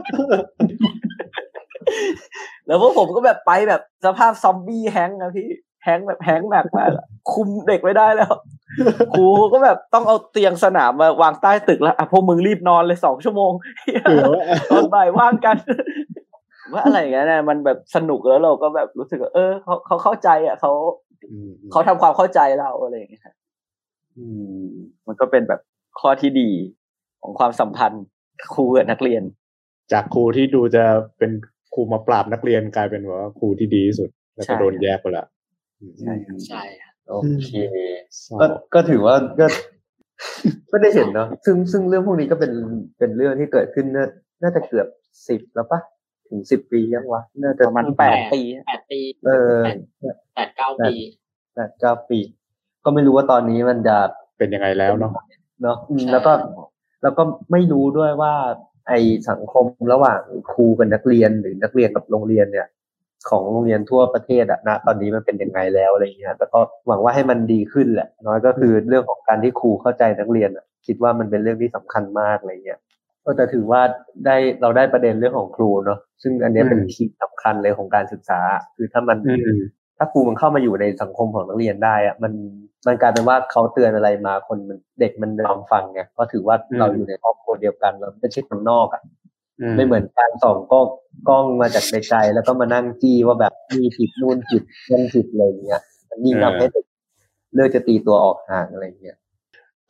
แล้วพวกผมก็แบบไปแบบสภาพซอมบี้แฮงก์นะพี่ แฮงก์แบบแฮงก์หนักมากอะคุมเด็กไม่ได้แล้วครูก็แบบต้องเอาเตียงสนามมาวางใต้ตึกแล้วอะพวกมึงรีบนอนเลยสองชั่วโมงตอนบ่ายว่างกันว่าอะไรอย่างเงี้ยนะมันแบบสนุกแล้วเราก็แบบรู้สึกว่าเออเขาเขาเข้าใจอะเขาอืมเขาทำความเข้าใจเราอะไรอย่างเงี้ยครับอืมมันก็เป็นแบบข้อที่ดีของความสัมพันธ์ครูกับนักเรียน จากครูที่ดูจะเป็นครูมาปราบนักเรียนกลายเป็นว่าครูที่ดีที่สุด แล้วก็ใช่โดนแยกไปละ ใช่ครับใช่ครับโอเคเศร้าก็ก็ถือว่าก็ก็ได้เห็นเนาะซึ่งซึ่งเรื่องพวกนี้ก็เป็นเป็นเรื่องที่เกิดขึ้นน่าน่าจะเกือบสิบแล้วปะถึงสิบปียังวะน่าจะประมาณแปดปีแปดปี เออแปดเก้าปีแปดเก้าปี ก็ไม่รู้ว่าตอนนี้มันจะเป็นยังไงแล้วเนาะเนาะอืมใช่แล้วก็แล้วก็ไม่รู้ด้วยว่า ไอสังคมระหว่างครูกับนักเรียนหรือนักเรียนกับโรงเรียนเนี่ย ของโรงเรียนทั่วประเทศอะนะตอนนี้มันเป็นยังไงแล้วอะไรเงี้ยแล้วก็หวังว่าให้มันดีขึ้นแหละ น้อยก็คือเรื่องของการที่ครูเข้าใจนักเรียนอะคิดว่ามันเป็นเรื่องที่สำคัญมากอะไรเงี้ยก็แต่ถือว่าได้เราได้ประเด็นเรื่องของครูเนาะซึ่งอันเนี้ยเป็นคีย์สำคัญเลยของการศึกษา คือถ้ามันอืมถ้าครูมันเข้ามาอยู่ในสังคมของนักเรียนได้อะมันมันกลายเป็นว่าเขาเตือนอะไรมาคนมันเด็กมันยอมฟังไงเพราะถือว่าอืมเราอยู่ในครอบครัวเดียวกันเราไม่ใช่คนนอกอะอื ไม่เหมือนการส่องกล้องกล้องมาจากไกลๆแล้วก็มานั่งจี้ว่าแบบนี่ผิดนู่นผิดนั่นผิดอะไรอย่างเงี้ยมันยิ่งทำให้เด็กเลือกจะตีตัวออกห่างอะไรอย่างเงี้ย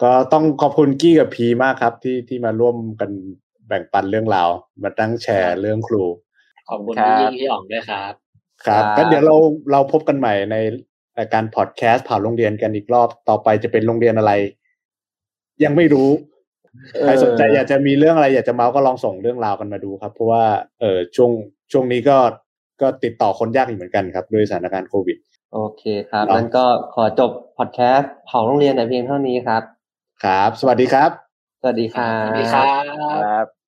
ก็ต้องขอบคุณกี้กับพีมากครับ ที่ที่มาร่วมกันแบ่งปันเรื่องราวมาตั้งแชร์เรื่องครู ขอบคุณครับพี่ยิ่งพี่อ๋องด้วยครับครับ ครับก็เดี๋ยวเราเราพบกันใหม่ในรายการพอดแคสต์ผ่านโรงเรียนกันอีกรอบต่อไปจะเป็นโรงเรียนอะไร ยังไม่รู้ ใครสนใจอยากจะมีเรื่องอะไรอยากจะเมาส์ก็ลองส่งเรื่องราวกันมาดูครับ เพราะว่าเออช่วงช่วงนี้ก็ก็ติดต่อคนยากอยู่เหมือนกันครับด้วยสถานการณ์โควิด โอเคครับครับงั้นก็ขอจบพอดแคสต์ของโรงเรียนแต่เพียงเท่านี้ครับ ครับ สวัสดีครับ สวัสดีครัสบวัสดีครับครับ